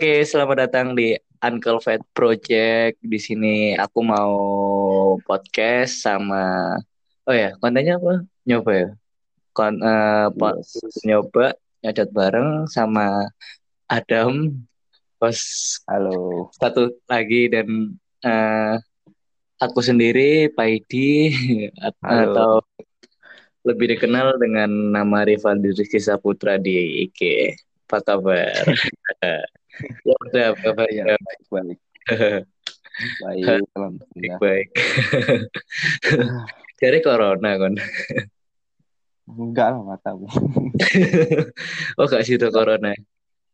Oke, selamat datang di Uncle Fat Project. Di sini aku mau podcast sama Oh ya, kontennya apa? Nyoba ya. Kon uh, yes. nyoba nyadat bareng sama Adam. Pas halo. Satu lagi dan uh, aku sendiri Paidi atau lebih dikenal dengan nama Rival Rizky Saputra di IG. Apa kabar? ya udah apa ya, baik baik baik alhamdulillah. baik. Dari corona kan enggak lah matamu oh gak sih itu corona?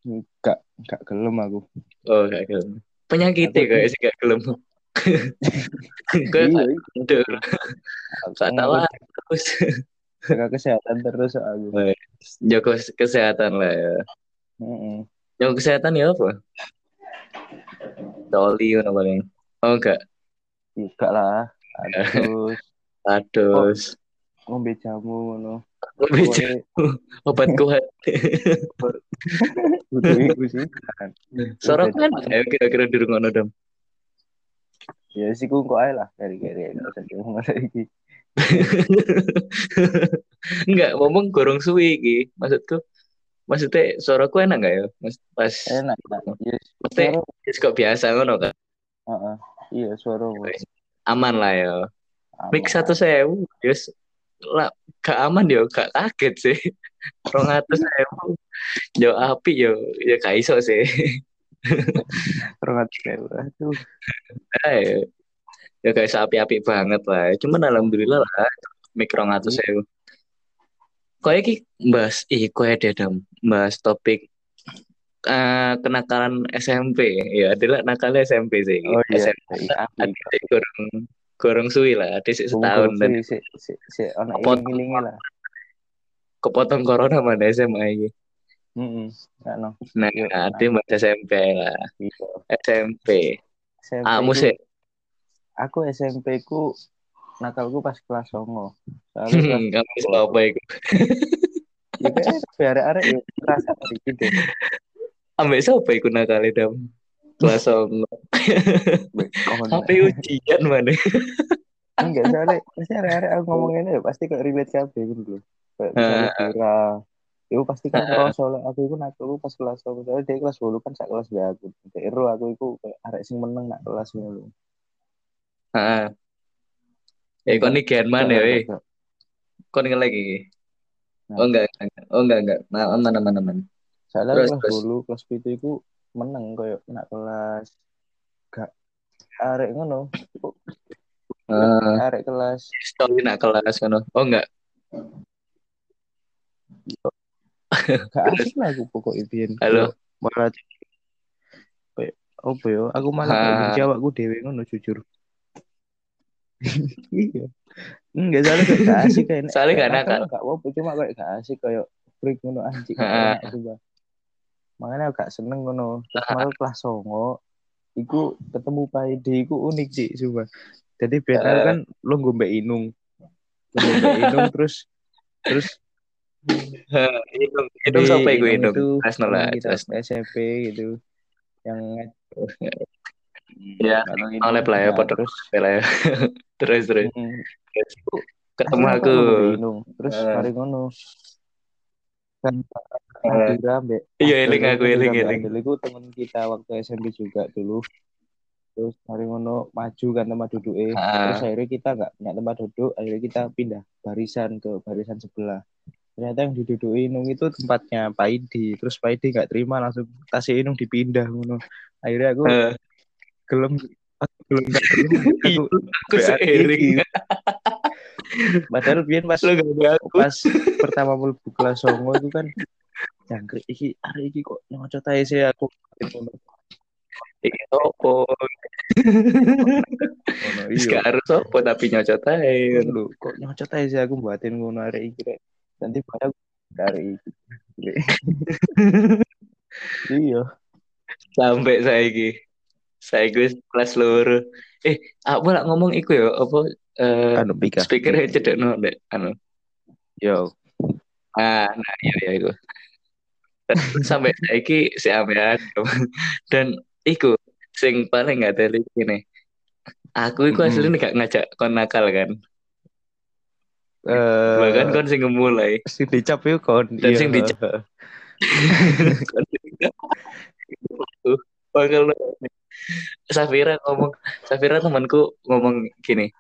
Enggak enggak gelem aku. Oh enggak gelem. Penyakitnya kayak sih enggak gelem. Gue Gak tahu terus. Jaga kesehatan terus aku. Jaga kesehatan lah ya. Mm -mm. Yang kesehatan ya apa? Toli apa paling. Oh enggak. Enggak lah. Adus. Adus. Oh, ngombe jamu ngono. Ngombe jamu. Obat kuat. Butuh iku sih. Sorok kan ayo kira-kira di rumah dong. Ya sih kok ae lah dari kiri enggak usah ngomong lagi. Enggak, ngomong gorong suwi iki. Maksudku maksudnya suaraku enak gak ya? Mas, pas enak yes. maksudnya yes, kok biasa ngono kan uh -uh. iya suara aman lah ya. Mix satu sewu yes lah gak aman yo gak kaget sih. Rong atus sewu. Yo api yo. Yo gak iso sih. Rong atus sewu. Aduh. Ya. Kayak api-api banget lah. Cuman alhamdulillah lah mik rong atus sewu kau ki bahas ih kau ada dam bahas topik uh, kenakalan SMP ya adalah nakalnya SMP sih oh, iya. SMP iya, kurang kurang suwi lah ada sih setahun dan si si si ono lah kepotong corona mana SMA ini mm -hmm. no. nah ada mas SMP lah iya. SMP SMP ah musik aku SMP ku nakalku pas kelas songo. Soalnya kamu bisa apa itu? Ya kan biar arek ya rasa gitu. Ambek siapa iku nakal dam? Kelas songo. Sampai ujian mana? Enggak soalnya pasti arek-arek aku ngomongin ya pasti kayak relate kabeh gitu loh. Kayak misalnya kira Iku pasti kan uh, soalnya aku itu nakal pas kelas songo soalnya dia kelas 10 kan sak kelas be aku. Kayak aku itu kayak arek sing meneng nak kelas ngono. Heeh. Eh, kau nih kian mana weh? Kau nih lagi? Nah. Oh enggak, enggak, oh enggak, enggak. Nah, aman, aman, aman. Soalnya terus, kelas terus. dulu, kelas itu itu menang koyo nak kelas gak arek ngono. Uh, arek kelas. Story nak kelas ngono. Oh enggak. Gak asik lah aku pokok ibian. Halo. Malah apa yo? Aku malah jawab aku dewe ngono jujur iya. Enggak salah gak asik kayak soalnya gak nakal. gak apa cuma kayak gak asik kayak freak ngono anjing coba. Makanya gak seneng ngono. Terus malah kelas songo iku ketemu Paide iku unik sih coba. Jadi biasa kan lo ngombe inung. Ngombe inung terus terus inung inung siapa iku inung kelas SMP gitu yang ya. Oleh lah ya terus ya. Terus terus. Hmm. ketemu aku. terus hari ngono. Kan iya eling aku eling eling. Itu teman kita waktu SMP juga dulu. Terus hari ngono maju kan tempat duduk eh terus akhirnya kita nggak punya tempat duduk akhirnya kita pindah barisan ke barisan sebelah. Ternyata yang diduduki Inung itu tempatnya Pak Idi terus Pak Idi nggak terima langsung tasnya Inung dipindah ngono. Akhirnya aku uh gelem belum gak gelem aku aku seiring padahal biar pas pas pertama mlebu kelas songo itu kan jangkrik iki hari iki kok nyocot aja sih aku. Iki opo Iya. Harus opo tapi nyocot aja lu kok nyocot aja sih aku buatin ngono hari iki nanti pada dari iya. Sampai saya iki saya gue kelas luar eh apa lah ngomong iku ya apa uh, anu pika speaker cedek no dek anu. Yo. Ah nah iya iya itu dan sampai saiki si ambean dan iku sing paling gak dari ini. Aku iku aslinya gak ngajak kon nakal kan? Eh, bahkan kon sing mulai sing dicap yuk kon. dan Iya. sing dicap. bakal Safira ngomong Safira temanku ngomong gini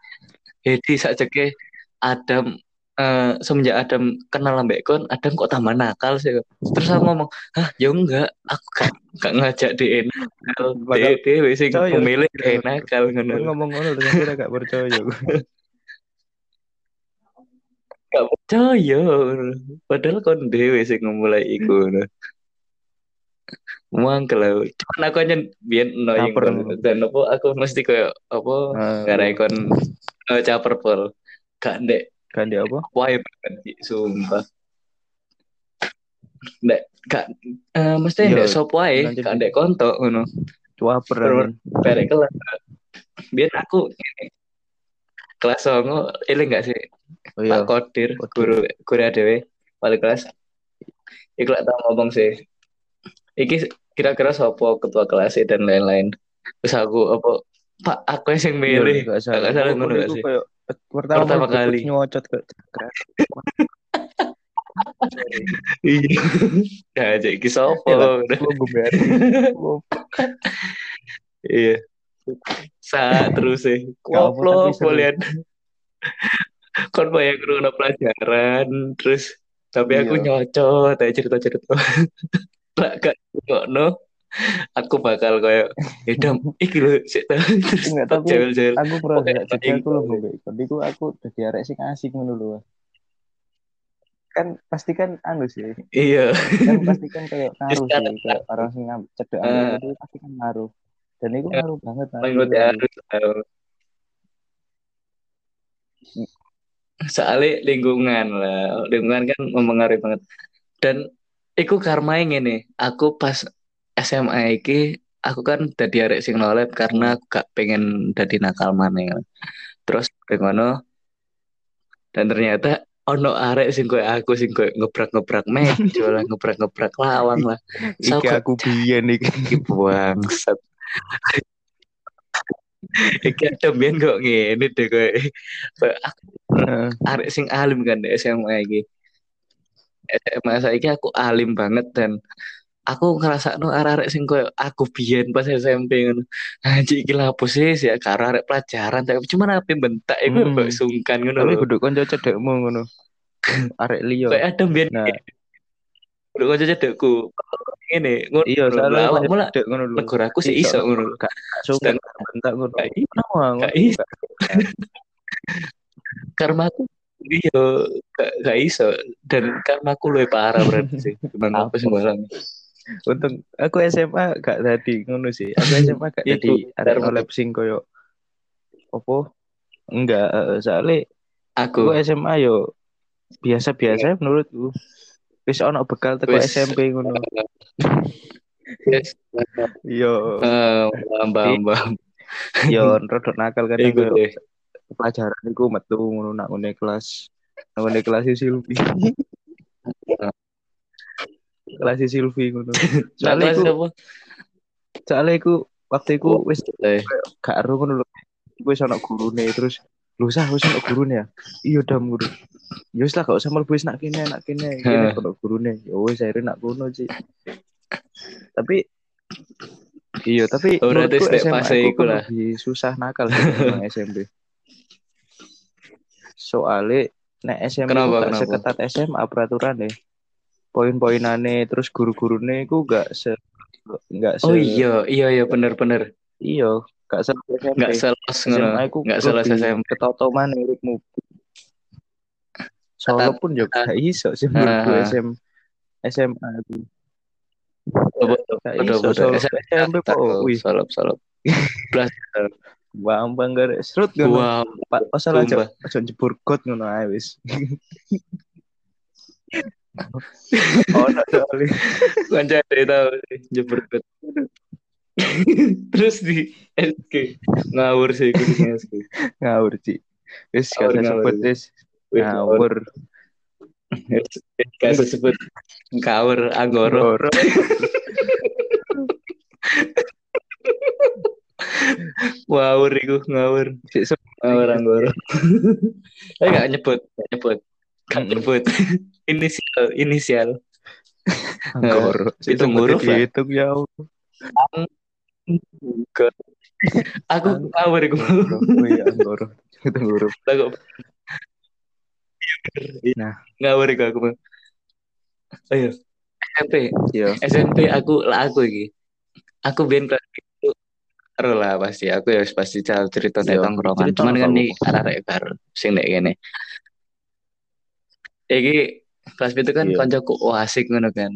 Hedi sakjeke Adam eh, semenjak Adam kenal ambek kon Adam kok tambah nakal sih? Terus aku ngomong hah ya enggak aku gak, gak ngajak dia nakal. Dia Bakal- dia sing Coy, pemilih ya. kayak nakal ngono ngomong ngono terus akhirnya gak percaya. gak percaya padahal kon dewe sing memulai iku Muang kalau cuman aku aja biar annoying banget. dan apa aku mesti kayak apa Ah, ngarai kon eh, caper pol gak ndek kan dia apa? banget Ci, sumpah. Ndek gak eh, mesti ndek sop wae nanti gak di- ndek konto ngono. Kan. perek kelas biar aku kelas songo ini enggak sih? Oh iya. Pak Kodir guru guru ADW wali kelas. Iku lak tau ngomong sih iki kira-kira sopo ketua kelas dan lain-lain? Terus aku apa Pak aku yang milih Iya, gak salah. Gak salah ngono gak sih? kayak pertama, Pertama kali. nyocot ke iya. Nah jadi iki sopo Ya gumbar. iya. Saat terus sih apa, koplo kalian kon bayang keruna pelajaran terus tapi aku Iya. nyocot aja cerita-cerita lah gak no aku bakal kayak edam iki lho sik ta." terus Enggak, tapi jawel-jawel Aku gak jadi aku loh mbak Ikon. Iku aku jadi arek sing asik ngono lho. Kan pasti kan anu sih. iya Kan pasti kan kayak ngaruh sih kayak orang sing cedek Ah. ambil itu pasti kan ngaruh. Dan itu Ya, ngaruh banget nah. mengikuti arus tahu. soalnya lingkungan lah lingkungan kan mempengaruhi banget dan iku karma yang ini. Aku pas SMA iki aku kan dadi arek sing nolep karena aku gak pengen dadi nakal maneh. Terus pengono dan ternyata ono arek sing koyo aku sing koyo ngebrak-ngebrak meja lah ngebrak-ngebrak lawang lah. Iki aku biyen iki. iki bangsat. Iki ada biyen kok ngene deh koyo. Aku arek sing alim kan di SMA iki. SMA saiki aku alim banget dan aku ngerasa no arek sing koyo aku biyen pas SMP ngono. Anjir iki lapo sih ya karo arek pelajaran tapi cuma ape bentak iku Hmm. kok sungkan ngono Tapi kudu kanca cedekmu ngono. Arek liya. Kayak ada biyen Nah, kudu kanca cedekku. Ini ngono. iya lho. soalnya Lah, awak mulai cedek ngono lho. negara aku sih iso ngono. Gak sungkan bentak ngono? Gak iso. Karma aku iya gak, gak iso dan karma aku lebih parah berarti sih. Gimana apa sih balang? Untung aku SMA gak tadi ngono sih. Aku SMA gak tadi Dharma. nolep sing koyo opo? Enggak, eh, soalnya Aku aku SMA yo biasa-biasa menurutku. Wis ono bekal teko. SMP ngono. Yes. Yo Eh, paham, paham. yo rodok nakal kan Iku deh. Pelajaran iku metu ngono nak ngene kelas. Ngene kelas Silvi. kelas Silvi ngono. Soalnya iku soalnya iku waktu iku wis gak ero ngono lho. Wis ana gurune terus lu sah wis ana gurune ya. Iya dam guru. Ya wis lah gak usah mlebu wis nak kene nak kene kene ana gurune. Ya wis akhirnya nak kono sih. Tapi iya tapi Oh, berarti step SMA fase iku lah. susah nakal sih SMP. Soalnya nek SMP Kenapa, gak kenapa? seketat SMA peraturan deh. Poin-poinane terus guru-gurune iku gak se gak se Oh iya, iya iya bener-bener. iya gak se SMP. Nggak selos ngono. SMA Nggak selos lebih SMP. Ketotoman uripmu. Solo pun juga gak iso sih menurutku Ah. SM SMA itu. Bodoh, Gak bodoh, bodoh. SMP kok. Wih, Salop, salop. Belas. gampang gak serut ngono. Wow, Pak pasal aja aja jebur got ngono ae wis. Oh, nak soalnya. Kanca tahu sih, jebur bet. Terus di SK ngawur sih di SK. ngawur Ci. Wis gak sebut wis ngawur. Gak sebut ngawur anggoro. ngawur iku ngawur. Ngawur anggoro. Eh gak nyebut, gak nyebut. Gak nyebut. inisial, inisial. Anggoro. Itu huruf. Itu ya. Aku ngawur iku. Anggoro. Itu huruf. Nah, ngawur iku aku. Ayo. SMP. Iya. SMP aku lah aku iki. Aku ben kelas karo lah pasti aku ya pasti cal cerita Iya, tongkrongan. cerita Cuman kan nih arek karo sing nek kene. Iki kelas itu kan Iya. koncoku wah asik ngono kan.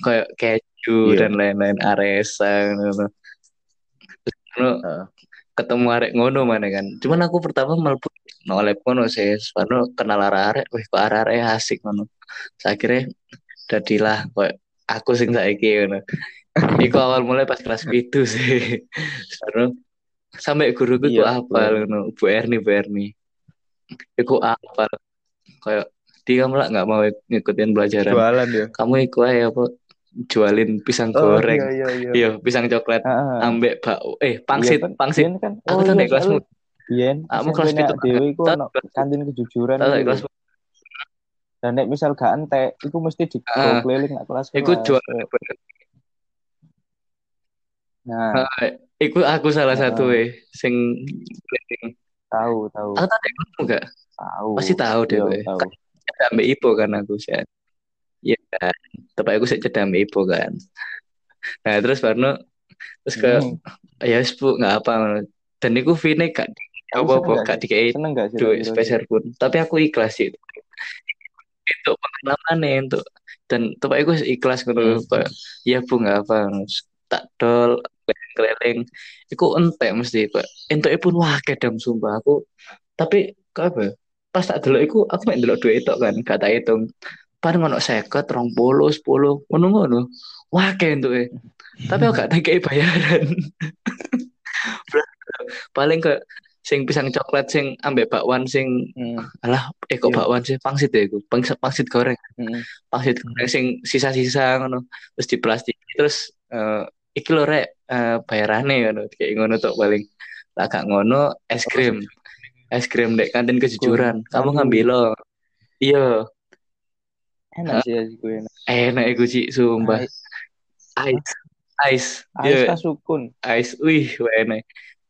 Kayak keju Iya. dan lain-lain aresa ngono. Ngono, ketemu arek ngono mana kan. Cuman aku pertama mlebu nolep ngono sih. Soalnya kenal arek, wih kok arek asik ngono. Akhirnya dadilah kayak aku sing saiki ngono. Iku awal mulai pas kelas itu sih. Soalnya sampai guruku Iya, ku apal ngono. Bu Erni, Bu Erni. Iku apal kayak dia malah nggak mau ngikutin pelajaran. Jualan ya. Kamu iku aja apa jualin pisang Oh, goreng. iya iya iya. Iya, pisang coklat Heeh. ambek bak eh pangsit, Iya kan, pangsit. Biyen kan. Aku oh tuh iya, kelasmu. soalnya Biyen Kamu kelas iku Tahu ono kelas- kantin kejujuran tahu gitu. kelas Dan nek misal gak entek, iku mesti Ah. dibawa keliling kelas. Iku jual. Nah, Iku aku salah Ah. satu eh sing tahu tahu aku tadi kamu enggak tahu. pasti tahu deh Iya, tahu. cedak ambek Ipo kan aku sih. Iya kan. Tapi aku sih cedak ambek Ipo kan. Nah, terus Barno terus ke Hmm. ya wis Bu enggak apa dan iku fine gak Kamu apa apa gak dikei duit spesial pun. Tapi aku ikhlas sih. Itu pengalaman nih untuk dan tapi aku ikhlas ngono Hmm. ya Bu enggak apa tak dol keliling iku entek mesti Pak. Entuke pun wah kedam sumpah aku. Tapi kok apa? ya, Pas tak delok iku aku mek delok duit tok kan, gak tak hitung. Paling ono 50, 20, 10, ngono-ngono. Wah entuke. Tapi aku gak tak bayaran. Paling ke sing pisang coklat sing ambek bakwan sing Hmm. alah eh kok Iya. bakwan sih pangsit ya iku. Pangsit, pangsit goreng. Hmm. pangsit goreng sing sisa-sisa ngono terus di plastik terus eh iki lho rek. Eh, bayarane ngono kayak ngono tok paling. Lah gak ngono es krim. es krim dek kantin kejujuran. Kamu ngambil lo iya. Enak sih ya gue enak. enak iku sih sumpah. Ice ice ais. Iya kasukun. ice wih enak.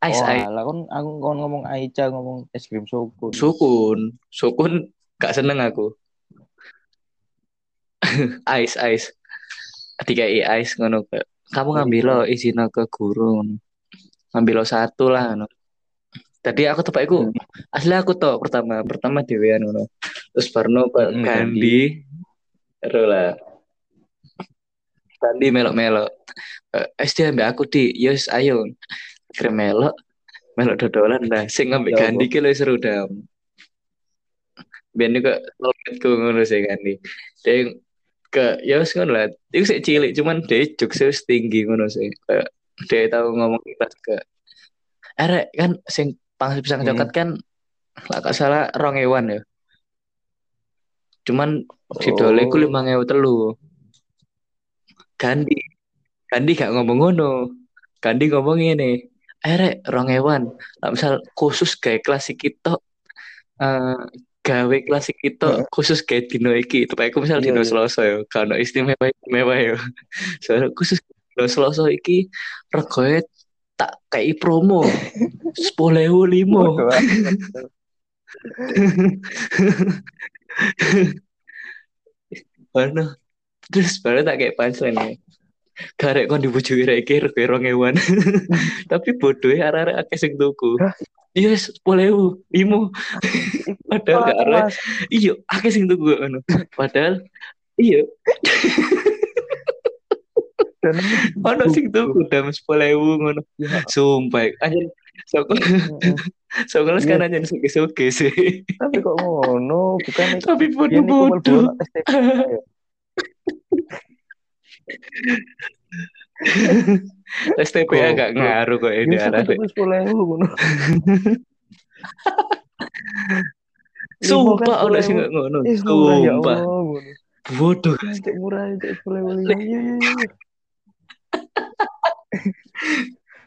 Ice Oh, ice lah kan aku kon ngomong Aica ngomong es krim sukun. sukun. Sukun gak seneng aku. Ice ice tiga ice ngono kamu ngambil lo izin ke guru ngambil lo satu lah ngono. Tadi aku tepak iku Hmm. asli aku tau pertama pertama dewean ngono. Terus Barno Hmm, Gandhi. Ero lah. Gandhi melok-melok. Eh, SD ambek aku di yes ayo. Kira melok melok dodolan lah. Sing ambek Ya Gandhi ki seru dam. Biar juga tolpetku ngono sih Gandhi. Dia ke ya wis ngono lah. Itu sih cilik cuman dia juk wis tinggi ngono sih. Kayak dia tahu ngomong kita ke erek kan sing pangsit pisang Hmm. coklat kan lah gak salah rong ewan ya? Cuman si dole ku Oh. lima ewu telu. Gandhi Gandhi gak ngomong ngono. Gandhi ngomong ini erek rong ewan. Lah misal khusus kayak klasik kita eh gawe klasik kita khusus kayak dino iki tapi aku misal Iya, dino iya. Selasa ya kalau istimewa istimewa ya soalnya khusus dino Selasa iki regoe tak kayak promo sepuluh ewu limo. Mana? Terus baru tak kayak punchline ya. Karek kon dibujuki rek iki rego rong ewan. Tapi bodoh ya arek-arek akeh sing tuku. Iya, sepuluh ewu, limo. Padahal gak. Mas, Iya, akeh sing tuku ngono. Padahal iya, ono sing tuku dam sepuluh ewu ngono. Ya. Sumpah, anjir. Sok sok kelas kan anjir suge-suge sih. tapi kok ngono bukan Tapi bodoh-bodoh. ya. STPA gak ngaruh kok ini Biasa arek. tuku sepuluh ewu ngono Sumpah ono sing ngono. ya Sumpah. Bodoh. Cek murah, cek sepuluh lima. Iya iya iya.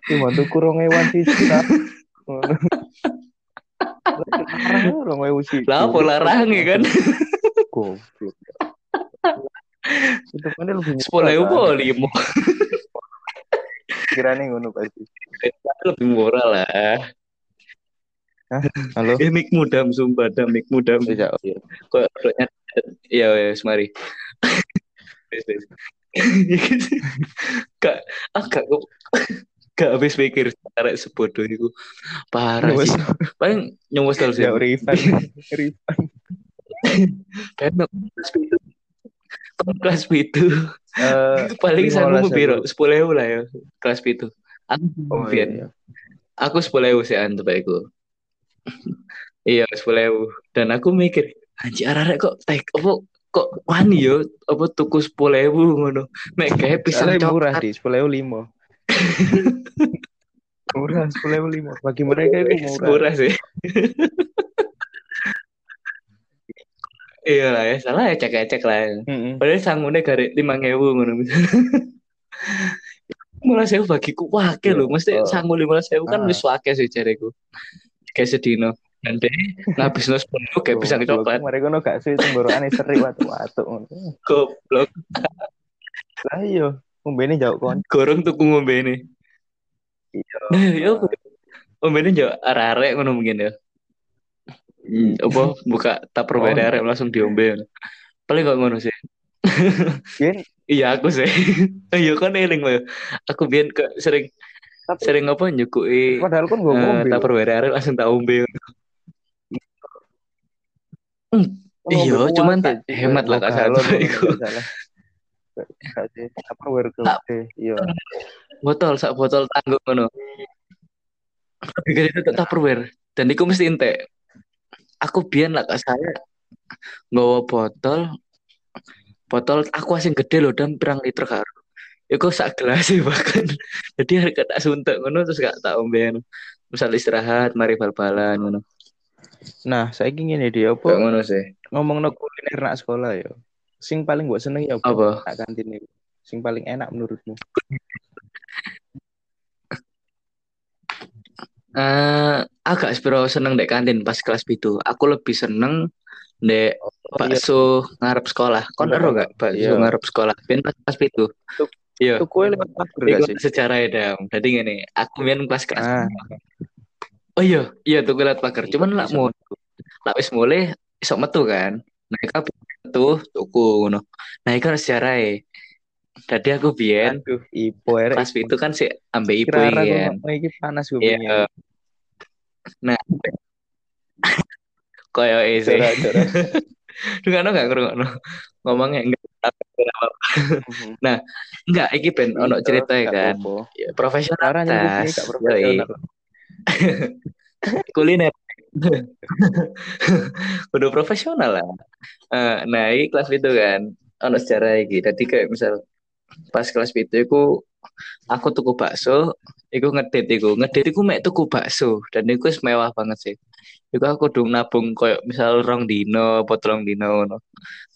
Cuma tuh kurang hewan sih. Larang sih. Lah apa larang ya kan? Goblok. Itu kan lebih Sepuluh ewu lima. Kiranya ngono pasti. Lebih murah lah. Hah? Halo? Eh, mik mudam, sumpah, dam, mik mudam. Iya, iya. Kok rohnya Iya, ya, semari. Kak, ah, kak, kok gak habis pikir arek sebodoh itu parah sih. Paling nyumus terus Ya, Rifan. Rifan. Kan kelas itu Eh, paling sama belas biro sepuluh ewu lah ya kelas itu aku Oh, iya, iya. aku sepuluh ewu sih antu aku iya sepuluh ewu. Dan aku mikir anjir arek kok tek apa kok wani yo apa tuku sepuluh ewu ngono. Mek kayak pisang Soalnya murah coklat di. sepuluh ewu lima. murah sepuluh ewu lima. Bagi mereka itu murah. murah sih iya lah ya salah ya cek cek lah ya. Mm-mm. padahal sanggupnya garik lima ewu ngono malah saya bagiku wake lho mesti Oh. sanggup lima ewu kan Ah. wis wake sih cariku kayak sedino deh ngabis nus sepuluh kayak Goblok. coklat Mereka no gak sih tenggorokan seri watu-watu. goblok Lah iya, ngombene jauh kon. gorong tuku ngombe ini Iya. nah ya ngombe ini jauh arek ngono mungkin ya Hmm, apa buka tupperware Oh. arek langsung diombe paling gak ngono sih iya aku sih iya kan eling loh aku biar ke sering Tapi- sering apa nyukui padahal kon gue eh ngombe. tupperware arek langsung tak ombe Hmm, iya, cuman tak hemat lah, galon, iku. Tak. Iya. botol sak botol tanggung ngono gede itu tupperware dan iku mesti entek aku biyen lah saya nggawa botol botol aku asing gede loh dan pirang liter karo Iku sak gelas sih bahkan. Jadi harga tak suntuk ngono terus gak tak ombe misal istirahat mari bal-balan ngono. Nah, saya ingin dia apa ngono sih. ngomong no kuliner nak sekolah ya. Sing paling gue seneng ya apa? Nak kantin itu. Sing paling enak menurutmu? Eh agak sepiro seneng dek kantin pas kelas itu aku lebih seneng dek Oh, bakso ngarep sekolah. Kon Bener, ero gak bakso iya. ngarep sekolah? Ben pas kelas itu iya. Itu kue lewat Iku gak sih? sejarah ya dam. Jadi gini aku main kelas kelas Ah, oh iya. Iya tuh liat pagar. Cuman lah mau lah wis mulai isok metu kan. Nah iku metu tuku ngono. Nah iku sejarah ya jadi aku biyen Aduh, ipo erek. kelas itu kan ibu Kira-kira kan ngomong iki panas gue iya pengen. nah. Koyo eh sih. Jora-jora. Dengar nggak ngerungokno? Ngomongnya enggak. Mhm. enggak iki ben ono Iya, cerita ya kan. ya, profesional tas. kuliner. Udah profesional lah. Eh, nah ini kelas itu kan. Ono sejarah iki. Tadi kayak misal pas kelas itu aku aku tuku bakso iku ngedit iku. Ngedit iku mek tuku bakso dan iku mewah banget sih. Iku aku dong nabung koyo misal rong dino apa telung dino ngono.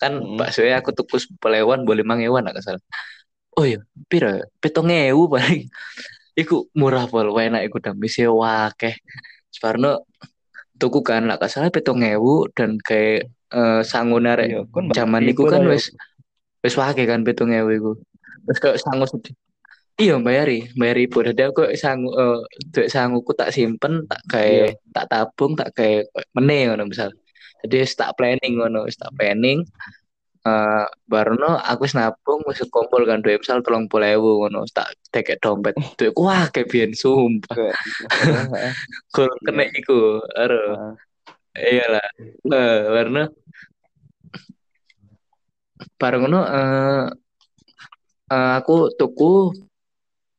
Kan Mm-mm. bakso aku tuku sepelewan boleh mangewan gak kesal oh iya piro petong ewu paling. Iku murah pol enak iku dan bisa wakeh Separno tuku kan lah salah petong ewu dan kayak eh, sangu narek Iya, zaman iku kan ya. wis wis wakeh kan petong ewu iku terus kayak sangu sedih? Iya bayari bayari ibu. Jadi aku sangu eh duit sanguku tak simpen tak kayak tak tabung tak kayak meneh ngono misal. Jadi tak planning ngono tak planning eh baruno aku wis nabung wis kumpul kan duit misal tolong puluh ewu ngono tak tekek dompet. Duitku wah kayak biyen sumpah kalau kena iku ero iyalah. Eh warna bareng ngono eh eh, aku tuku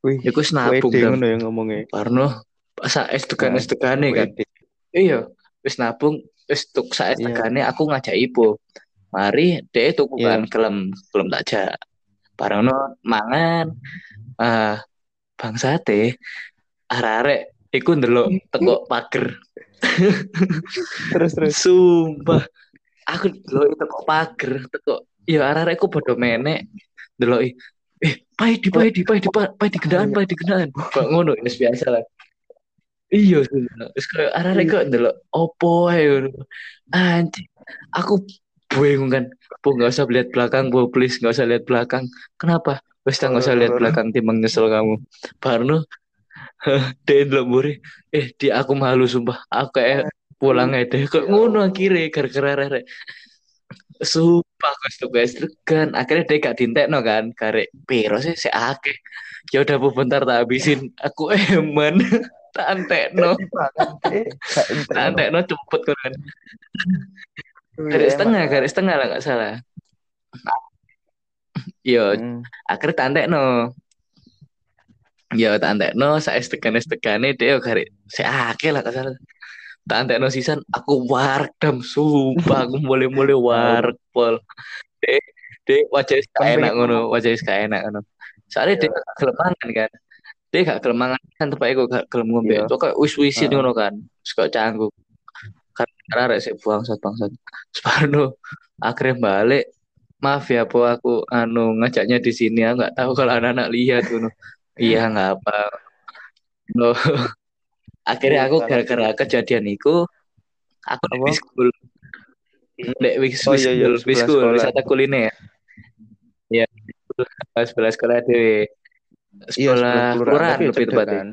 Wih, iku snabung wede dan ngono ya ngomongnya. Parno sa es tekan Nah, tekane kan. Iya, wis nabung wis tuk sa es Iya. tekane aku ngajak ibu. Mari deh tuku Iya. kan kelem kelem tak jak. Parangno mangan. Ah, bangsate arek-arek iku ndelok teko pager. terus terus sumpah aku lo itu kok pager kok ya arah aku bodoh menek dulu eh pai di pai di pai di pai di kendaraan pai di kendaraan. Kok ngono ini biasa lah. Iya terus kayak arah kok dulu opo ayo anjing aku bingung kan. Bu nggak usah lihat belakang bu please nggak usah lihat belakang. Kenapa? Wes nggak usah lihat belakang timbang nyesel kamu. Baru deh dulu buri eh di aku malu sumpah. Aku kayak pulang aja deh. Kok ngono akhirnya gara-gara rere sumpah guys tuh guys kan akhirnya dia gak dintek no kan karek piro sih si ake ya udah bu bentar tak habisin. Aku eman tak antek no tak antek no cepet kan. Garis setengah garis setengah lah nggak salah. Yo hmm. akhirnya tak antek no yo tak antek no saya tekan tekan dia garis saya akeh lah nggak salah tak antek no sisan aku wardam sumpah aku mulai mulai wark pol deh deh wajah kayak enak ngono wajah kayak enak ngono. Soalnya dia kelemangan kan. Dia gak kelemangan kan tempat aku gak kelem ngombe. Yeah. kok wis wisin ngono kan suka canggung. Karena rek sik bangsat bangsat Sparno akhirnya balik. Maaf ya po aku anu ngajaknya di sini. Aku nggak tahu kalau anak-anak lihat tuh iya nggak apa no. Akhirnya aku gara-gara kejadian itu aku di school di school oh, iya, iya, school wisata kuliner ya sekolah di sekolah iya, kelurahan lebih tepatnya kan?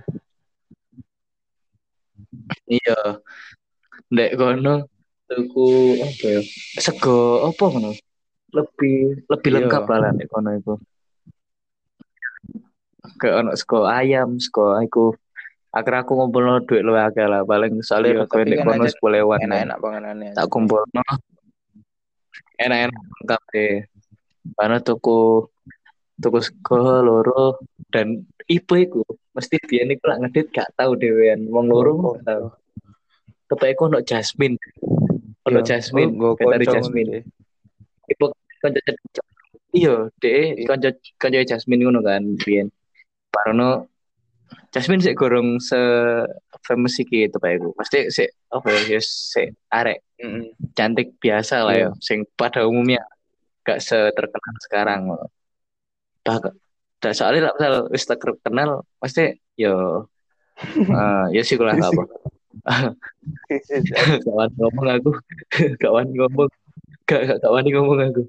iya Dek kono tuku apa ya? Sego apa kono? Lebih lebih iya. lengkap lah nek kono iku. Kayak ono sego ayam, sego iku akhirnya aku ngumpul no duit lu akeh lah paling soalnya aku nek kan kono sepuluh ewan enak-enak panganannya. Tak kumpul no enak-enak lengkap deh karena tuku tuku sego loro dan ibu iku mesti dia nih lah ngedit gak tahu dewean wong loro gak tahu ketika ono Jasmine. Ono iya. Jasmine oh, dari Jasmine. ibu kanca iya deh kanca kanca Jasmine ngono kan biyen. Parno Jasmine sih gorong se famous iki itu pak iku. Pasti sih apa ya si arek. Mm cantik biasa lah yeah. ya sing pada umumnya gak seterkenal sekarang. Bah soalnya lah misal wis terkenal pasti yo uh, ya sih kalau apa kawan ngomong aku. Kawan ngomong. Gak gak kawan ngomong aku.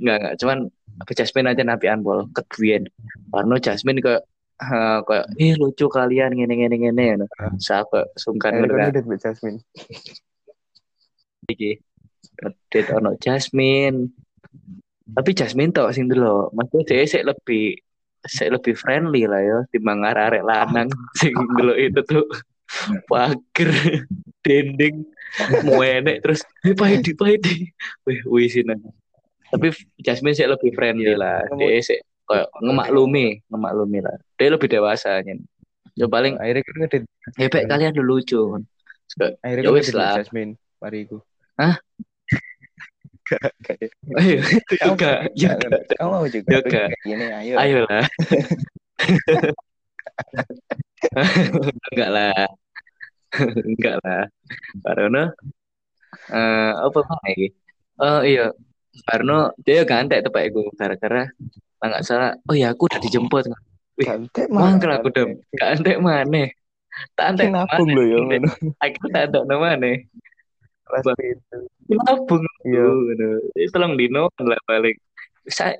Nggak nggak cuman aku Jasmine aja nabi anbol ketuin Warno Jasmine ke uh, kayak ih lucu kalian ngene ngene ngene ya siapa? Sungkan kan udah Jasmine. Iki. Reddit ono Jasmine. Tapi Jasmine tau sing dulu maksudnya dia sih lebih saya lebih friendly lah ya di arek lanang sing dulu itu tuh. Pager dendeng muenek terus eh pahidi pahidi wih wih sini. Tapi Jasmine sih lebih friendly lah. Dia sih kayak ngemaklumi ngemaklumi lah dia lebih dewasa nya ya paling akhirnya kan ngedit hebat kalian dulu lucu akhirnya ya wis lah Jasmine mariku hah Ayo, juga, juga. Kamu mau juga? Juga. Gini, ayo. Ayo lah. Enggak lah. Enggak lah. Karena uh, apa lagi? Oh iya, Karena dia gantek tuh Pak Iku gara-gara enggak salah. Oh ya aku udah dijemput. Wih, gantek mana? Mangkel aku udah gantek mana? Tak antek nabung lo ya Aku tak ada mana. Nabung. Iya. Tolong dino lah balik. Saya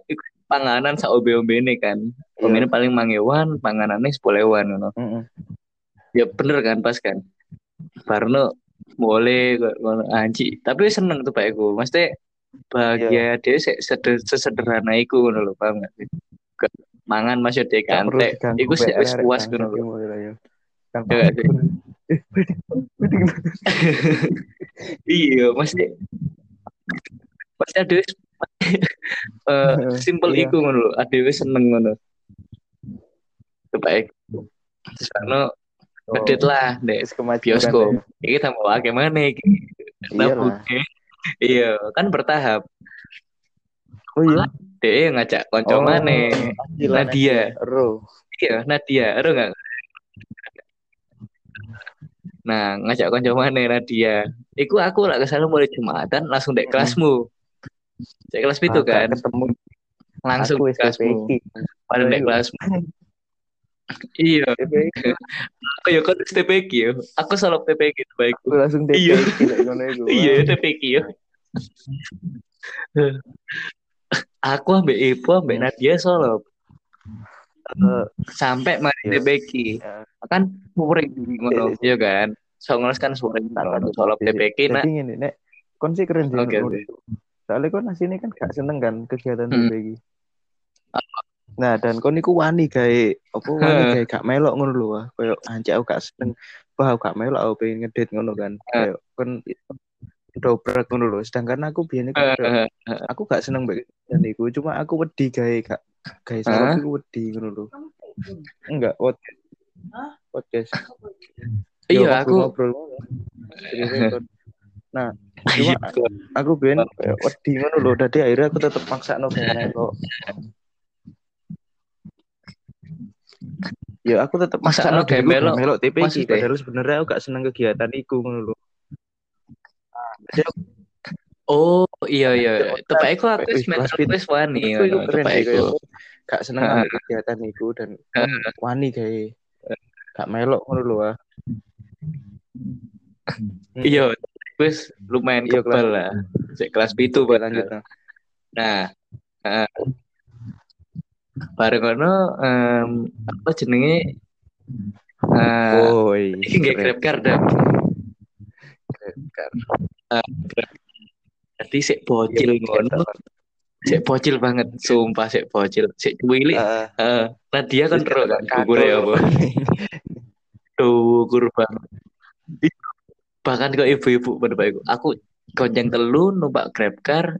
panganan sa obe-obe ini kan. Pemainnya yeah. paling mangewan, panganannya sepolewan ngono. Mm -hmm. Ya bener kan pas kan. Parno boleh ngono anji, tapi seneng tuh Pak Eko. Mesti bahagia yeah. dia sesederhana iku ngono lho, paham gak sih? Mangan masih dia kantek. Iku sih wis puas ngono lho. Ya iya, mesti pasti ada uh, simple iya. iku ngono lho adewe seneng ngono baik terus ono ngedit lah deh bioskop ya. iki tambah akeh mana iki iya kan bertahap. Oh iya? Deh ngajak konco oh, mana? Nadia. Ro iya Nadia. Ro nggak? Nah, ngajak kanca mana Nadia. Iku aku lah ke sana mulai Jumatan langsung dek kelasmu. Dek kelas itu kan. Ketemu. Langsung di kelasmu. Pada dek kelasmu. Iya. Aku ya kan TPQ ya. Aku salah TPQ baik. Aku langsung TPQ Iya. Iya, TPQ ya. Aku ambek Ibu ambek Nadia solo. Uh, sampai mari Yes. TPQ. ya. Kan muring ngono, Iya, iya kan? Songolas kan sore tak kan solo TPQ nak Jadi Nek. Kon sih keren sih. Oke. Soalnya kon aslinya kan gak seneng kan kegiatan Hmm. TPQ. Nah, dan kon iku wani gawe apa wani gawe gak melok ngono lho. Kayak anjir aku gak seneng. Wah, aku gak melok aku pengen ngedit ngono kan. Kayak kon dobrak ngono lho. Sedangkan aku biyen iku aku gak seneng banget dan iku cuma aku wedi gawe gak gawe sarap iku wedi ngono lho. Enggak, podcast. Podcast. Iya, aku ngobrol. Nah, cuma aku biyen wedi ngono lho. Dadi akhirnya aku tetep maksa no kok. Ya aku maksa Maksakno no gawe melok. melok TPQ Maksudnya? padahal sebenarnya aku gak seneng kegiatan iku ngono lho. Oh iya iya. Tepak iku aku Wis, mental wis wani. Tepak sih iku. kayak gak seneng kegiatan iku dan wani gawe gak melok ngono lho ah. Iya, wis lumayan Iya, kebal lah. Kelas Pak. lanjut. nah. Eh, bareng ngono em, apa jenenge eh Oh, iya. iki nggak keren. grab car dah. Keren. Eh, grab. Jadi sik bocil Iya, ngono, sik bocil banget, sumpah sik bocil, sik cuwilik. Ah, Heeh. Nah dia kan terus kan ya apa? Dukur banget. Bahkan ke ibu-ibu pada baik aku gonceng telu numpak grab car.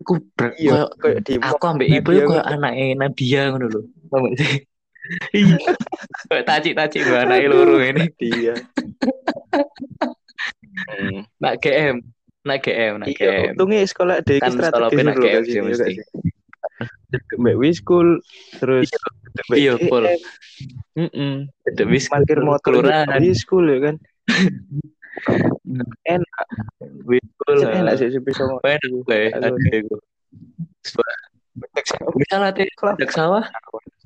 Aku ber- Iya, koyo- kayak di aku ambek ibu kayak anaknya Nadia ngono lho. Paham gak sih. Iya. Kayak tacik-tacik gue anaknya loro ini dia. Hmm. nak GM nak GM nak Iya, GM untungnya sekolah ada Kan sekolah strategis penak dulu GM sih mesti. Mbak Wiskul terus Mbak iya full. GM, mm-mm. ada bis parkir motor. kelurahan. Wiskul ya kan enak. Wiskul enak sih sih bisa enak gue ada gue bisa latih dak sawah.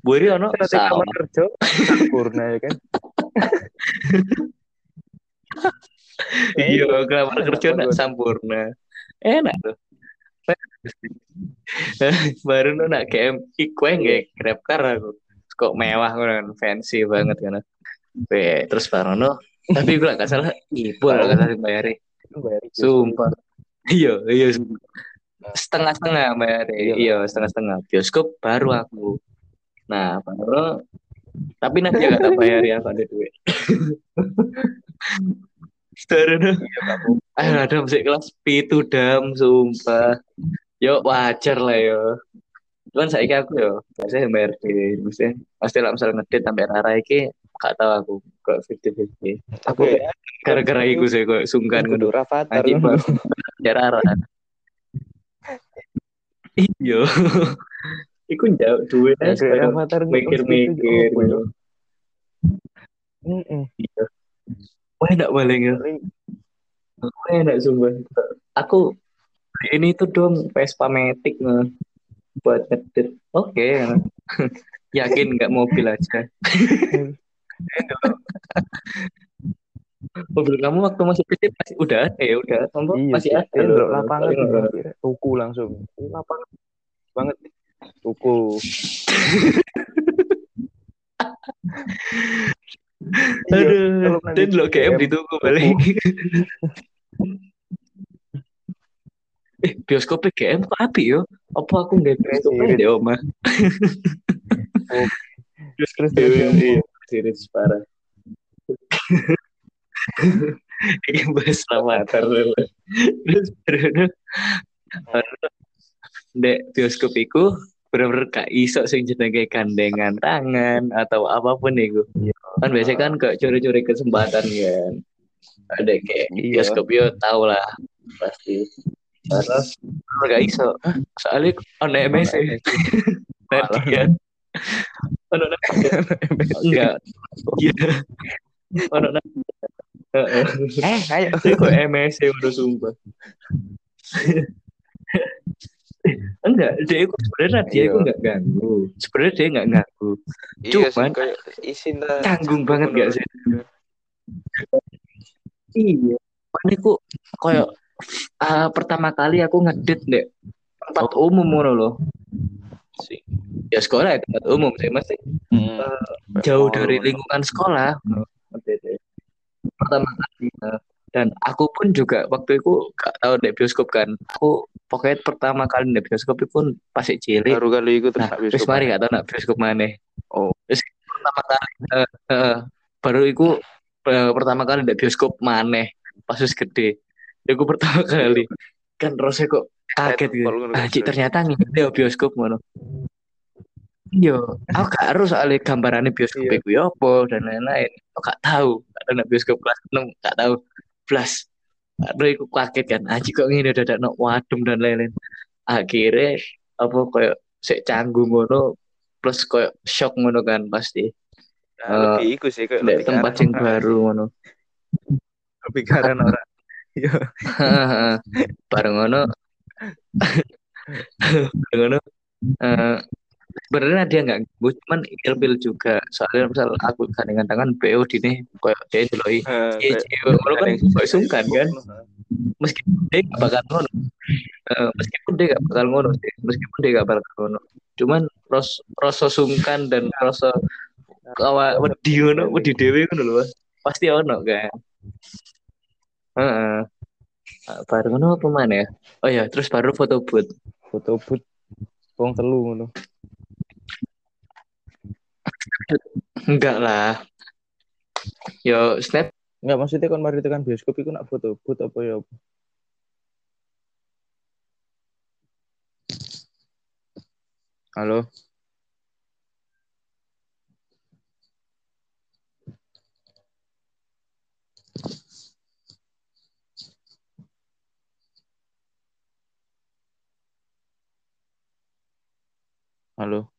Buri ono Nanti sawah kamar kerja. Sempurna ya kan? Iya kamar kerja nak sampurna. Enak tuh baru nu nak GM ikwe nggak grab car aku. Kok mewah kan fancy banget kan terus baru nu tapi gue gak salah ibu lah gak salah bayari Bayar itu. sumpah. iya iya. Setengah setengah bayari Iya. iya setengah setengah bioskop baru aku. Nah baru. Tapi nanti gak tak bayari aku ada duit. Kamu. Ayo ada musik kelas pitu dam. Sumpah. Yo wajar lah yo. Cuman saya aku yo biasanya bayar di mesti pasti lah misal ngedit sampai rara iki gak tahu aku kok fifty fifty. Aku Oke, gara-gara iku sih kok sungkan kudu. Rafathar. Ya rara. Iya. Iku jauh duit Ya, Rafathar mikir-mikir. gitu. Mm-mm. Wah enak paling ya. Wah enak sumpah. Aku ini tuh dong Vespa Matic nah. buat ngedit. Oke. Yakin nggak mobil aja. mobil kamu waktu masih kecil masih udah ada ya udah kamu Iya, masih sih. ada loh. lapangan tuku langsung. Lapangan banget. Tuku. Iya, Aduh, dan lo GM GM, ditunggu balik. eh bioskopnya GM kok api yo? Apa aku nggak bioskopnya Sirit. di oma? Terus terus Sirit parah. Ini bahas dulu. Terus baru Dek bioskop iku bener-bener gak iso sing jenenge gandengan tangan atau apa pun iku. Iya. Kan biasanya kan kayak curi-curi kesempatan kan. Ada kayak Iya. bioskop yo tau lah pasti. Terus gak iso. Soalnya ono MS Ono Nanti kan. Ono enggak. Iya. Ono eh, ayo. Kok MSC udah sumpah. enggak dia itu sebenarnya dia itu enggak iya. ganggu sebenarnya dia enggak ganggu iya cuman isin canggung banget gak sih iya mana aku kayak uh, pertama kali aku ngedit deh tempat oh. umum loh sih. Ya sekolah ya tempat umum sih masih hmm. uh, jauh dari lingkungan sekolah. Pertama kali uh, dan aku pun juga waktu itu gak tahu di bioskop kan. Aku pokoknya pertama kali di bioskop itu pun pasti cilik. Baru kali itu terus nah, bioskop mari gak tahu nak bioskop mana. Oh. Terus pertama kali uh, uh, baru itu uh, pertama kali di bioskop mana. Pas gede. Ya aku pertama kali kan terus kok kaget gitu Aji ternyata dia bioskop mana Iya, aku gak harus soalnya gambarannya bioskop iya. itu ya apa dan lain-lain. Aku gak tahu, ada bioskop kelas 6 gak tahu blas Aduh, aku kaget kan. Aji kok ngene dadak no wadum dan lain-lain. Akhirnya apa kayak sik canggung ngono plus kayak shock ngono kan pasti. Nah, uh, lebih iku sih kayak tempat yang baru ngono. Lebih karena orang. Iya. Bareng ngono. Bareng ngono. Eh sebenarnya dia nggak gue cuman ilpil juga. Soalnya misal aku dengan tangan BO di nih kayak dia itu loh iya kalau kan kayak sungkan kan. Meskipun dia nggak bakal ngono. Uh, meskipun dia nggak bakal ngono sih meskipun dia nggak bakal ngono. Cuman ros rasa sungkan dan rasa kawa wedi ngono wedi dewi ngono loh pasti ono kan Heeh. Uh, baru ngono apa mana ya oh ya terus baru foto boot foto boot Wong telu ngono. Enggak lah. Yo snap. Enggak maksudnya kan mari tekan bioskop iku nak foto but apa ya? Halo. Halo.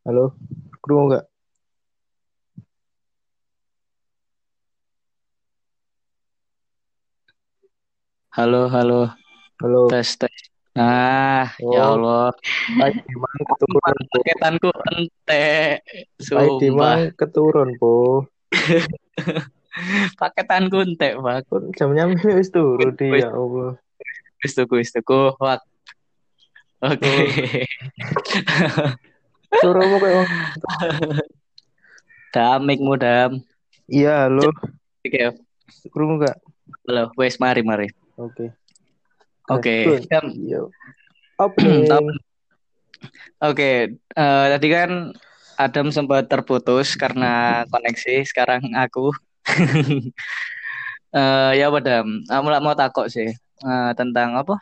Halo, kru enggak? Halo, halo. Halo. Tes, tes. Nah, ya oh. ya Allah. Pak Dimang keturun, Paketanku ente. Pak Dimang keturun, Po. Paketanku ente, Pak. Jamnya wis turun dia, ya Allah. Wis tuku, wis tuku. Oke. Okay. Suruhmu kayak Dam, mikmu dam. Iya, halo. Oke. Kurung enggak? Halo, wes mari mari. Oke. Oke. Jam. Oke, uh, tadi kan Adam sempat terputus karena koneksi. Sekarang aku. uh, ya, Adam. Kamu mau takut sih uh, tentang apa?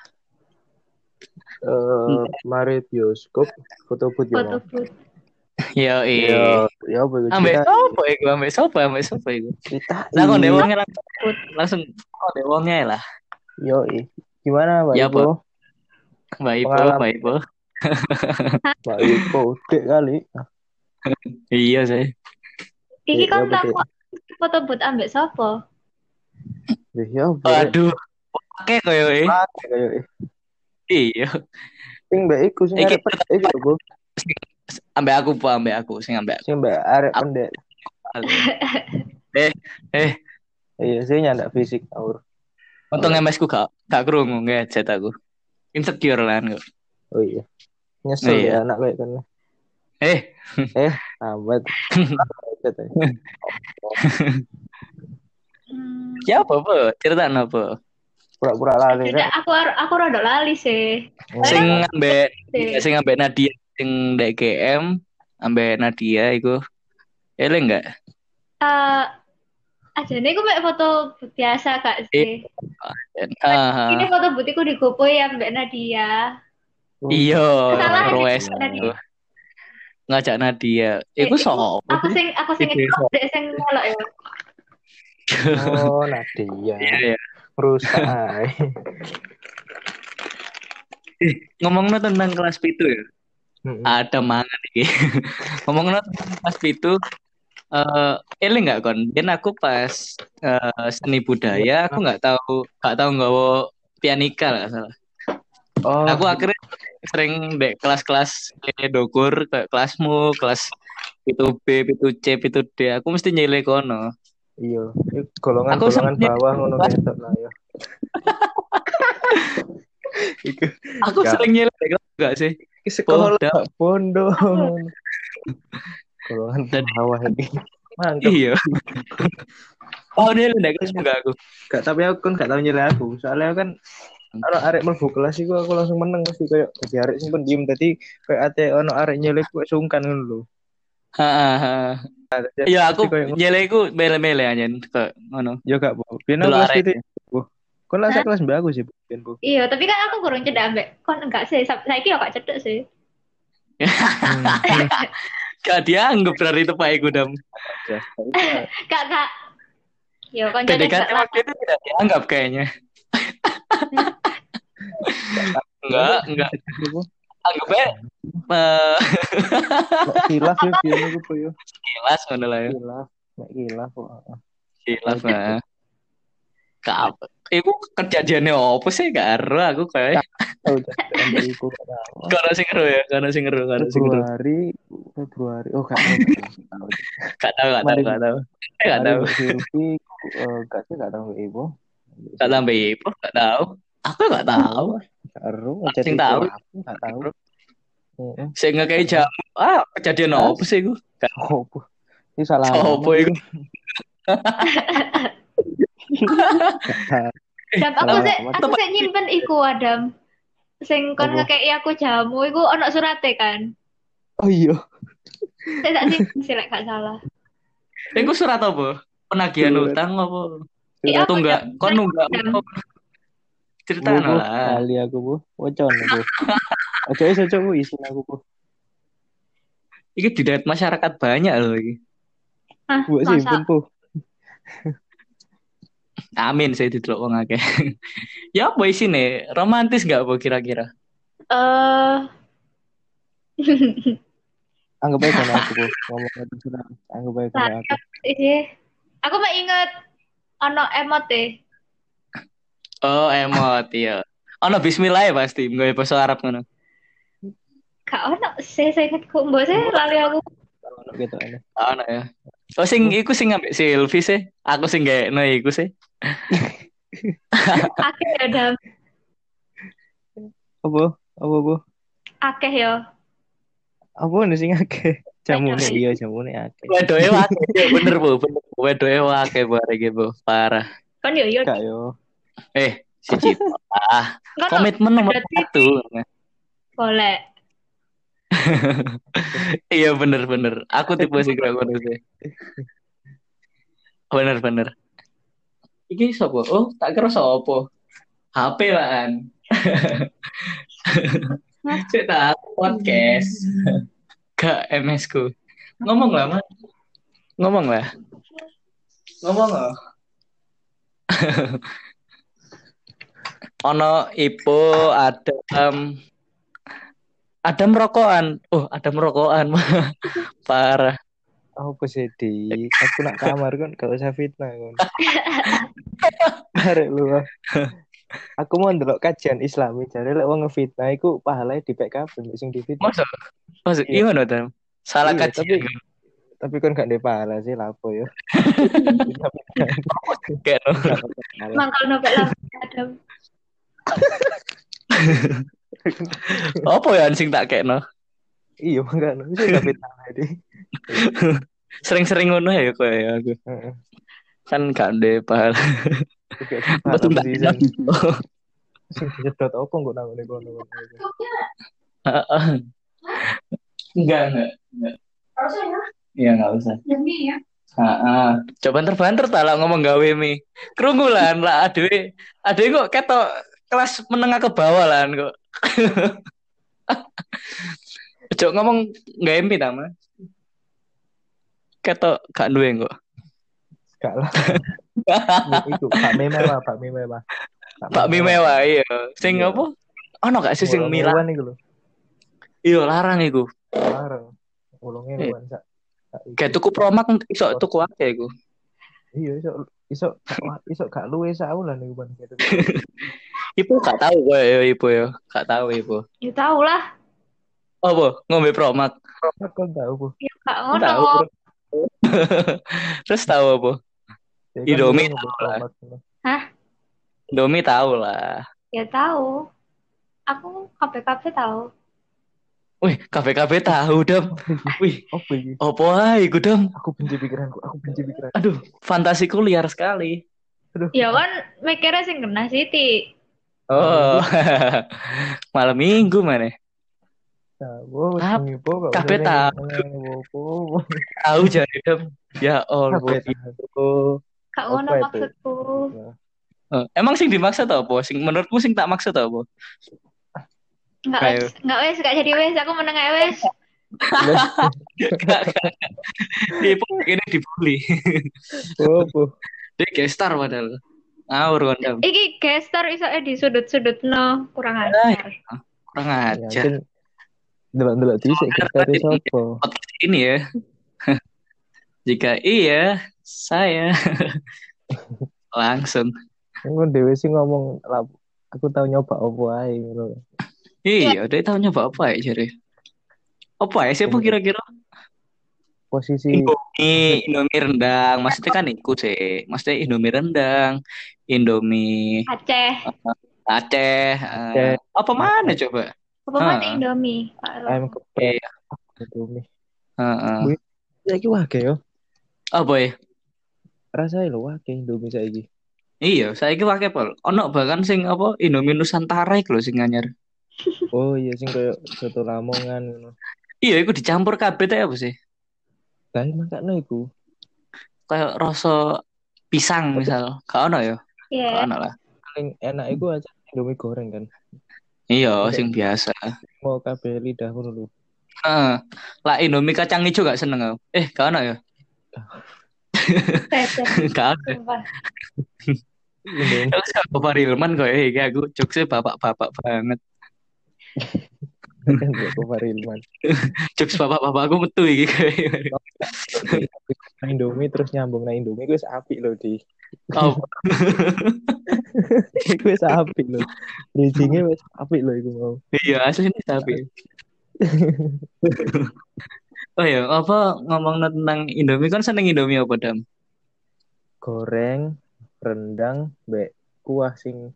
Uh, mari bioskop foto put ya. Foto put. Yo iya. Ya apa Ambek sopo iku, ambek sopo, ambek sopo iku. Kita. Lah kok dewonge langsung langsung kok dewonge lah. Yo Gimana Mbak ya, Ipo? Mbak Ipo, Mbak Ipo. Mbak Ipo, dek kali. iya sih. Iki kan tak foto but ambek sopo? Iya, Aduh. Pakai koyo e. Pakai koyo e. Iya. Sing mbak iku sing iki lho, Ambek aku po, ambek aku, sing ambek aku. Sing mbak arep pendek. eh, eh. Iya, sih nyandak fisik aur. Untung MS ku gak gak krungu ngechat aku. Insecure lah kok. Oh iya. Nyesel iya. ya anak kayak kan. Eh, eh, amat. Siapa, Po? Cerita apa? Pura-pura lali Tidak, aku aku rada lali sih oh. sing ngambek sing ngambek Nadia sing DGM ambek Nadia iku. Eleng enggak? Eh aja nih gue mek foto biasa kak sih. Ah, Ini foto butiku di Gopo ya Mbak Nadia. iya, Salah, Roes Nadia. ngajak Nadia. Iku Eh, sop. Aku sing aku sing itu dek sing melok ya. Oh, Nadia. Iya, iya. Rusak ae. Ngomongnya tentang kelas pitu ya. Mm-mm. Ada mangan iki. Ngomongnya tentang kelas pitu eh eling nggak kon? Dan aku pas eh, seni budaya aku nggak tahu nggak tahu nggawa pianika lah salah. Oh, Aku akhirnya sering dek kelas-kelas dokur kayak kelasmu, kelas pitu B, pitu C, pitu D. Aku mesti nyilek kono. Iya. Iku golongan Aku golongan bawah ngono ketok lah ya. Iku Aku sering nyilek enggak sih? Sekolah bondo. golongan bawah ini. Mantap. Iya. Oh, dia lu kelas enggak aku. Gak tapi aku kan gak tau nyilih aku. Soalnya aku kan kalau arek mlebu kelas iku aku langsung meneng mesti kayak jadi arek sing pendiam tadi kayak ate ono arek nyilih kok sungkan ngono lho. Iya, aku iku mele-mele anjen kayak ngono. yo gak bu. Aku kelas itu. Bu. Kon lah kelas mbak aku sih bu. Iya, tapi kan aku kurang cedak Mbak. Kon enggak sih, Sa- saiki yo gak cedek sih. Hmm. Gak dianggap berarti itu Pak Iku dam. Kak, Kak. Yo, kon PDKT lah. waktu itu tidak dianggap kayaknya. enggak, enggak. Anggapnya eh Nek Kilaf ya aku bu yo. kilas ngono lah ya. Kilaf. Nek kilaf kok. Kilas nah. Kap. Iku kejadiannya apa sih gak ero aku kayak Tahu gak tahu. karena sing ero ya, karena sing ero, karena sing ero. Februari Februari oh gak tahu. Gak tahu, gak tahu, gak tahu. Eh, Gak tahu. Silvi eh, gak sih gak tahu ibu. Gak tambah ipo, gak tahu. Aku gak tahu. Taruh Sing tahu. aku gak tahu. Heeh. Saya nggak kayak jamu. Ah, kejadian apa sih iku? Gak Oh, bu. Ini salah. Sopo iku? Dan aku sih aku sih nyimpen iku Adam. Sing kon Apa? ngekei aku jamu iku ono surate kan. Oh iya. Saya tak simpen sih gak salah. Iku surat apa? Penagihan utang apa? Iya, Itu enggak, aku kon nunggak jam- apa? Cerita Bu, bu, lah. kali aku bu. Wocon bu. Ojo iso ojo bu isin aku bu. Iki di daerah masyarakat banyak loh iki. Hah, Bu simpen masa? bu. Amin saya didelok wong akeh. ya apa isine? Romantis enggak apa kira-kira? Eh Anggap aja kalau aku bu. Ngomong sudah. Anggap aja kalau aku. Iya. Aku mau inget ono emot deh. Oh, emot ya. Ono bismillah ya pasti, nggawe bahasa Arab ngono. Gak ono sih saya inget kok mbok sih lali aku. Kalau gitu ini. Ono ya. Oh sing iku sing ngambek Silvi sih. Aku sing no iku sih. Akeh ya Dam. Apa? Apa bu? Akeh ya. Apa nih sing akeh? Jamune iya jamune akeh. Wedoke akeh, ya, bener Bu, bener. Wedoke akeh bareng Bu, parah. Kan yo yo. Gak yo. Eh, si Cita. Kan komitmen nomor berarti- satu. boleh. Iya bener-bener. Aku tipe kayak ngono sih. Bener-bener. Iki sapa? Oh, tak kira sapa. HP lan. Cek tak podcast. Gak MS ku. Ngomong lah, Mas. Ngomong lah. Ngomong lah. ono Ipo, Adam, Adam rokokan. Oh, Adam rokokan. Parah. Apa sih di? Aku nak kamar kan gak usah fitnah kan. Arek lu. Aku mau ndelok kajian Islami jare lek wong ngefitnah iku pahalanya di PKB sing difitnah. Masa? Masa Iya. Adam? Salah Iya, kajian. tapi- Tapi kan gak ndek pahala sih lapo yo. Kayak no. Mangkal lah Adam. Apa ya sing tak kayak no? Iya makanya wis gak fitnah di. Sering-sering ngono ya kok ya aku. Kan gak pahala. Oke, Betul tak sih, sing- disedot kok nang ngene kono. Enggak, enggak. enggak. Iya nggak usah. Demi ya. Ah, coba banter tak lah ngomong gawe mi. Kerungulan lah adewe. Adewe kok ketok kelas menengah ke bawah lah kok. Cok ngomong gawe mi ta, Mas. Ketok gak duwe kok. Gak lah. Pak Mi mewah, Pak mewah. Pak Mi mewah iya. Sing iya. apa? Ono gak sih sing Mila? Iya larang iku. Larang. Ulunge bukan sak Kayak tuku promak iso tuku akeh iku. Iya iso iso iso gak luwe saulan iku ban gitu. Ibu gak tahu gue ya ibu ya, gak tahu ibu. Ya tahu lah. Oh bu, ngombe promak. Promak kan tahu bu. Ya gak ngono. Terus tahu apa? Ya, kan Indomie tahu lah. Hah? Indomie tahu lah. Ya tahu. Aku kafe-kafe tahu. Wih, kafe-kafe tahu, Dam. Wih, apa ini? Apa ae, Dam? Aku benci pikiranku, aku benci pikiran. Aduh, fantasiku liar sekali. Aduh. Ya kan, mikirnya sing kena Siti. Oh, malam minggu mana? Tahu, kafe tahu. Tahu jadi Dam. Ya Allah. Kak ngono maksudku. Oh, emang sing dimaksud apa? Sing menurutmu sing tak maksud apa? Enggak wes, enggak wes, enggak jadi wes, aku meneng ae wes. Ibu ini dibully. Oh, bu. Dia gestar padahal. Ngawur kondam. Iki gestar iso di sudut-sudut no, kurang ajar. Kurang ajar. Delok-delok bisa gestar sopo. Ini ya. Jika iya, saya langsung. Ngono dhewe sih ngomong aku tahu nyoba opo ae Iya, dia tahu nyoba apa ya jadi? Apa ya siapa kira-kira? Posisi Indomie, Indomie rendang. Maksudnya kan ikut sih. Maksudnya Indomie rendang, Indomie Aceh. Aceh. Uh, apa mana coba? Apa mana uh. Indomie? Ayam kepe. Indomie. Heeh. Uh, Saiki wae yo. Apa ya? Rasanya lo wae Indomie saiki. Iya, saiki wae pol. Ono bahkan sing apa Indomie Nusantara iku lho sing anyar. Oh iya sing koyo soto Lamongan ngono. Iya, iku dicampur kabeh ta apa sih? Kae makane iku. Kayak rasa pisang misal. Gak ono ya? Iya. Ono lah. Paling enak iku aja Indomie goreng kan. Iya, sing biasa. Mau kabeh lidah ngono lho. Heeh. Lah Indomie kacang hijau gak seneng aku. Eh, gak ono ya? Gak ono. Terus Bapak Rilman kok eh aku jokesnya bapak-bapak banget. Bapak Farilman. Jokes bapak-bapak aku metu iki Nah Indomie terus nyambung nah Indomie gue api loh di. Oh. gue api loh. Bridgingnya wes api loh itu mau. Iya aslinya api. oh ya, apa ngomong tentang Indomie kan seneng Indomie apa dam? Goreng, rendang, be kuah sing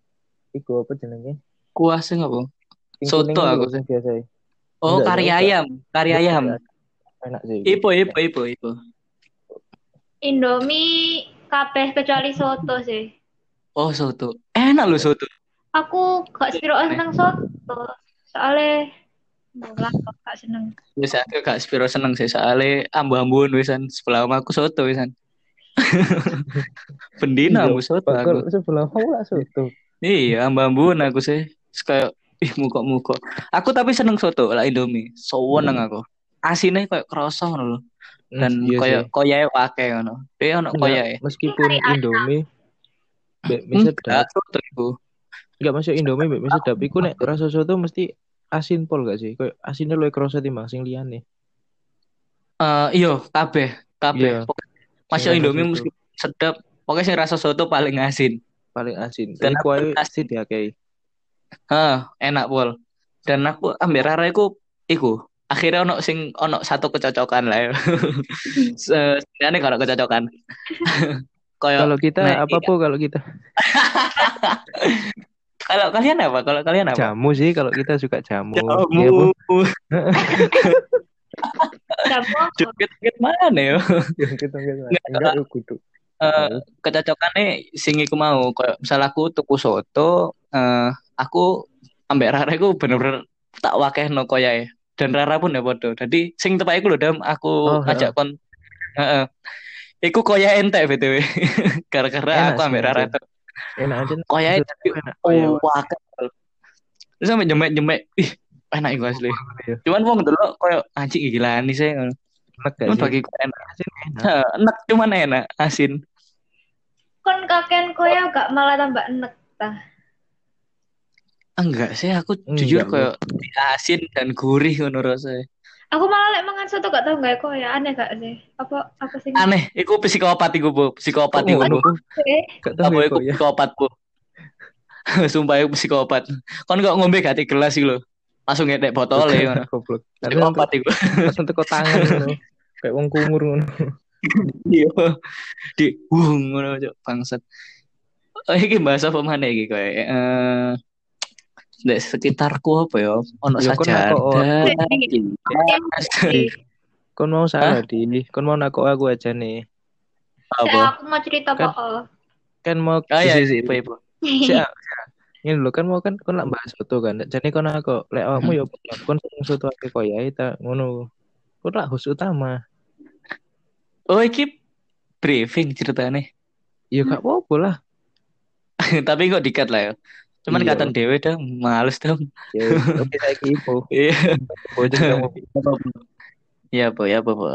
iku apa jenenge? Kuah sing apa? Soto aku sih biasa. Oh, Enggak, kari ayam, kari ayam. Enak sih. Ipo, ipo, ipo, ipo. Indomie kabeh kecuali soto sih. Oh, soto. Enak loh soto. Aku gak spiro seneng soto. Soalnya gak seneng. Wis aku gak spiro seneng sih soalnya ambu-ambuan wisan sebelah aku soto wisan. Pendina ambu soto aku. Sebelah kamu gak soto. Iya, ambu-ambuan aku sih. Kayak Ih, muka-muka. Aku tapi seneng soto lah Indomie. Seneng hmm. aku. Asinnya kayak kerasa loh. Dan hmm, iya kayak koyae wake ngono. Dia ono koyae. Meskipun Indomie mbek mie sedap. Soto iku. Enggak masuk Indomie mbek mie sedap iku nek rasa soto mesti asin pol gak sih? Kayak asinnya luwih kerasa timbang sing liyane. Eh uh, iya, kabeh, kabeh. Yeah. Masuk Indomie mesti sedap. Pokoknya sing rasa soto paling asin. Paling asin. Dan kuah asin ya kayak Hah, enak pol. Dan aku ambil rara iku iku akhirnya ono sing ono satu kecocokan lah ya. Sebenarnya kalau kecocokan. kalau kita nah, apa po kalau kita? kalau kalian apa? Kalau kalian apa? Jamu sih kalau kita suka jamu. Jamu. Ya, jamu. Joget-joget mana ya? Joget-joget mana? Enggak, kudu. Uh, kecocokannya sing iku mau kayak misal aku tuku soto uh, aku ambek rara aku bener-bener tak wakeh no koyae dan Rara pun ya podo. Jadi sing tepak iku lho Dam, aku Oh, ajak kon heeh. Iku koya entek BTW. Gara-gara Enak aku ambek Rara tuh. Enak aja. Koya Itu tapi enak. Koya, oh, wah. Terus sampe jemek-jemek. Ih, enak iku asli. ya. Cuman wong delok koyo anjing gila nih saya. Enak bagiku enak. Asin enak. Enak cuman enak asin. Kon kaken koyo gak malah tambah enek ta. Enggak sih aku Enggak, jujur koyo asin dan gurih ngono rasanya. Aku malah lek mangan soto gak tau gak koyo aneh gak sih? Apa apa sing Aneh, iku psikopat iku, Bu. Psikopat iku, Bu. Eh, Gak ya iku kok ya. psikopat, Bu. Sumpah iku psikopat. Kon kok ngombe gak di gelas iki lho. Langsung ngedek botol ya ngono. Goblok. Psikopat iku. langsung teko tangan ngono. Kayak wong kumur ngono. Iya. Di wung ngono cok bangsat. Oh, iki bahasa apa mana iki koyo eh Dek sekitarku apa ya? Ono Ya, kon saja. aku- Kon mau salah di. Kon mau nakok aku aja nih. Apa? aku mau cerita Kan- po. Kan mau Ah ya, sih, ibu ibu. Si, ah, ini lho kan mau kan kon lak bahas soto kan. Jadi kon aku lek awakmu ya kon sing soto ake koyo ae ta ngono. Kon lak host utama. Oh iki briefing ceritanya. Ya gak apa-apa lah. Tapi kok dikat lah ya. Cuman Iya. katan dewe dah males dah. Ya oke saiki ipo. Iya. Bojong kamu. Ya apa ya apa apa.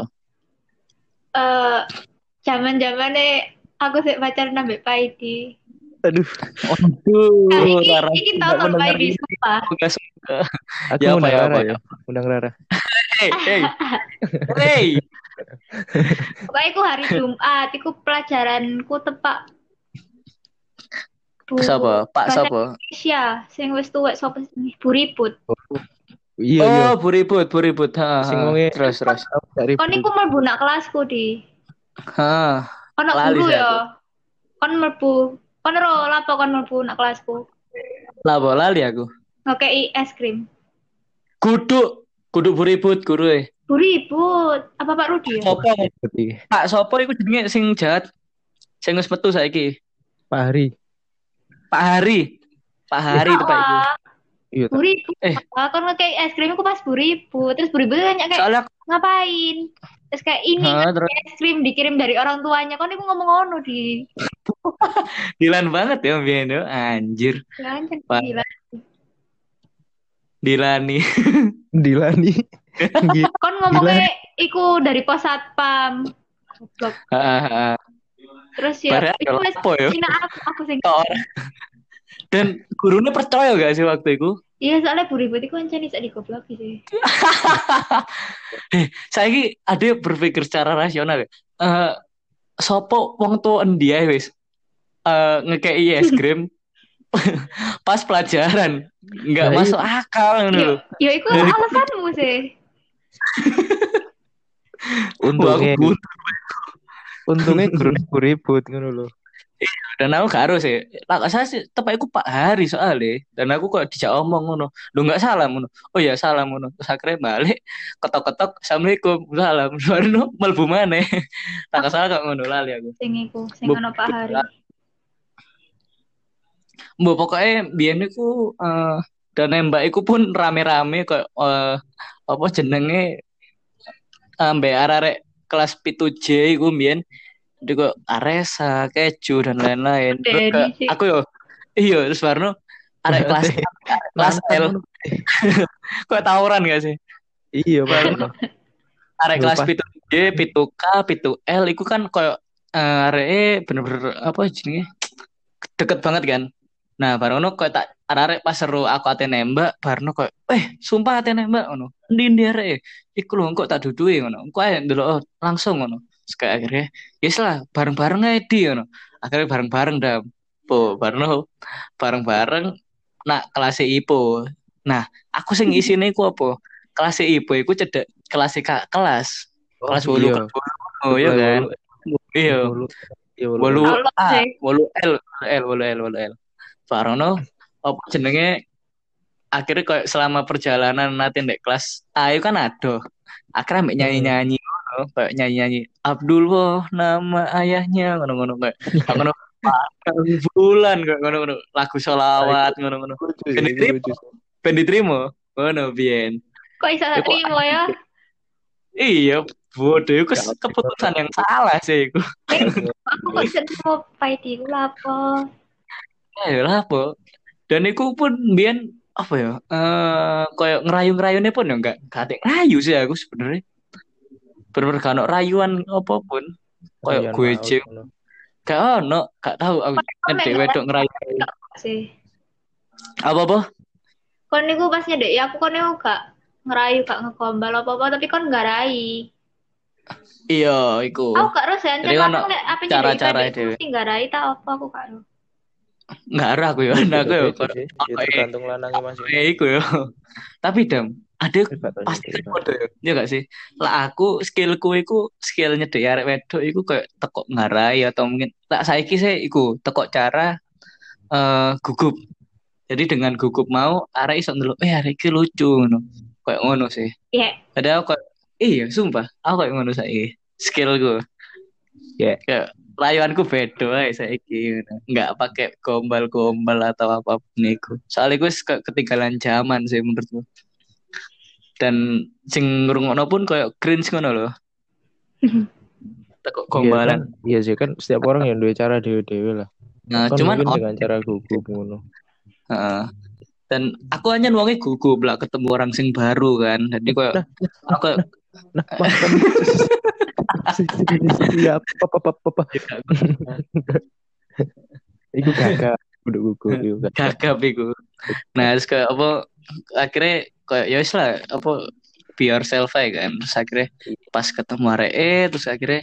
Eh zaman-zamane aku sik pacaran ambek Paidi. Aduh, Aduh, Nah, iki Rara mendengar Paidi ini. sumpah. Aku suka. aku Ya, apa undang ya, Rara apa ya. Undang Rara. Hey, hey. Hey. Pokoknya iku hari Jumat, iku pelajaranku tepak Bu- Siapa? Pak siapa? Indonesia sing wis tuwek sapa sih? Buriput. Iya, iya. Oh, buribut, buribut. Ha, Sing ha. wonge- Terus, terus. Ribut. Kon iku mlebu nak kelasku di. Ha. Lali guru ya. Kon mlebu. Kon ro lapo kon mlebu nak kelasku. Lah bola lali aku. Ngekei es krim. Kudu, kudu buribut guru e. Buriput. Apa Pak Rudi ya? Sopo? Berarti Pak Sopo iku jenenge sing jahat. Sing wis metu saiki. Pak Hari. Pak Hari. Pak Hari itu Pak. Wah, Iya, tak. Buriput. Eh. Kon ngekei es pas buriput. Terus buriput nanya kayak Soalnya ngapain? Terus kayak ini ha, terus es krim dikirim dari orang tuanya. Kon iku ngomong ngono di. Dilan banget ya yo. Anjir. Pak. gila. Dilani. Dilani. Gila. Kon ngomongnya iku dari pos satpam. Terus ya, Padahal itu apa ya? hina aku aku sing. Dan gurunya percaya gak sih waktu itu? Iya, soalnya buribut iku ancen iso digoblok sih. eh, saya ada yang berpikir secara rasional. ya. Eh, sopo wong tuh endi ae wis eh ngekei es krim pas pelajaran nggak Nah, masuk akal ngono. Ya iku Dari- alasanmu sih. Untungnya, aku untungnya guru ribut ngono lho. dan aku gak harus ya. Lah saya sih tepak iku Pak Hari soalnya dan aku kok dijak omong ngono. Lu nggak salah ngono. Oh ya salah ngono. Terus akhirnya balik ketok-ketok Assalamualaikum. Salam. Baru mlebu maneh. Tak salah kok ngono lali aku. Sing iku, sing Bu- ono Pak Hari. Mbak pokoknya biyen iku eh dan nembak iku pun rame-rame kok eh apa jenenge ambek arek kelas pitu J iku biyen Jadi kok Aresa, keju dan lain-lain. Sih. aku yo iya terus baru arek kelas kelas L kok tawuran gak sih? Iya, Pak. Arek kelas Lupa. pitu J, pitu K, pitu L iku kan koyo eh arek bener-bener apa jenenge deket banget kan. Nah, baru ngono koyo tak arek pas seru aku ate nembak, baru koyo eh sumpah ate nembak ngono. Endi endi arek iku lho kok tak duduhi ngono. Engko ae ndelok oh, langsung ngono. Kayak akhirnya yes lah bareng-bareng ae di ngono. Akhirnya bareng-bareng dah. Po, baru bareng-bareng nak kelas IPO. Nah, aku sing isine iku apa? Kelas IPO iku cedek kelas kak kelas. Kelas Oh, bolu iya. Oh iya kan? Iya. Bolu. Iya, bolu. Bolu Allah A, sih. bolu L, bolu L, bolu L, L. Parono apa jenenge akhirnya kayak selama perjalanan nanti ndek kelas A itu kan ada. Akhirnya ambek nyanyi-nyanyi ngono, kayak nyanyi-nyanyi Abdul wah nama ayahnya ngono-ngono kayak ngono bulan kayak ngono-ngono lagu sholawat ngono-ngono. Ben diterima. ngono biyen. Kok bisa terima ya? Iya, bodoh itu keputusan yang salah sih itu. Aku kok bisa terima pahit itu lapo. Ya lapo. Dan itu pun biar apa ya? Eh kayak ngerayu-ngerayune pun ya enggak kate ngerayu sih aku sebenarnya. Bener-bener kan rayuan apa pun. Kayak gue cek. Gak ono, gak tahu aku ngedek wedok ngerayu. Sih. Apa apa? Kon niku pas nyedek ya aku kon niku gak ngerayu gak ngekombal apa-apa tapi kon gak rai. Iya, iku. Aku gak roh sen Jadi kan ono aku nek apa cara-cara nyedek mesti gak rai tak apa aku gak Enggak arah aku ya, nah aku ya. Beda-beda sih. Ya tergantung lanangnya masing Ya iku ya. Tapi dam, ada pasti kode ya. Ya gak sih? Lah aku skillku iku skill nyedek arek wedok iku kayak tekok ngarai atau mungkin lah saiki sih iku tekok cara eh gugup. Jadi dengan gugup mau arek iso ndelok eh arek iki lucu ngono. Kayak ngono sih. Iya. Ada aku kayak iya sumpah aku kayak ngono saiki. Skillku. Ya. Kayak layuanku beda ae saiki ngono. Enggak pakai gombal-gombal atau apa pun iku. Soalnya gue ke- ketinggalan zaman sih menurutku. Dan sing ngrungokno pun kayak cringe ngono loh. Tekok gombalan. Iya sih kan setiap orang yang dua cara dewe-dewe lah. Nah, Kan cuman dengan cara gugup ngono. Heeh. dan aku hanya wonge gugup lah ketemu orang sing baru kan. Jadi kayak aku Nah. Siap, apa apa apa apa. Iku gagak, kudu gugup iku gagap iku. Nah, terus kayak apa akhirnya kayak ya wis lah apa be yourself aja kan. Terus akhirnya pas ketemu arek eh terus akhirnya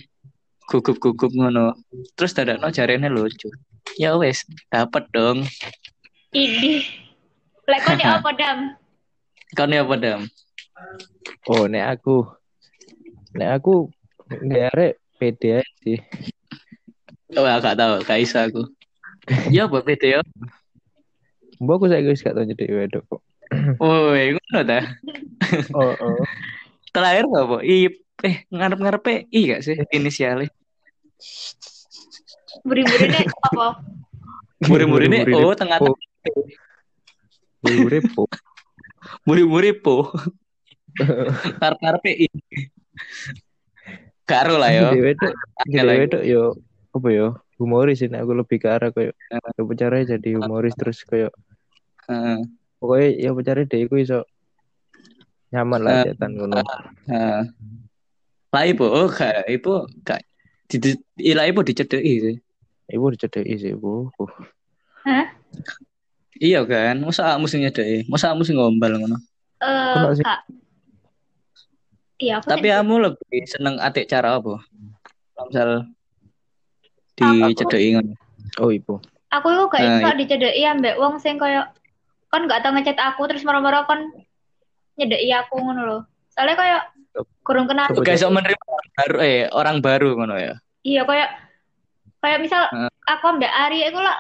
gugup-gugup ngono. Terus dadakno jarene lucu. Ya wes, dapat dong. Idi. Lek ya apa dam? Kan ya apa dam? Oh, nek aku nek aku nggak arek pede aja sih. Oh, gak tahu, gak bisa aku. Ya apa beda ya? Mbak aku saya guys gak tau jadi wedok kok. Woi, ngono ta? Oh, oh. Terakhir apa? I eh ngarep-ngarepe I gak sih inisialnya? Beri-beri deh apa? Muri-muri oh tengah po. Muri-muri po. muri-muri po. Ngarep-ngarepe I. Karo lah yo. Wedok, jadi lagi. wedok yo apa yo humoris ini aku lebih ke arah kayak ya caranya jadi humoris terus kayak Heeh. pokoknya ya caranya deh aku iso nyaman lah cetan ngono. Heeh. Lah ibu, oh gak, ibu gak di, di, ilah ibu dicedeki sih. Ibu dicedeki sih bu. Uh. Hah? Iya kan, masa kamu sing nyedeki, masa kamu sing ngombal ngono. Eh? Kak. Iya, aku Tapi kamu lebih seneng atik cara apa? Misal Aku- dicedeki ngono. Oh ibu. Aku itu gak Nah, iso dicedeki ambek wong sing koyo kon gak tau ngechat aku terus moro-moro kon nyedeki aku ngono lho. Soalnya koyo kurang kenal. Gak iso menerima orang baru, eh orang baru ngono ya. Iya koyo kayak misal Heeh. aku ambek Ari iku lah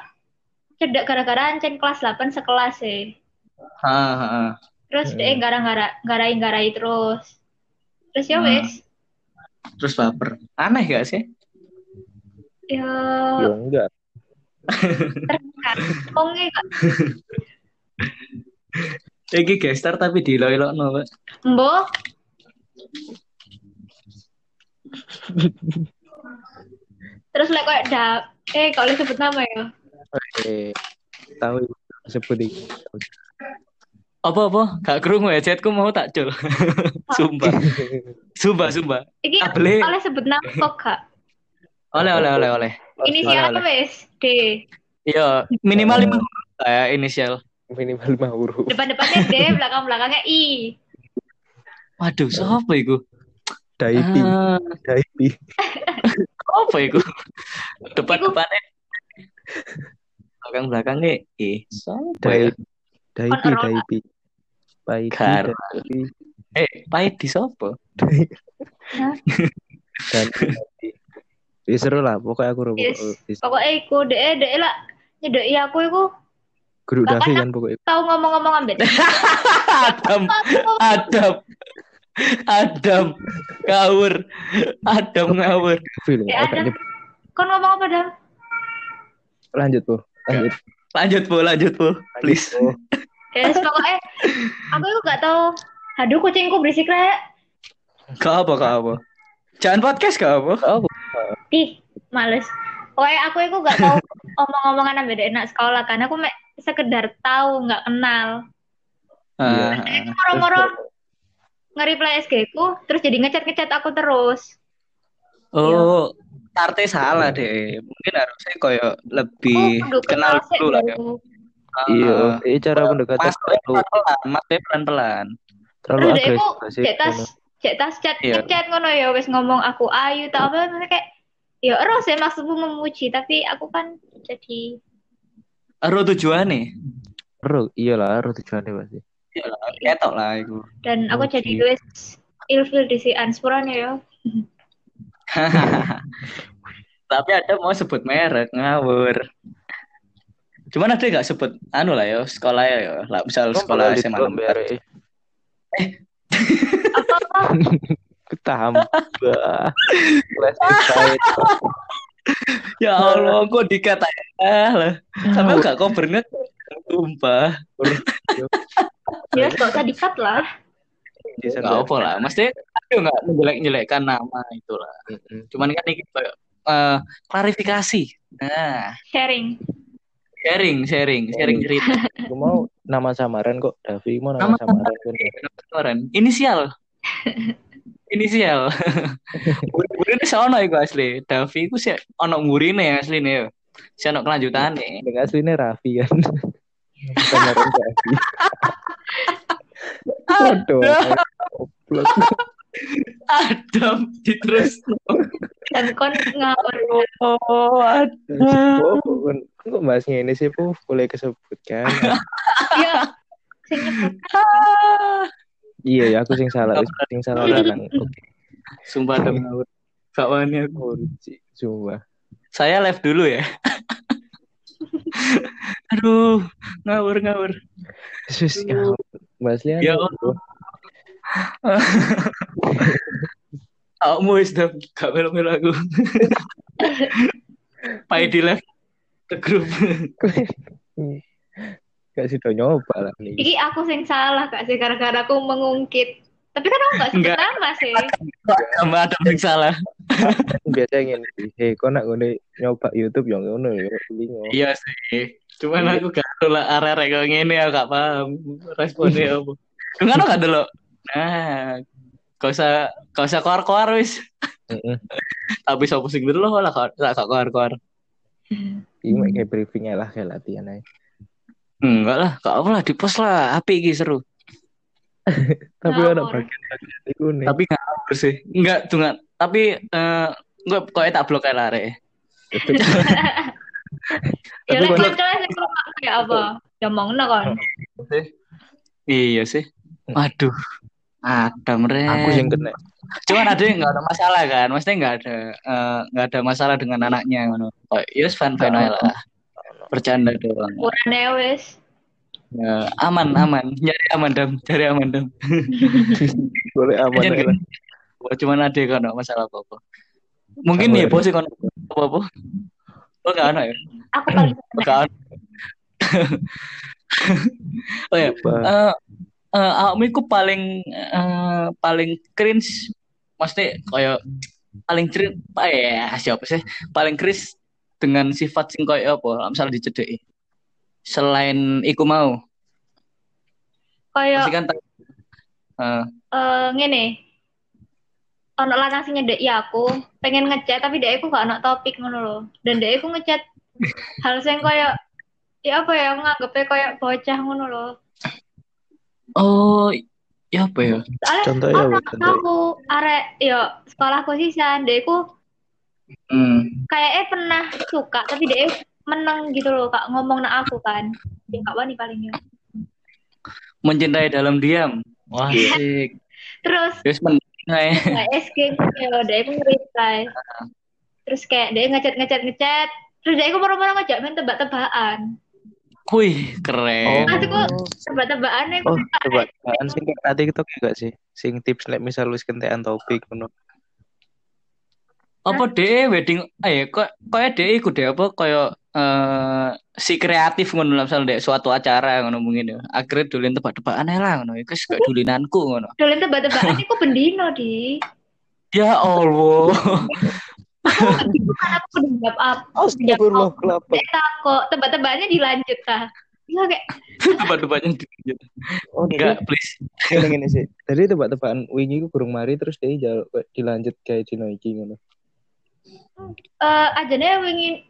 cedek gara-gara ancen kelas 8 sekelas e. Heeh, heeh. Terus Hmm. dia gara-gara garai-garai terus. Terus ya Hmm. wes. Terus baper. Aneh gak sih? Ya Ya enggak. wonge gak Iki gestar tapi dilo-ilokno, Pak. mbok Terus lek koyo da eh kalau sebut nama ya. Eh, tahu sebut iki. Apa-apa? Gak krungu ya chatku mau tak cul. sumpah. Sumpah, sumpah. Ah, boleh. oleh sebut nama kok gak? Oleh, oleh, oleh, oleh. Inisial oleh, apa wes? D. Iya, minimal lima huruf lah ya inisial. Minimal lima huruf. Depan-depannya D, belakang-belakangnya I. Waduh, siapa itu? Daipi, Ah, Daipi. apa itu? Depan-depannya. Belakang-belakangnya. Eh, siapa ya? Dai- Daipi. Daipi. Paiti, Karo. Eh, pahit di siapa? dan. Ya seru lah, pokoknya aku rumput. Yes. Pokoknya iku D, D lah nyedeki aku iku Guru Davi kan pokoknya. tahu ngomong-ngomong ambek. Adam, Adam, Adam, ngawur, Adam ngawur. Eh, agak ada. nyebut. Kon ngomong apa dam? Lanjut tuh, lanjut. Lanjut, Bu, lanjut, Bu. Please. Oh, Yes, pokoknya aku itu gak tahu Aduh kucingku berisik rek. Gak apa, gak apa. Jangan podcast gak apa. Oh, Ih, males. Pokoknya aku itu gak tahu omong-omongan ambek enak sekolah kan. Aku sekedar tahu nggak kenal. Ah, Aku moro-moro nge-reply SG ku terus jadi ngechat-ngechat aku terus. Oh, Tarte salah deh. Mungkin harusnya koyo lebih Oh, kenal dulu lah ya. Iya. Ah, Ini cara pendekatan Mas terlalu pelan-pelan, Mas pelan-pelan. terlalu Terus dia ku agresif. cek tas cek tas chat Iya. chat ngono ya wes ngomong aku ayu tak apa maksudnya kayak ya ero sih maksudku memuji tapi aku kan jadi Aro tujuannya. Ro, iyalah, ro tujuannya pasti. Ya lah, ketok lah itu. dan aku jadi wes ilfil di si Anspurane ya. Tapi ada mau sebut merek ngawur. Cuman ada nggak sebut anu lah ya sekolah ya, ya. Lah, misal sekolah SMA. BRE. Apa-apa Ketambah. Classified. Ya Allah, kok dikata ah lah. Sampai gak cover nge tumpah. ya gak usah dikat lah. Season Gak apa lah, mesti aduh nggak menjelek-jelekkan nama itulah. Mm-mm. Cuman kan ini eh, klarifikasi. Nah, Sharing. Sharing, sharing, sharing cerita. Aku mau nama samaran kok. Davi mau nama Nama samaran kan. Kemarin inisial. inisial. Murine sih ono iku asli. Davi iku sih ono asline ya. Si ono kelanjutane. Dengan aslinya Raffi kan. Samaran Davi. Waduh. Adam terus. Dan kon ngawur. Oh, Oh, kan kok bahasnya ini sih, Puf? Boleh kesebut kan? Ya. Sing nyebut. iya ya, aku sing salah, sing salah larang. Oke, Sumpah demi ngawur. Gak wani aku. sumpah. Saya live dulu ya. Aduh, ngawur ngawur. Sus, ya, Mas Lian. Ya Allah. Kamu wis dah gak melu-melu aku. Pai di live ke grup. Gak sih nyoba lah nih. Iki aku sing salah gak sih gara-gara aku mengungkit. Tapi kan aku gak Enggak. nama sih. Sama Adam yang salah. Biasa ngene iki. Hei, kok nak ngene nyoba YouTube yang ngono ya. Iya sih. Cuman aku gak tahu lah arek-arek kok ngene aku gak paham responnya apa. Dengar gak dulu? Nah, kau usah kau usah keluar-keluar wis. Heeh. Tapi sapa sing dulu lah gak keluar-keluar. Iki mek kayak briefingnya lah kayak latihan aja. Enggak lah, gak apa lah di post lah. Api iki seru. Tapi ada bagian-bagian itu nih. Tapi gak apa sih. Enggak, tuh enggak. Tapi eh enggak kok tak blok kayak lare. Ya sing ngomong kayak apa? Ya mongno kon. Iya sih. Waduh. Adam re. Aku sing kena. Cuman ada yang nggak ada masalah kan, maksudnya nggak ada eh, nggak ada masalah dengan anaknya, ngono. Oh, yes fan fan aja lah, bercanda doang. Urane wis. Ya, aman aman, nyari aman dam, cari aman dam. Boleh aman lah. Oh, cuman ada kan nggak masalah apa apa. Mungkin ya ya. bos kan apa apa. Oh nggak ada ya? Aku paling Oh, nggak ada. oh ya, Coba. Eh eh aku iku paling eh, paling cringe maksudnya kayak paling cringe apa ya siapa sih paling cringe dengan sifat sing kayak apa misalnya dicedeki selain iku mau koyo pasti kan eh, eh ngene. Ono lanang sing nyedeki aku, pengen ngechat tapi dia aku gak ono topik ngono lho. Dan dia aku ngechat hal sing koyo ya apa ya aku nganggepnya koyo bocah ngono lho. Oh ya apa ya Soalnya Contohnya apa? Contohnya. aku arek yo sekolahku sisan, dia aku hmm. kayaknya pernah suka tapi dia menang gitu loh kak ngomong na aku kan. Ya gak wani palingnya. mencintai dalam diam wah asik Terus terus menang ae. kayak SG ya dia aku nge-reply. Terus kayak dia ngechat ngechat ngechat. Terus dia aku baru-baru ngajak main tebak-tebakan. Wih, keren. Nanti kok tebak-tebakannya Oh, aku coba kan sing kayak tadi TikTok juga sih. Sing tips nek misal wis kentekan topik ngono. apa deh wedding eh kok kayak deh ikut deh apa kayak uh, si kreatif ngono misal deh suatu acara ngono mungkin ya. Akhirnya dulin tebak-tebakan lah ngono. Iku kayak dulinanku ngono. Dulin tebak-tebakan iku pendino di ya Allah aku aku jawab apa Astagfirullah kelapa kok tebak-tebakannya dilanjut ta Iya kayak tebak-tebakannya dilanjut. Oh enggak please. Ini ini sih. Tadi tebak-tebakan wingi ku burung mari terus dia jawab dilanjut kayak dino iki ngono. Uh, ajane wingi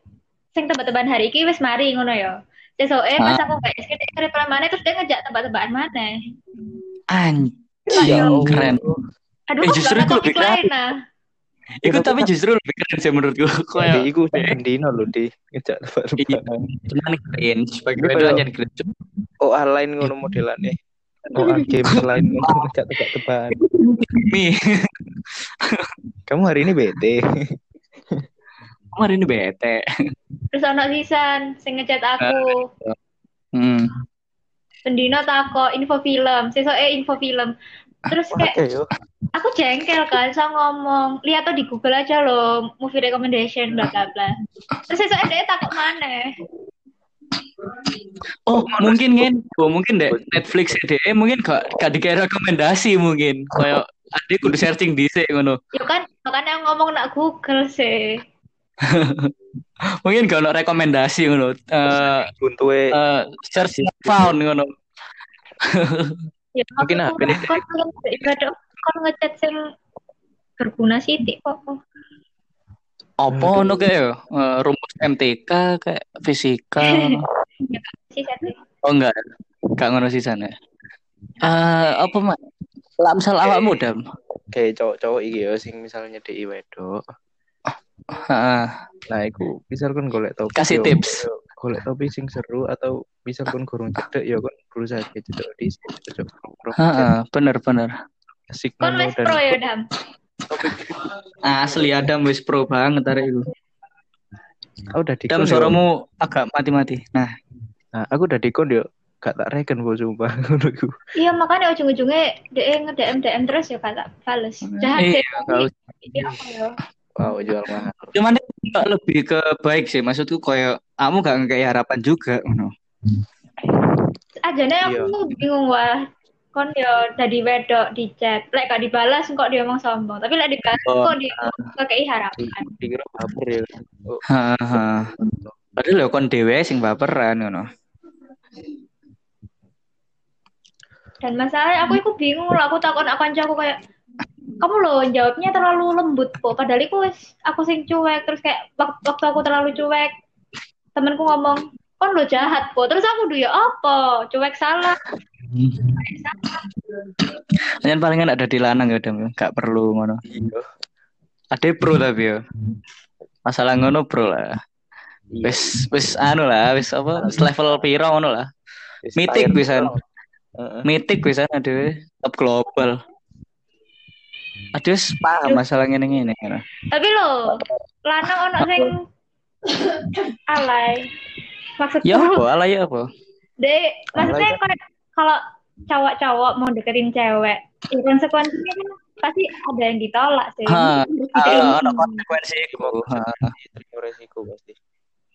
sing tebak-tebakan hari iki wis mari ngono ya. Sesoke pas aku gak SK kerep mana terus dia ngejak tebak-tebakan mana. Anjir, keren. Aduh, eh, justru itu lebih keren. Nah. Iku tapi justru lebih keren sih menurutku. Kayak iku dino lho di ngejak tebak-tebakan. Cuman keren, sebagai wedoan jadi keren. Oh, lain ngono modelannya. Oh, game lain ngono ngejak tebak-tebakan. Mi. Kamu hari ini bete. Kemarin ini bete. Terus ono sisan sing ngechat aku. Hmm. Pendino tako info film, sesoke info film. Terus kayak aku jengkel kan saya ngomong, lihat tuh di Google aja loh movie recommendation bla bla bla. Terus sesoke dia takut mana? Oh, mungkin kan, oh, mungkin deh Netflix deh, mungkin gak gak dikira rekomendasi mungkin. Kayak adik kudu searching di sini ngono. Ya kan, makanya ngomong nak Google sih. mungkin kalau rekomendasi ngono uh, untuk uh, search found ngono ya, mungkin apa ini ibadah kon ngechat sing berguna sih kok. Apa ngono kayak uh, rumus MTK kayak fisika. Oh enggak. Enggak ngono sih sana uh, apa mak? Lah misal awakmu dam? kayak cowok-cowok iki ya sing misalnya di wedok. Nah, iku kan golek topik. Kasih yo, tips. Golek topik sing seru atau kan gurung cedek ya kan berusaha cedek di cedek. Heeh, bener bener. Asik Kon wis pro ya, Dam. Asli Adam wis pro banget hari itu. Aku udah dikon. Dam suaramu agak mati-mati. Nah, nah aku udah dikon yo gak tak reken gue sumpah Iya makanya ujung-ujungnya DM nge-DM DM terus ya kata fales. Jahat iya, sih. Iya, Wow, jual mahal. Cuman itu lebih ke baik sih. Maksudku kayak kamu gak kayak harapan juga, ngono. Ajane aku iya. bingung wah. Kon yo dari wedok di chat, lek gak dibalas kok dia ngomong sombong. Tapi lek dibalas oh, kok dia kayak harapan. Dikira baper ya. Oh. Padahal yo kon dhewe sing baperan ngono. Dan masalahnya aku itu bingung lah, aku takut akan aku kayak kamu loh jawabnya terlalu lembut kok padahal aku aku sing cuek terus kayak waktu aku terlalu cuek temanku ngomong kon lo jahat kok terus aku dulu ya apa cuek salah Yang palingan ada di lanang ya udah nggak perlu ngono. Iya. Ada pro tapi ya. Masalah ngono pro lah. Iya. Wis wis anu lah, wis apa? Wis level piro ngono lah. Mitik bisa. Mitik bisa ada top global. Aduh, paham masalahnya ini ini. Tapi lo, lanang ono sing alay. Maksudnya Ya apa? Alay apa? Dek, maksudnya kalau cowok-cowok mau deketin cewek, ya konsekuensinya kan pasti ada yang ditolak sih. Ha, ada konsekuensi itu. resiko pasti.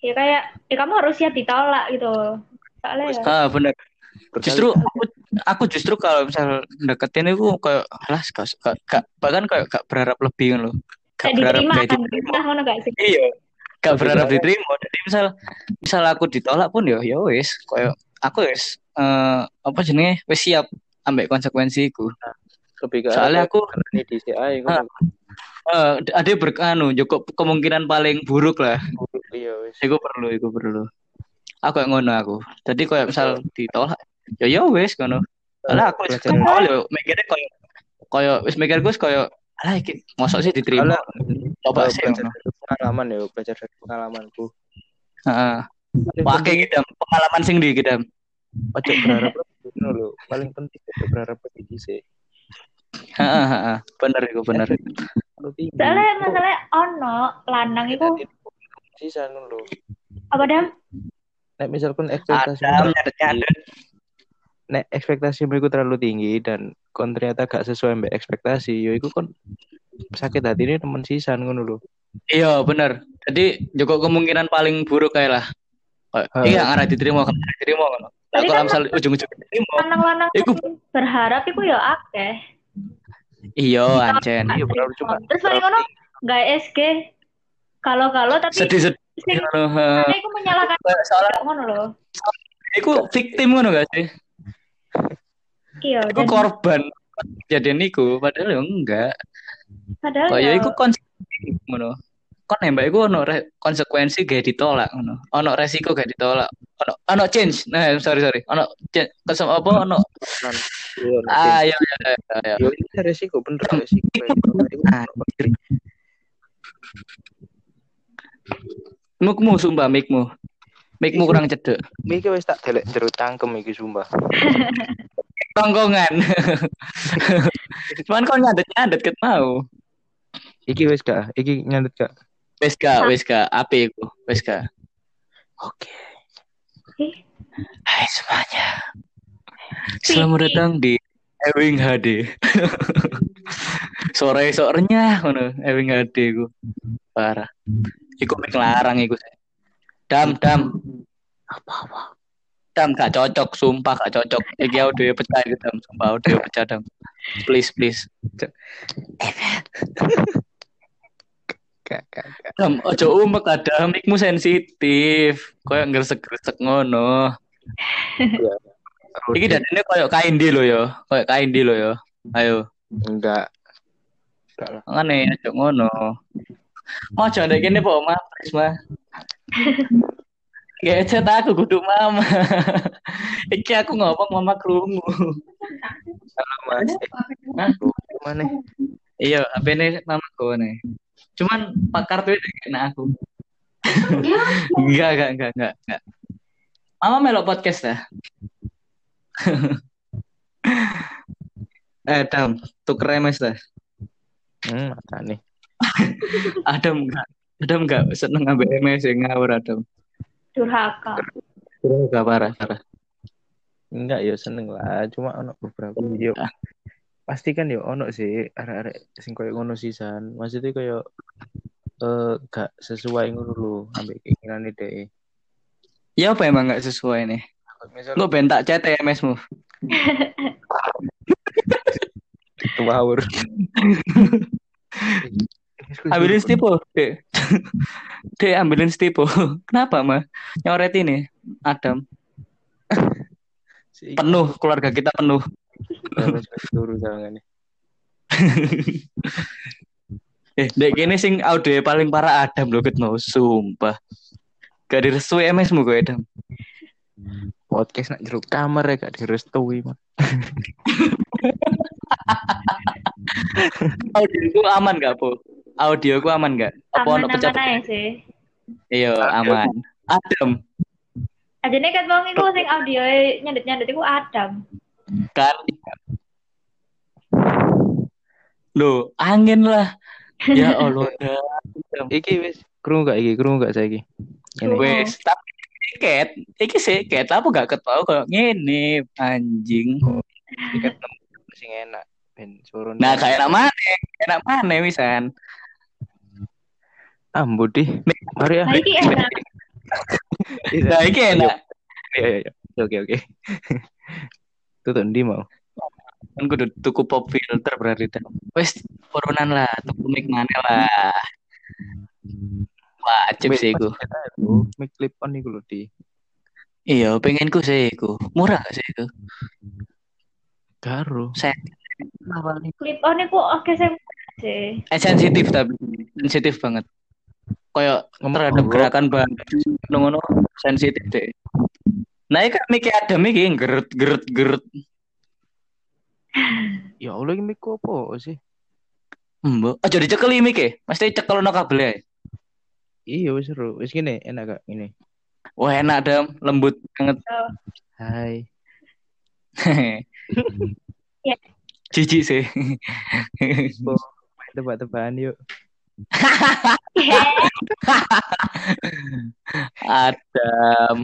Ya kayak, ya kamu harus siap ditolak gitu. Soalnya ya. Ah, benar. Justru aku aku justru kalau misal deketin itu kayak alas gak, gak, bahkan kayak gak berharap lebih loh. Gak berharap diterima, kan, diterima. Gak sih? iya. Gak berharap diterima. Jadi misal misal aku ditolak pun ya ya wis. Kayak aku wis uh, apa jenenge? Wis siap ambek konsekuensiku. Lebih ke soalnya aku ini di CI uh, uh, ada berkanu cukup kemungkinan paling buruk lah. Buruk iya wis. Iku perlu iku perlu aku yang ngono aku jadi kayak misal ditolak ya ya wes kono lah aku wis kenal yo mikirnya koyo koyo wis mikir gue koyo alah iki mosok sih diterima coba sih pengalaman ya belajar dari pengalamanku heeh pakai gitu pengalaman sing di gitu ojo berharap lo paling penting ojo berharap lebih sih Heeh, heeh. Bener iku bener. Soalnya masalahnya ono lanang itu sisa dulu. Apa dam? Nek misalkan ekspektasi Adam, nek ekspektasi mereka terlalu tinggi dan kon ternyata gak sesuai mbak ekspektasi yo iku kon sakit hati ini temen sisan ngono lho Iya bener. Jadi juga kemungkinan paling buruk kayak lah. Uh, iya ngarah diterima kan diterima kan. Nah, kalau misal ujung-ujung diterima. Lanang-lanang iku berharap iku ya akeh. Iya ancen. Iya bener cuma. Terus paling ngono gak SG. Kalau-kalau tapi sedih-sedih. Tapi aku menyalahkan soalnya ngono loh. Iku victim ngono gak sih? Iya. Iku korban jadi niku padahal ya enggak. Padahal oh, ya iku konsekuensi ngono. Kon nembak iku ono konsekuensi gak ditolak ngono. Ono resiko gak ditolak. Ono ono change. Nah, sorry sorry. Ono kesem apa ono Ah, ya ya ya. Yo ini resiko bener resiko. Mukmu sumpah mikmu. Mikmu kurang cedek. Mik wis tak delek jero cangkem iki sumpah. Tongkongan. Cuman kok nyandet-nyandet ket mau. Iki wis gak? Iki nyandet gak? Wis gak, wis gak. Apa iku? Wis gak. Oke. Hai semuanya. Selamat datang di Ewing HD. Sore sorenya ngono, Ewing HD ku. Parah. Iku mik larang iku. Dam, dam. Apa-apa. Dam gak cocok, sumpah gak cocok. Iki audio pecah gitu, dam. Sumpah audio pecah, dam. Please, please. Dam, ojo umek ada mikmu sensitif. Kayak ngresek-ngresek ngono. Iya. Iki dadane koyo kain di lo yo, koyo kain di lo yo. Ayo. Enggak. Enggak lah. Ngene ojo ngono. Mau coba kene po Mas, mah. Gecet aku kudu mama. Iki aku ngomong mama krungu. Halo Mas. Hah? Mana? Iya, HP ini mama gue nih. Cuman pak kartu itu kena aku. enggak, enggak, enggak, enggak, enggak. Mama melok podcast dah. eh, Dam, tuker remes dah. Hmm, apa nih? Adam enggak. Adam enggak seneng ngambil MS yang ngawur Adam. Durhaka. Durhaka parah, parah. Enggak ya seneng lah, cuma ono beberapa video. Ah. Pasti kan ya ono sih arek-arek sing koyo ngono sisan. Maksudnya koyo eh gak sesuai ngono lho ambek keinginan ide. Ya apa emang gak sesuai nih? Lu bentak chat MS-mu. Tawur. ambilin stipo, Dek. Dek, ambilin stipo. Kenapa, mah? Nyoret ini, Adam. penuh, keluarga kita penuh. eh, dek gini sing audio paling parah Adam loh, mau sumpah. Gak direstui MS mu gue Adam. Podcast nak jeruk kamar ya gak direstui mah. audio ku aman gak po? Audio ku aman gak? Apa ono pecah ya sih? Iya aman. Adam. Aja nih kan bang iku sing audio nyandet nyandet iku Adam. Kan. Loh, angin lah. Ya Allah. iki wis krungu gak iki? Krungu gak saiki? Wis, tapi tiket, iki sih tiket apa gak ketahu kalau ngene anjing. Tiket sing enak ben suruh. Nah, kayak enak mana? Enak mana misan? Ambu di. Mari ya. Iki enak. Nah, iki enak. Iya, iya, iya. Oke, oke. Tuh ndi mau? Kan kudu tuku pop filter berarti. Wes, turunan lah, tuku mic mana lah. Wajib sih iku. Mic clip on iku lho di. Iya, pengen ku sih iku. Murah gak sih iku? Karo. Saya clip on iku oke sih. Eh, sensitif tapi sensitif banget. Kayak terhadap gerakan baju ngono sensitif deh. Nah, kan mikir ada mikir geret geret geret. Ya Allah ini mikir apa sih? Mbok, aja dicekel mikir. Mesti cekel no kabel ya. Iya seru. Wis gini enak gak ini? Wah enak dam, lembut banget. Oh. Hai. ya. Cici sih. Tebak-tebakan yuk. Adam,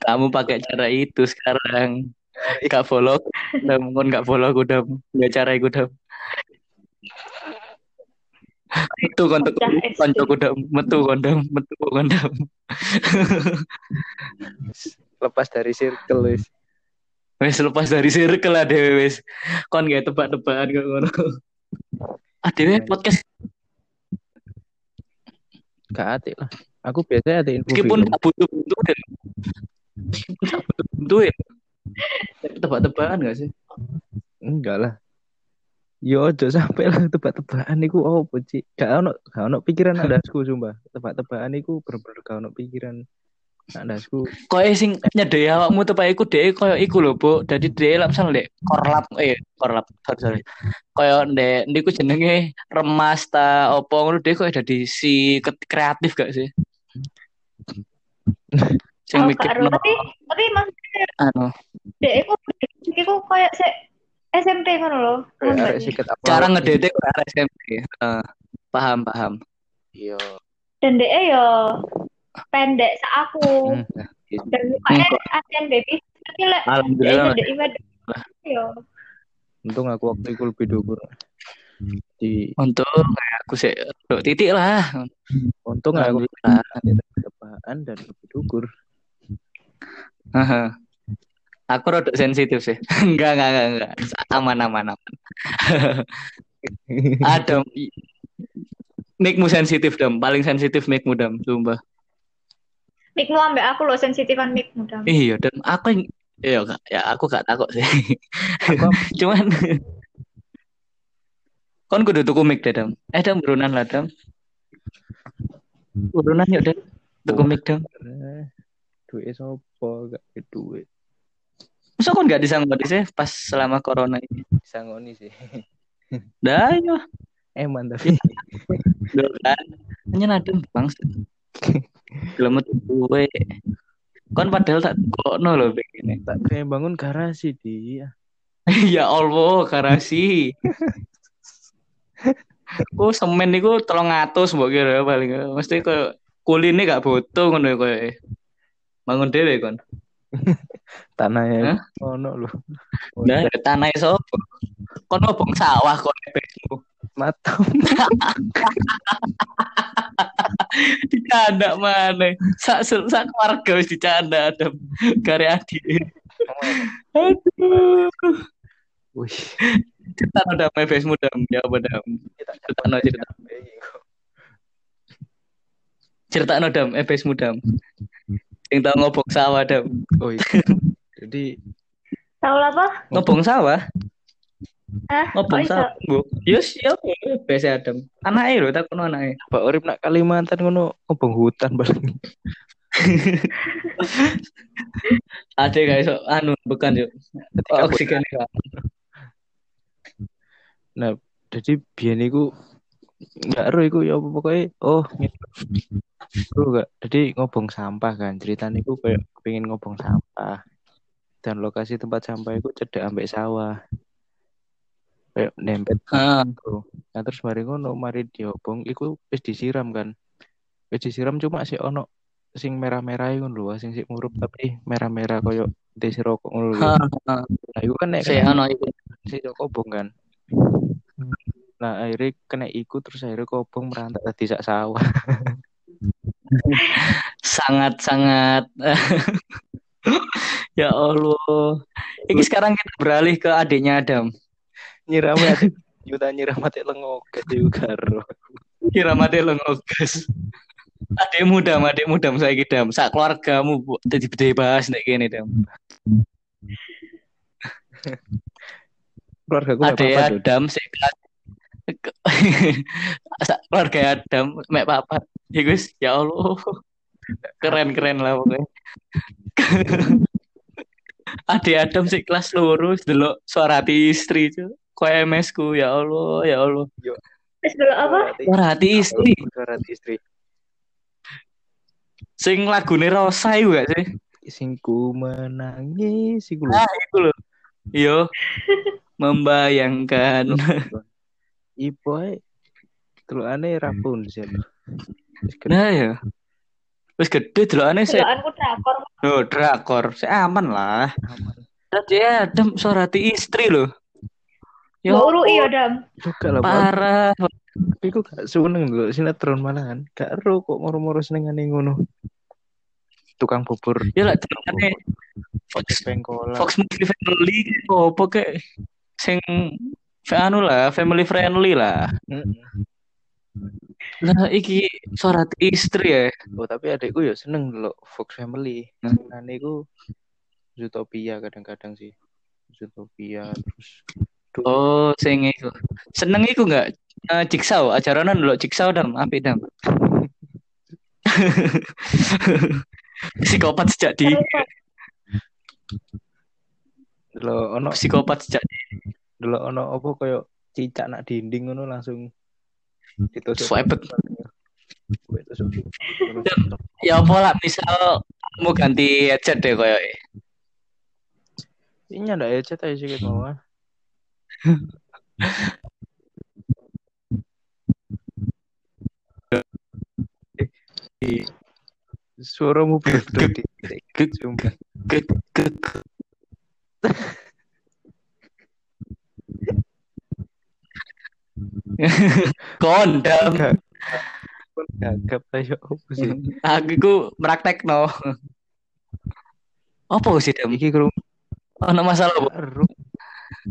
kamu pakai cara itu sekarang. Gak follow, udah mungkin gak follow aku udah nggak cara ikut udah. Metu konco konco kuda metu kondom metu kondom lepas dari circle wis. Wis lepas dari circle lah dewe wis. Kon gak tebak-tebakan kok ngono. Ah dewe podcast gak atik lah. Aku biasanya ada info meskipun tak butuh butuh dan tak butuh butuh ya tebak-tebakan gak sih? Enggak lah Yo aja sampai lah tebak-tebakan niku oh Cik. Gak ono gak ono pikiran adasku sumpah. Tebak-tebakan niku bener-bener gak ono pikiran adasku. Kok sing nyedhe awakmu tebak iku dhek koyo iku lho, Bu. Dadi dhek lak misal ndek korlap eh korlap sorry sorry. Koyo ndek niku jenenge remas ta opo ngono dhek kok dadi si kreatif gak sih? sing mikir tapi tapi maksudnya anu dek iku iku koyo sik SMP kan lo. Cara ngedete kok arek SMP. Uh, paham paham. Iya. Dan DE yo pendek sa aku. Hmm. Dan mukanya Asian baby. Tapi lek Alhamdulillah. Yo. Untung aku waktu itu lebih dhuwur. Di Untung aku sih titik lah. Untung aku tebaan dan lebih dhuwur. Aku rada sensitif sih. enggak, enggak, enggak, enggak. Aman, aman, aman. Adam. Mikmu sensitif, Dam. Paling sensitif mikmu, Dam. Sumpah. Mikmu ambek aku loh sensitivan mikmu, Dam. Iya, dan aku yang... Iya, ya aku gak takut sih. Aku, cuman... Kon kudu tuku mik deh, Dam. Eh, Dam, burunan lah, Dam. Burunan yuk, Dam. Tuku mik, Dam. Duit sopo, gak duit. Masa kok nggak disanggoni sih pas selama corona ini? Disanggoni sih. Dah ya. Emang tapi. Duh kan. Hanya nadem bang. Belum gue. Kon padahal tak kok no loh begini. Tak kayak bangun garasi dia. ya Allah garasi. oh semen niku tolong ngatus mbok kira paling mesti ke kuline gak butuh ngono koyo bangun dhewe kon tanahnya ono lho. Nah, tanah sapa? Kon ngobong sawah kon efekmu. Matom. dicanda mana? Sak sak keluarga wis dicanda ada kare adik. Aduh. Wih. Cerita no damai Facebookmu dam, ya apa dam? Cerita no cerita. Cerita no dam, Facebookmu dam. Yang tahu ngobong sawah dam. Oh iya. Jadi tahu apa? Ngobong sawah. Hah? Ngobong oh, sawah. Bu. Yes, ya biasa Adam. Anake lho takon anake. Pak Urip nak Kalimantan ngono ngobong hutan paling. Ada guys, anu bukan yuk. Oksigen Nah, jadi biar niku nggak ero iku ya apa pokoknya oh Bro gak? Jadi ngobong sampah kan ceritanya iku kayak pengen ngobong sampah. Dan lokasi tempat sampah itu cedek ambek sawah. Kayak nempet ah. nah terus mari ngono mari diobong iku wis disiram kan. Wis disiram cuma si ono sing merah-merah itu lho sing sik murup tapi merah-merah koyo desi rokok ngono lho. Nah iku kan nek si ono iku. si kobong kan Nah akhirnya kena ikut terus akhirnya kobong merantau tadi sak sawah. sangat sangat ya Allah. Ini sekarang kita beralih ke adiknya Adam. Nyiramati juta nyiramati lengokas juga roh. Nyiramati lengokas. Adik muda, adik muda saya dam. Sak keluargamu jadi beda bahas nek kene dam. keluarga gue Adik Adam sih keluarga Adam mek papa ya guys ya Allah keren keren lah pokoknya Ade Adam sih kelas lurus dulu suara hati istri itu kok MS ku ya Allah ya Allah Terus dulu apa? Suara hati istri. Suara hati istri. Sing lagune Rosa itu gak sih? Sing ku menangis iku Ah, itu loh. Iya. Membayangkan. Ibu terus aneh Rapunzel. Nah ya. Wis gede delokane sih. Delokanku drakor. Oh, drakor. Saya aman lah. Tadi Adam suara istri loh. Ya uru iya Dam. Juga lah. Parah. Tapi aku gak seneng dulu sinetron malahan. Gak ero kok moro-moro senengane ngono. Tukang bubur. Ya lah jenengane Fox Pengkolan. Fox Movie Family apa kayak sing anu lah family friendly lah. Lah iki surat istri ya. Oh, tapi adikku ya seneng dulu Fox Family. Hmm. Senengane iku Zootopia kadang-kadang sih. Zootopia terus Oh, sing iku. Seneng iku enggak? Uh, Jigsaw, ajaranan dulu Jigsaw dam, apik dam. Psikopat sejak di dulu ono psikopat sejak di dulu ono apa koyo cicak nak dinding ngono langsung ditusuk. Swipe. Gue tusuk. Ya apa lah misal mau ganti headset deh koyo Ini ada ya chat aja sih gitu mah. Suaramu berat di sumpah. Gak. Gagap ayo apa sih? aku iku praktekno apa sih dam Iki kurung ono masalah baru.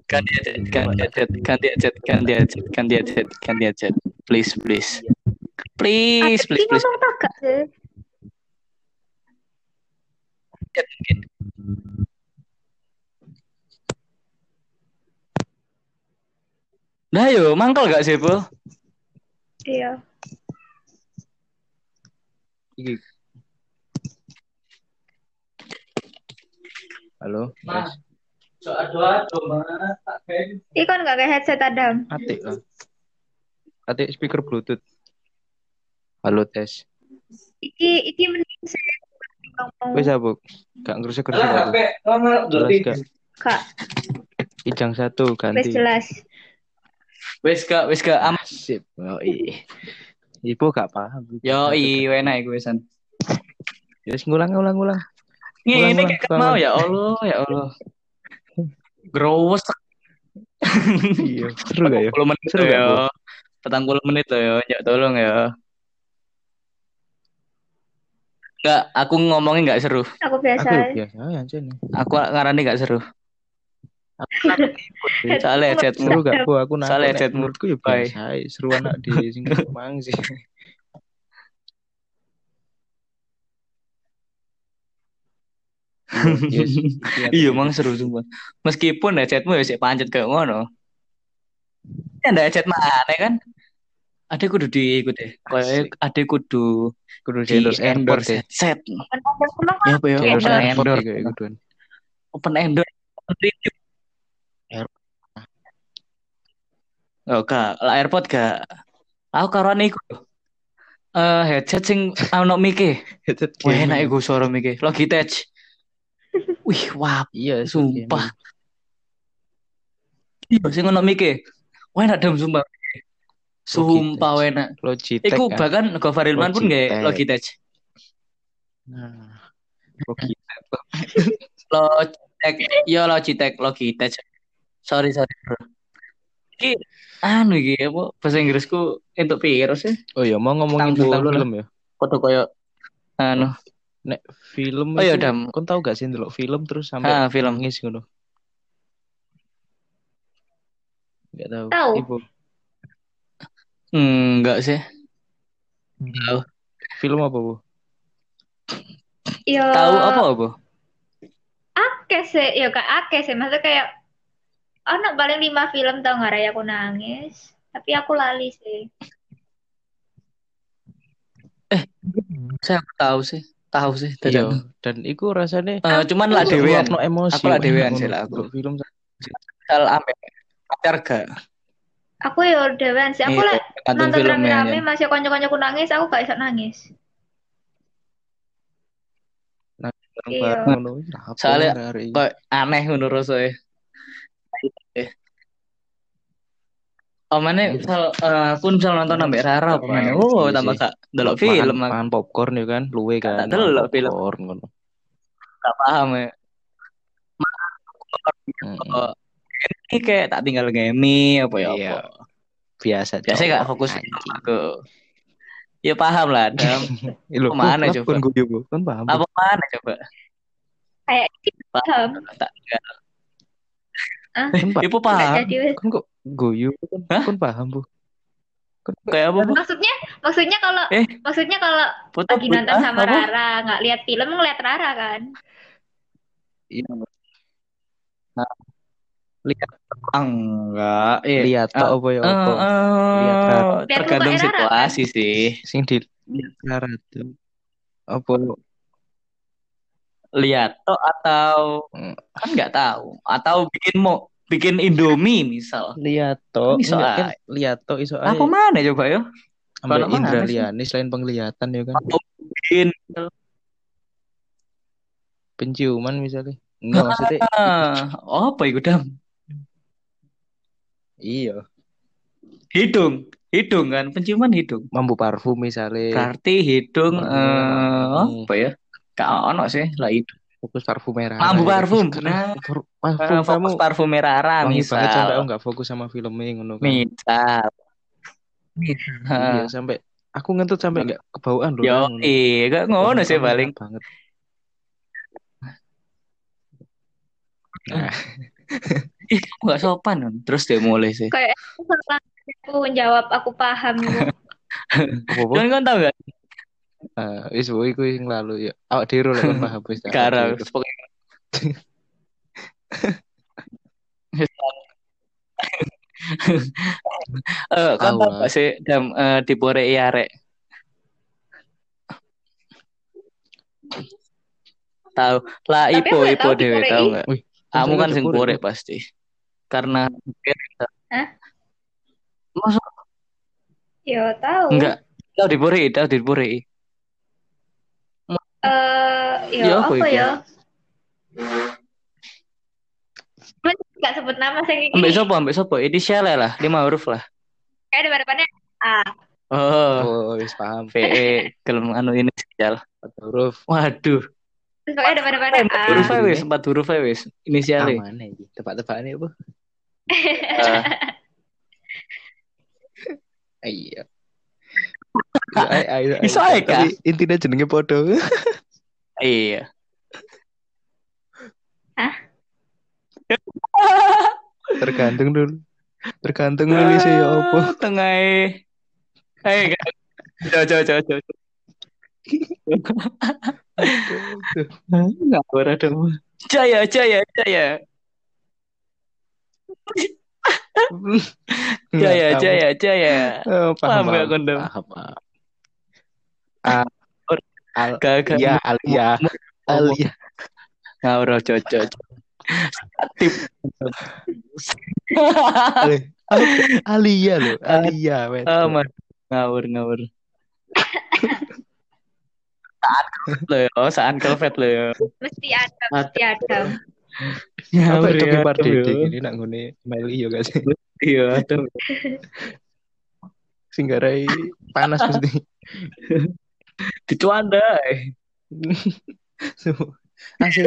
ganti headset ganti headset ganti headset ganti headset ganti headset ganti headset please please. Please please please. ngomong tak gak sih? Nah yo mangkal gak sih bu Iya. Iki. Halo, Mas. Ih kan gak kayak headset Adam. Atik lah. Atik speaker Bluetooth. Halo tes. Iki iki mending saya ngomong Wes apa? Gak. Jelas gak? kak, Ijang satu ganti. jelas. Wes gak wes gak am Sip. Yo i. Ibu gak paham. yo i enak iku wesan Yes, ngulang ngulang ngulang. ini Ulang, kayak ulang, mau ya Allah ya Allah growes Iya. Seru gak ya? 40 menit Seru gak, ya. Petang puluh menit loh ya. Ya tolong ya. Enggak, aku ngomongin enggak seru. Aku biasa. Aku ya biasa ya. Aku ngarani enggak seru. Soalnya headset Seru gak bu? Aku nangkep Soalnya nek headsetmu. menurutku ya biasa. Seru anak di sini mang sih. Yes, lihat. Iya, emang seru sumpah. Meskipun headsetmu ya sik pancet kayak ngono. Kan ada headset mana kan? Ada kudu diikuti. Kayak Asik. ada kudu Kudu di endorse ya. headset. Emang Ya apa ya? Endorse endorse. kayak. Open endorse. Review. Oh, gak. Lah airport gak. Aku karuan iku. Eh headset sing ono mike. Headset Wah, enak iku suara mike. Logitech. Wih, wah, Iya, sumpah. Iya, sing ono mike. Wah, enak dam sumpah. Sumpah Logitech. enak. Logitech. Iku kan. bahkan Gofar Hilman pun nggak Logitech. Nah, Logitech. Logitech, yo Logitech, Logitech. Sorry, sorry, bro. Iki anu iki apa bahasa Inggrisku untuk virus ya. Oh iya, mau ngomongin tentang lah. film ya. Foto koyo anu. Nek film Oh iya, Dam. kon tahu gak sih ndelok film terus sampai Ah, film. nangis ngono? Gak tahu. Tahu. Ibu. Hmm, enggak sih. Tahu. Film apa, Bu? Yo. Tahu apa apa? Akeh sih, yo kak akeh sih. Maksudnya kayak ono paling lima film tau nggak Raya aku nangis. Tapi aku lali sih. Saya tahu sih. Tahu sih Iya, dadakno. dan iku rasanya Eh, cuman lah dewean. no emosi. Aku lah dewean sih lah aku. Film Misal ampe pacar gak Aku yo dewan sih. Aku Iya, tergantung nonton rame-rame ya. masih konco-koncoku nangis, aku gak bisa nangis. Iya. bareng ngono. Apa Soalnya kok aneh menurut rasanya. Oh mana misal eh, aku misal nonton ambek Rara apa mana? Oh, Iya tambah gak delok Makan- film makan popcorn ya kan, luwe kan. delok makan film. popcorn ngono. gak paham ya. Oh, ini kayak tak tinggal ngemi apa ya Iya. apa. biasa biasa gak fokus aku ya paham lah dam Loh, Ke mana coba? Kan kan paham. apa mana coba kayak paham tak enggak ah paham. ibu nggak paham. Kan kok guyu kan, Hah? kan paham Bu. Kan kayak apa Bu? maksudnya maksudnya kalau Eh. maksudnya kalau foto lagi nonton ah, sama apa? Rara nggak lihat film ngeliat Rara kan iya, lihat enggak eh, lihat tok apa ya apa. eh, Lihat Rara. Lihat tergantung Rara, situasi sih Sing di Rara tuh. Apa lihat toh atau Hmm. kan nggak tahu atau bikin mau bikin Indomie misal lihat Kan iso Enggak, kan ae. lihat iso apa ae. mana coba yo mana indra liyane selain penglihatan ya kan. atau bikin Penciuman misalnya. Enggak maksudnya ah, apa itu dam iya. hidung hidung kan penciuman hidung Mampu parfum misalnya. berarti hidung eh, apa ya gak ono sih lah itu Fokus parfum merah. Mampu ya. parfum. Karena Nah. parfum kamu fokus parfum merah wangi banget sampai aku misal nggak fokus sama filmnya ngono kan. misal Iya, sampai aku ngentut sampai nggak kebauan loh. yo ngono. iya gak ngono sih paling banget. Nah, ih gak sopan kan terus dia mulai sih kayak aku jawab aku paham kan kan tau gak Eh, wis boy iku sing lalu ya. Awak dhewe lek kon paham wis. tak dhewe. Eh, kan tau gak sih dam eh, di Pore Iare tahu lah ipo ipo Pore tahu Wih, kamu kan sing Pore, pasti karena Hah? Masa Yo tahu. enggak tahu di Pore tahu di Eh, yo apa ya? Cuman Gak sebut nama saya ambek ini. sopo ambek sopo inisialnya lah lima huruf lah Kayak di depannya A. oh Oh, wis paham. VE kelem anu inisial Empat huruf. waduh Terus pokoknya di depannya A. empat huruf aja Ah. wis empat huruf aja wis inisialnya Aman iki. Tebak-tebakan apa? Eh, Iya. Ayo, ayo, ayo, ayo. Iso ae, Kak. Tapi intinya jenenge podo. iya. Tergantung dulu. Tergantung nulis ya apa. tengah eh gak coba coba coba coba. Ngawur ada jaya jaya jaya jaya jaya jaya Oh, Paham paham, nggak, paham, Kondom? paham, paham. Ah, al, gak ya, Alia, Alia. ngawur cocok tip Ale- Alia loh, Alia. wes. aman ngawur ngawur saat lo ya saat kelvet lo ya Mesti ada, mesti ada. Apa itu ya kipar aduh, dede ini nak ngene Meli yo gak sih? iya aduh Sing garai panas mesti. dicuanda eh. Asing.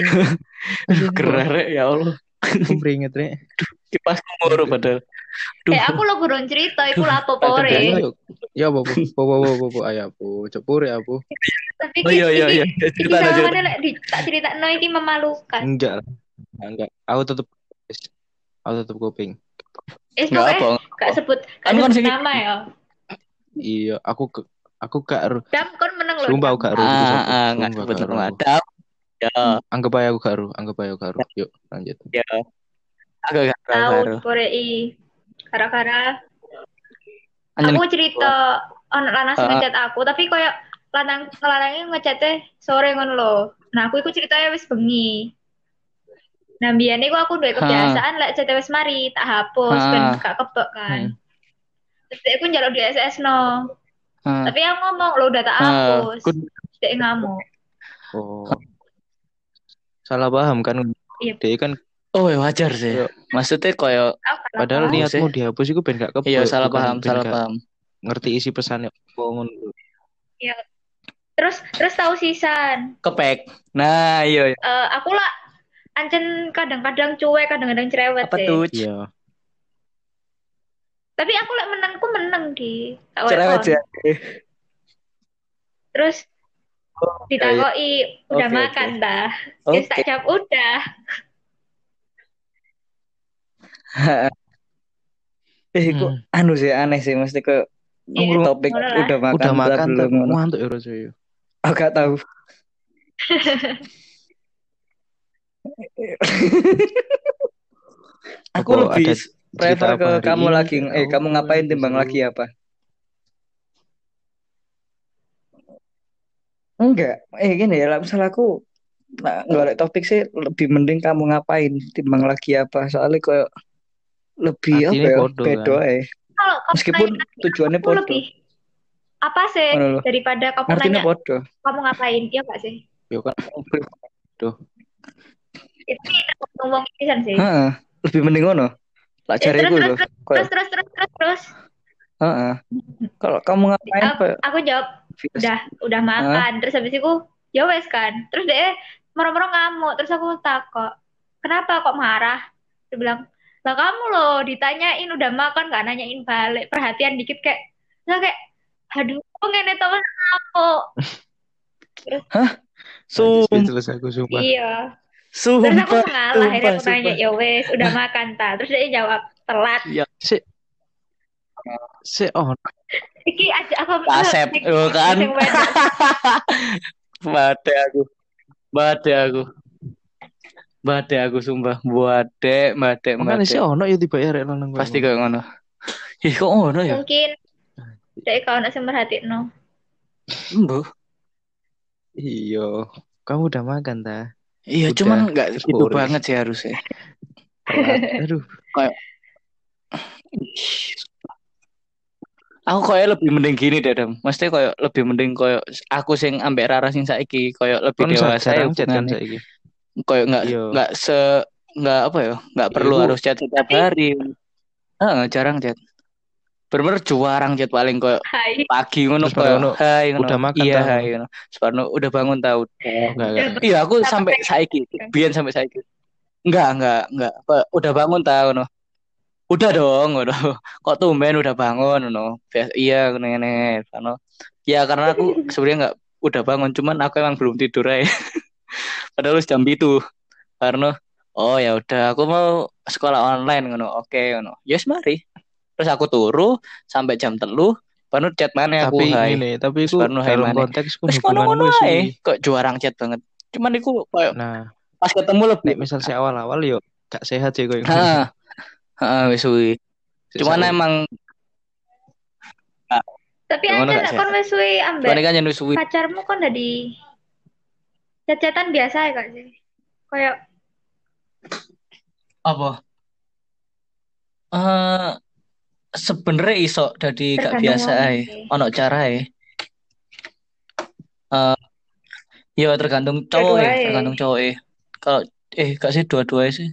aduh gerah rek ya Allah Kumpringet rek. kipas nguru padahal Kayak aku lo gurun cerita, aku lapo pore. Ya apa apa apa apa apa ayo apa cepur ya apa. Tapi oh iya iya iya cerita ada cerita lek tak cerita no iki memalukan. Enggak. Enggak. Aku tetep aku tetep kuping. Eh nggak pokoknya apa gak sebut Kan kan sebut sini- nama ya. Iya, aku ke, aku gak. Dam kon meneng lho. Sumpah aku gak iku ah sapa. ah sebut nama. Dam. ya Anggap aja aku gak ero, anggap aja aku gak ero. Yuk, lanjut. ya aku gak tahu Tahu baru pore i. Gara-gara Anjen aku cerita ono lanang sing Ah. ngechat aku tapi koyo lanang lanangnya ngechatnya sore ngono lho. Nah, aku iku ceritanya wis bengi. Nah, biyen iku aku duwe kebiasaan lek chat wis mari tak hapus ben gak kebek kan. Terus dia aku njaluk di SS no. Ah, Tapi aku ngomong lo udah tak hapus. good. Dia ngamuk. Oh. Salah paham kan. Iya. Dia kan oh ya wajar sih Iya. maksudnya koyo padahal paham. niatmu dihapus itu ben gak kebek. iya salah paham ben salah paham Ngerti isi pesannya ngono. Terus terus tahu sisan. kepek nah iya iya. Eh, aku lah ancen kadang-kadang cuek, kadang-kadang cerewet apa sih. tuh Iya. Tapi aku lek menangku menang di cerewet ya. Terus Oh, ditakoki udah Oke, makan dah. Oke. Terus tak jawab udah. Eh, kok Hmm. anu sih aneh sih mesti ke Iya, topik udah makan Udah makan belum ngantuk ya rasanya. Aku gak tahu. Aku Apa lebih prefer ke kamu ini? lagi. Eh, kamu ngapain timbang lagi apa? Enggak. Eh, gini ya, lah, misal aku nah, golek topik sih lebih mending kamu ngapain timbang lagi apa. Soalnya kayak lebih apa ya? Beda kan? eh. Meskipun nanya tujuannya aku podo. lebih apa sih daripada kamu Artinya nanya podo. kamu ngapain? Iya gak sih? Yo kan Itu ngomong pisan sih. Heeh. Lebih mending ngono. Lah Ya, terus, cariku terus, terus, terus, terus, terus, terus, terus. Heeh. Kalau kamu ngapain Aku, aku jawab udah udah makan terus habis itu ya wes kan terus dia moro-moro ngamuk terus aku takut kenapa kok marah dia bilang lah kamu loh ditanyain udah makan gak nanyain balik perhatian dikit kayak lah kayak aduh kok ngene temen ngamuk Sumpah, Speechless aku sumpah. iya terus aku sumpah, mengalah akhirnya aku sumpah, tanya ya wes udah makan ta terus dia jawab telat Ya, si si oh iki aja aku Kasep, oh kan. Sing wedok. Bade aku. Bade aku. Bade aku sumpah. Bade, bade, makanya bade. si ono ya dibayar ya gue. Pasti kayak ngono. Ih, kok ngono ya? mungkin Dek kau nak merhatiin Embuh. Iya, kamu udah makan ta? Iya, Udah, cuman nggak gitu banget sih harusnya. Telat. Aduh, Aku kayak lebih mending gini deh, Dam. Mesti kayak lebih mending kayak aku sing ambek Rara sing saiki kayak lebih kan dewasa ya kan hubungannya. saiki. Kayak nggak Iya. nggak se nggak apa ya, nggak perlu harus chat setiap Tapi- hari. Heeh, jarang chat. Bener-bener jarang chat paling Hai. pagi ngono ngono, hai ngono. udah makan Iya, hai ngono. Separno udah bangun tahu. Enggak, enggak. Iya, aku Sampai saiki, biyen sampai saiki. Enggak, enggak, enggak. Udah bangun tahu no. Udah dong, udah. Kok tumben udah bangun no. Biasa, iya ngene no. Ya karena aku sebenarnya enggak udah bangun, cuman aku emang belum tidur aja. Padahal wis jam itu. Karena oh ya udah aku mau sekolah online ngono. Oke ngono. Yes mari. Terus aku turu sampai jam telu, baru chat mana aku Tapi hai. ini, tapi itu Sekarang hai dalam maneh. konteks Terus ngono-ngono sih. ae, kok jarang chat banget. Cuman iku kayak Nah, pas ketemu lebih nek misal si awal-awal yo gak sehat sih koyo. Heeh. Heeh, wis suwi. Cuman emang Tapi Ngono aja kon wis suwe ambek kan suwi. pacarmu kon udah di chat-chatan biasa ya kak sih? Kayak Apa? Eh sebenarnya iso jadi gak biasa ae. Ono carae. Eh ya tergantung cowok ya, tergantung cowok ya. Kalau eh gak sih dua-duanya sih.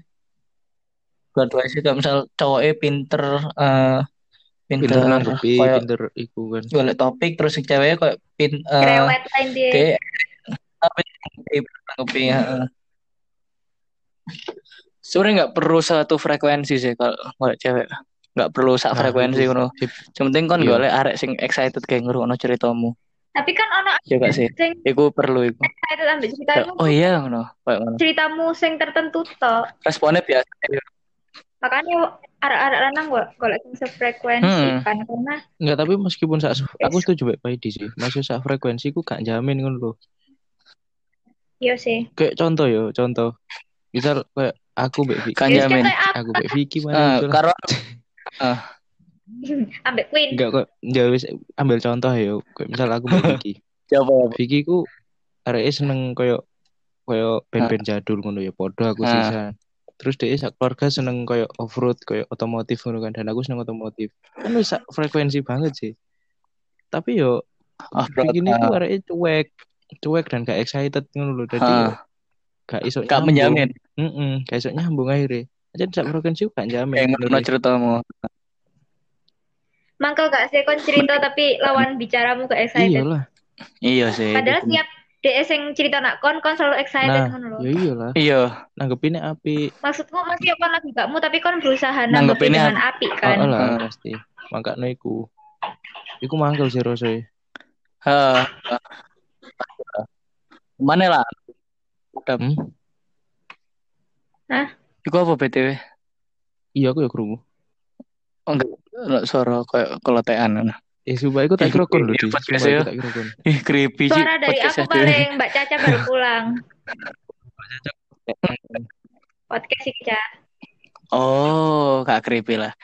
Dua-duanya sih kalau misal cowoknya pinter eh pinter, pinter nanggepi, kayak pinter iku kan. golek topik terus si ceweknya kayak pin eh cerewet lain dia. kayak nanggepi heeh. Sebenarnya nggak perlu satu frekuensi sih kalau golek cewek. Nggak perlu sak Nah, frekuensi ngono. Yang penting kan Iya. golek arek sing excited kayak ngrungokno ceritamu. Tapi kan ono Ya gak sih? sing Iku perlu iku. itu ambek ceritamu Oh iya ngono, kayak ngono. ceritamu sing tertentu toh. Responnya biasa. ya. Makanya arek-arek lanang gak golek sing sefrekuensi Hmm. kan karena Enggak, tapi meskipun sak aku setuju baik baik sih. Masih sak frekuensi ku gak jamin ngono lho. iya sih. Kayak contoh yo, contoh. Misal kayak aku mbek Vicky, Kan Ya, jamin. kayak aku mbek Vicky mana lah. karo ambek Queen. Enggak kok, ya wis ambil contoh. Kayak misal aku mbek Vicky. coba Vicky ku areke seneng koyo koyo band-band jadul ngono ya podo aku Ah. sisa. Terus dia sak keluarga seneng koyo off-road, koyo otomotif ngono kan dan aku seneng otomotif. Kan wis sak frekuensi banget sih. Tapi yo off-road. Vicky ini ah, ku areke cuek, cuek dan gak excited ngono lho. Jadi ah, gak iso Gak nyambung. menjamin. Heeh, gak iso nyambung akhirnya. Aja sak frekuensi ku gak jamin. Kayak ngono menurut ceritamu. Mangkel gak sih kon cerita tapi lawan bicaramu gak excited. Iyalah. Iya sih. Padahal itu. siap dia sing cerita nak kon kon selalu excited Nah, ngono lho. ya iyalah. Iya. Nanggepinnya api. Maksudku masih kon lagi gakmu tapi kon berusaha Nanggepinnya nanggepin dengan api kan. Oh lah Ah. pasti. makanya iku. Iku mangkel sih Rose. Heeh. Mana lah? Hmm? Hah? Iku apa BTW? Iya aku ya krungu. Oh enggak, Enggak, suara kayak kelotean. Eh sumpah iku tak Ih, kira kon lho, iya, Di. podcast ya. tak. Ih, creepy sih. Suara dari aku podcastnya paling Mbak Caca baru pulang. Podcast sih, Caca. Oh, gak creepy lah.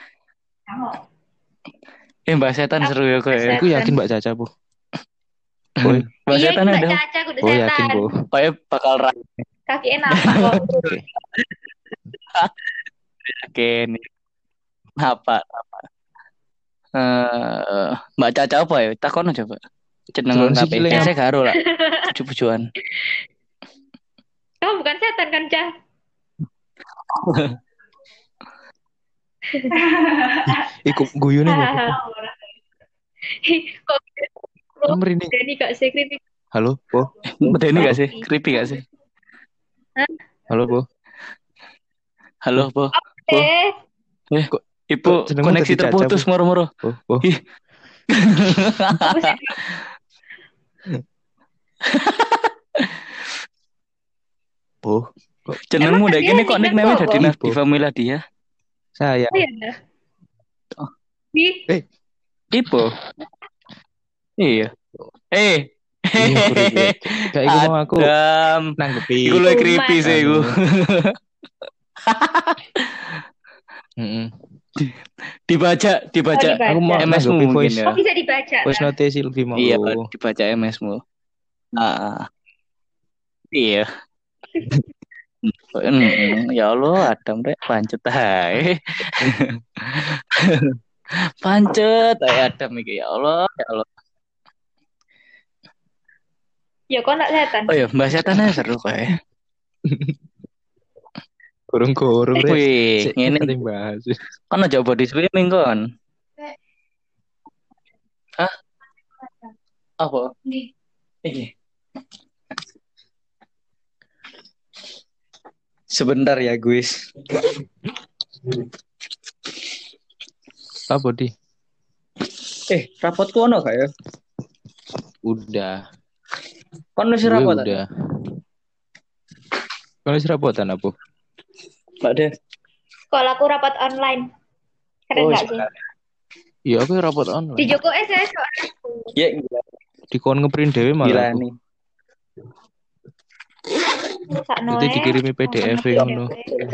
Eh, Mbak Setan Aku- seru ya kok ya. Aku yakin Mbak Caca, Bu. Boy. Mbak Iya, Setan ini Mbak ada. Caca kudu Oh yakin, setan. Bu. Pokoknya bakal rame. Kaki enak kok. Yakin. Apa? Apa? Eh, Mbak Caca apa ya? Takon aja, Pak. Jeneng ya. Saya karo lah. Puju-pujuan. Kamu bukan setan kan, Ca? Iku guyune Bu. Kok merinding. Dani gak sih kritik? Halo, Bu. Ini gak sih? Creepy gak sih? Halo, Bu. Halo, Po. Eh, Ibu, Kok jenengmu koneksi terputus moro-moro. Ih. aku sih Bu. Jenengmu udah gini kok nickname jadi Nafdi Famila dia. Saya. Oh ya. Oh. Di Ibu. Iya. Eh. Iya. Kayak iku mau aku nanggepi. Iku lu creepy sih iku. Dibaca, dibaca. Oh, dibaca. Aku mau MS-mu nanggepi mungkin voice ya. Oh bisa dibaca. voice kan? note Silvi mau. Iya, dibaca MS-mu. Ah. Iya. Hmm, ya Allah, Adam rek pancet ae. pancet ae Adam iki ya Allah, ya Allah. Ya kok nak setan? Oh ya, Mbak Setan seru kayak. Gorong-gorong rek. Wih, penting bahas. kan aja body swimming kon. Hah? Apa? Iki. Sebentar ya, guys. Apa di? Eh, rapotku ono gak ya? Udah. Kon wis Gue rapot. udah. Kalau isi rapotan apa? Mbak deh. Kalau aku rapat online. Keren Oh, gak sih? Iya aku rapot Di online. Joko SS soalnya. Ya gila, Di kon ngeprint dewe gila malah aku. nih. Nanti ae. dikirimi PDF ngono. PDF.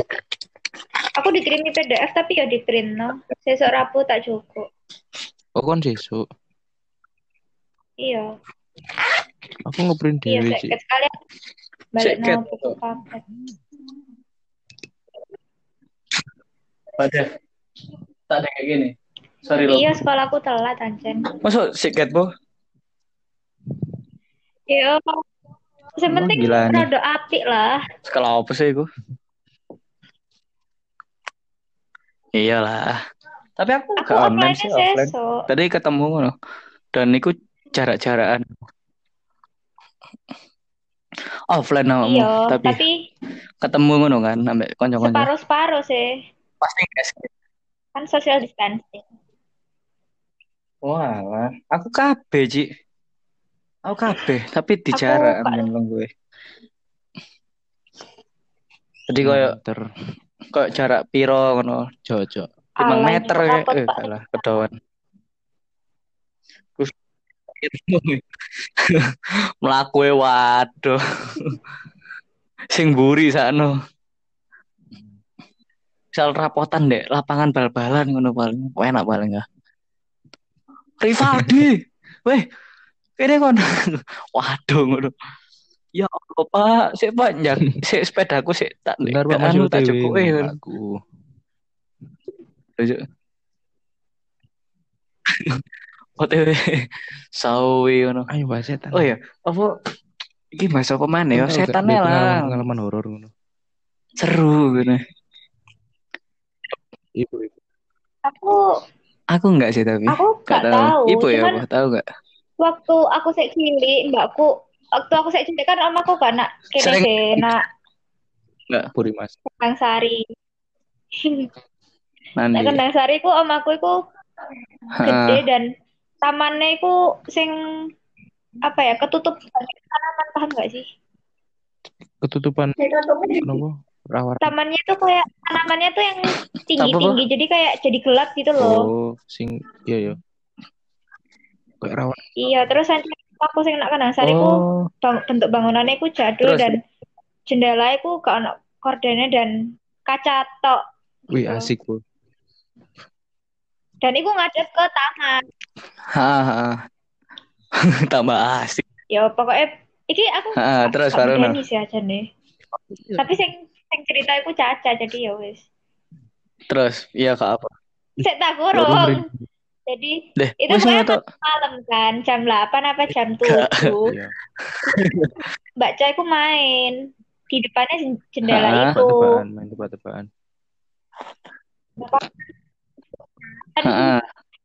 Aku dikirimi PDF tapi ya di print no. Sesok rabu tak cukup. Oh kon sesuk. Iya. Aku ngeprint Iya, dewe sih. sekalian. Balik no buku paket. Pada tak ada kayak gini. Sorry lo. Iya, sekolahku telat ancen. Masuk siket, Bu? Iya. Gila nih. rada apik lah. Skala apa sih iku? Iyalah. Tapi aku Aku gak online sih, offline. sesok. Tadi ketemu ngono. Dan iku jarak-jarakan. Offline namamu, Iya, tapi, tapi ketemu ngono kan ambek kanca-kanca. separuh-separuh sih. Pasti sih? Kan social distancing. Wah, aku kabeh, Ci. Aku kabeh, tapi di jarak ambil gue. Jadi koyo Ter koyo jarak piro ngono. cocok. Lima Alay, meter ini ya, eh Pak. kalah kedawan. Terus mlaku e waduh. Sing mburi sakno. Misal rapotan dek lapangan bal-balan ngono paling enak paling ya. Rivaldi. Weh, kene kon. Waduh ngono. Ya Allah, Pak, sik panjang, sik sepedaku sik tak Benar Pak Mas tak cukup eh. aku. OTW sawi ngono. Ayo bahas setan. Oh ya, apa iki bahas apa mana ya? Setan lah. pengalaman, pengalaman horor ngono. Seru gitu. Ibu Aku Aku enggak sih tapi. aku Gak gak tahu. Ibu ya, Cuman apa? tahu gak? waktu aku sek cilik, mbakku waktu aku sek cilik kan omaku kan nak kene nak Puri Mas. Kendang Sari. Nanti. Kendang Sari ku omaku iku gede dan tamannya itu sing apa ya ketutup tanaman paham gak sih ketutupan kenapa rawat tamannya tuh kayak tanamannya tuh yang tinggi tinggi. Jadi kayak jadi gelap gitu loh. Oh sing iya ya kayak rawat iya terus aku sing nak kenal sari oh. bang, bentuk bangunannya ku jadul terus. dan jendela ku gak ono kordennya dan kaca tok wih gitu. asik bu. Dan iku ngadep ke taman. Ha tambah asik. Ya pokoknya iki aku ha, terus baru sih aja nih tapi sing sing cerita iku caca jadi ya wis. Terus iya kak apa? Saya tak kurung jadi Deh, itu kan malam kan jam 8 apa jam 7 iya. Mbak Coy aku main. Di depannya jendela ha, itu. Main tebak-tebakan.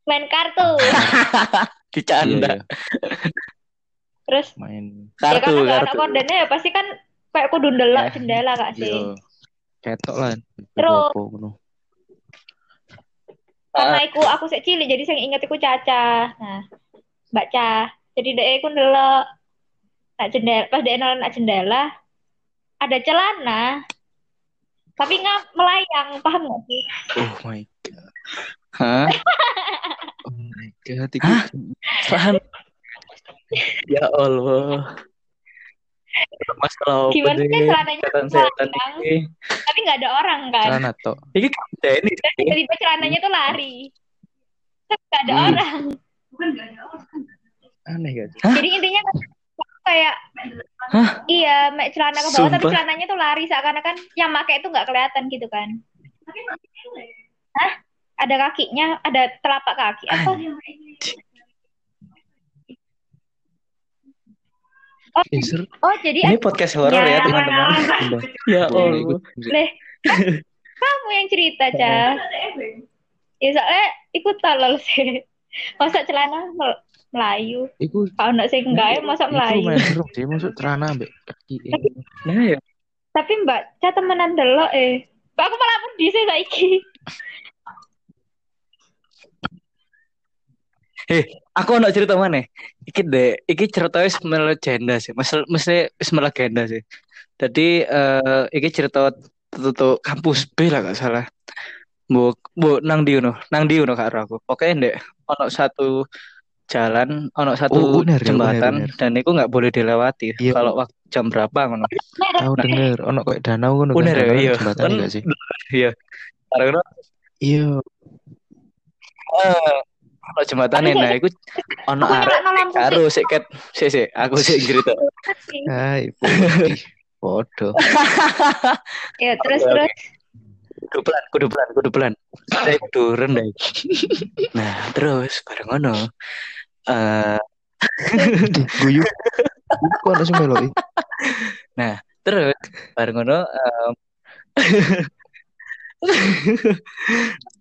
Main kartu. Dicanda iya, iya. terus main. kartu ya kan kartu. kordennya ya pasti kan kayak kudu ndelok eh, jendela kak sih? iya. ketok lah. Terus? karena aku aku sih cilik jadi saya ingat aku caca. Nah baca jadi dek aku ndelok nak jendela pas dek nak jendela ada celana tapi nggak melayang paham nggak sih? Oh my god. Hah? Oh my god Hah? paham? Ya allah masalah gimana sih celananya setan tapi nggak ada orang kan? Celana tuh ini ini tiba-tiba celananya tuh lari. Tapi nggak ada hmm. orang. Bukan nggak ada orang. Aneh gak sih? Jadi intinya kayak Hah? iya mek celana ke bawah Sumpah. tapi celananya tuh lari seakan-akan yang pakai itu nggak kelihatan gitu kan. Hah? ada kakinya ada telapak kaki apa Oh, oh jadi ini podcast horor ya, ya teman-teman. ya Allah. Leh, kamu yang cerita, Ca. Ya soalnya ikut tolol sih. Masa celana Melayu. Iku kalau nggak sih enggak ya masa Melayu. Iku main dia masuk celana ambek kaki. Nah ya. Tapi Mbak, Ca temenan delok eh. Mbak aku malah pun di sini saiki. Eh, aku nak cerita mana? Iki deh, iki ceritanya semel legenda sih. Mesti mesti semel legenda sih. Jadi uh, iki cerita tutup kampus B lah gak salah. Bu, bu nang di uno, nang di uno karo aku. Oke ndek, ono satu jalan, ono satu oh, bener, jembatan bener, bener. dan itu nggak boleh dilewati. Iya. Kalau waktu jam berapa ngono. Tahu nah, denger, ono kayak danau ngono kan. Bener, iya. Jembatan kan, sih? Iya. Karena iya. Uh, ono jembatan nah iku ono arek karo sik ket sik sik aku sik cerita. Hai, bodoh. ya terus terus. Kudu pelan, kudu pelan, kudu pelan. Saya kudu rendah. Nah, terus bareng ono eh guyu. Kok ono sing meloi. Nah, terus bareng ono um,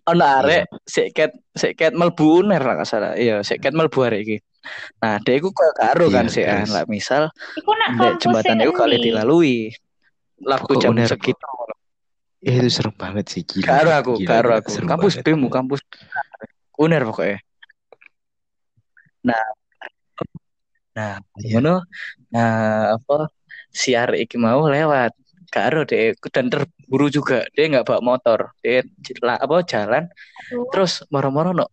ono arek iya. sik ket sik ket mlebu uner lah salah. Iya, sik ket mlebu arek iki. Nah, dia iku koyo karo kan sih, yes. lah misal ndek jembatan itu kali dilalui. Laku jam segitu. Ya, itu serem banget sih gila. Karo aku, gila, karo aku. Kampus BEMU, kampus uner pokoknya. Nah, nah, yeah. ngono. Nah, apa siar iki mau lewat karo deh dan terburu juga. Dia nggak bawa motor. Dia apa jalan. Oh. terus moro-moro no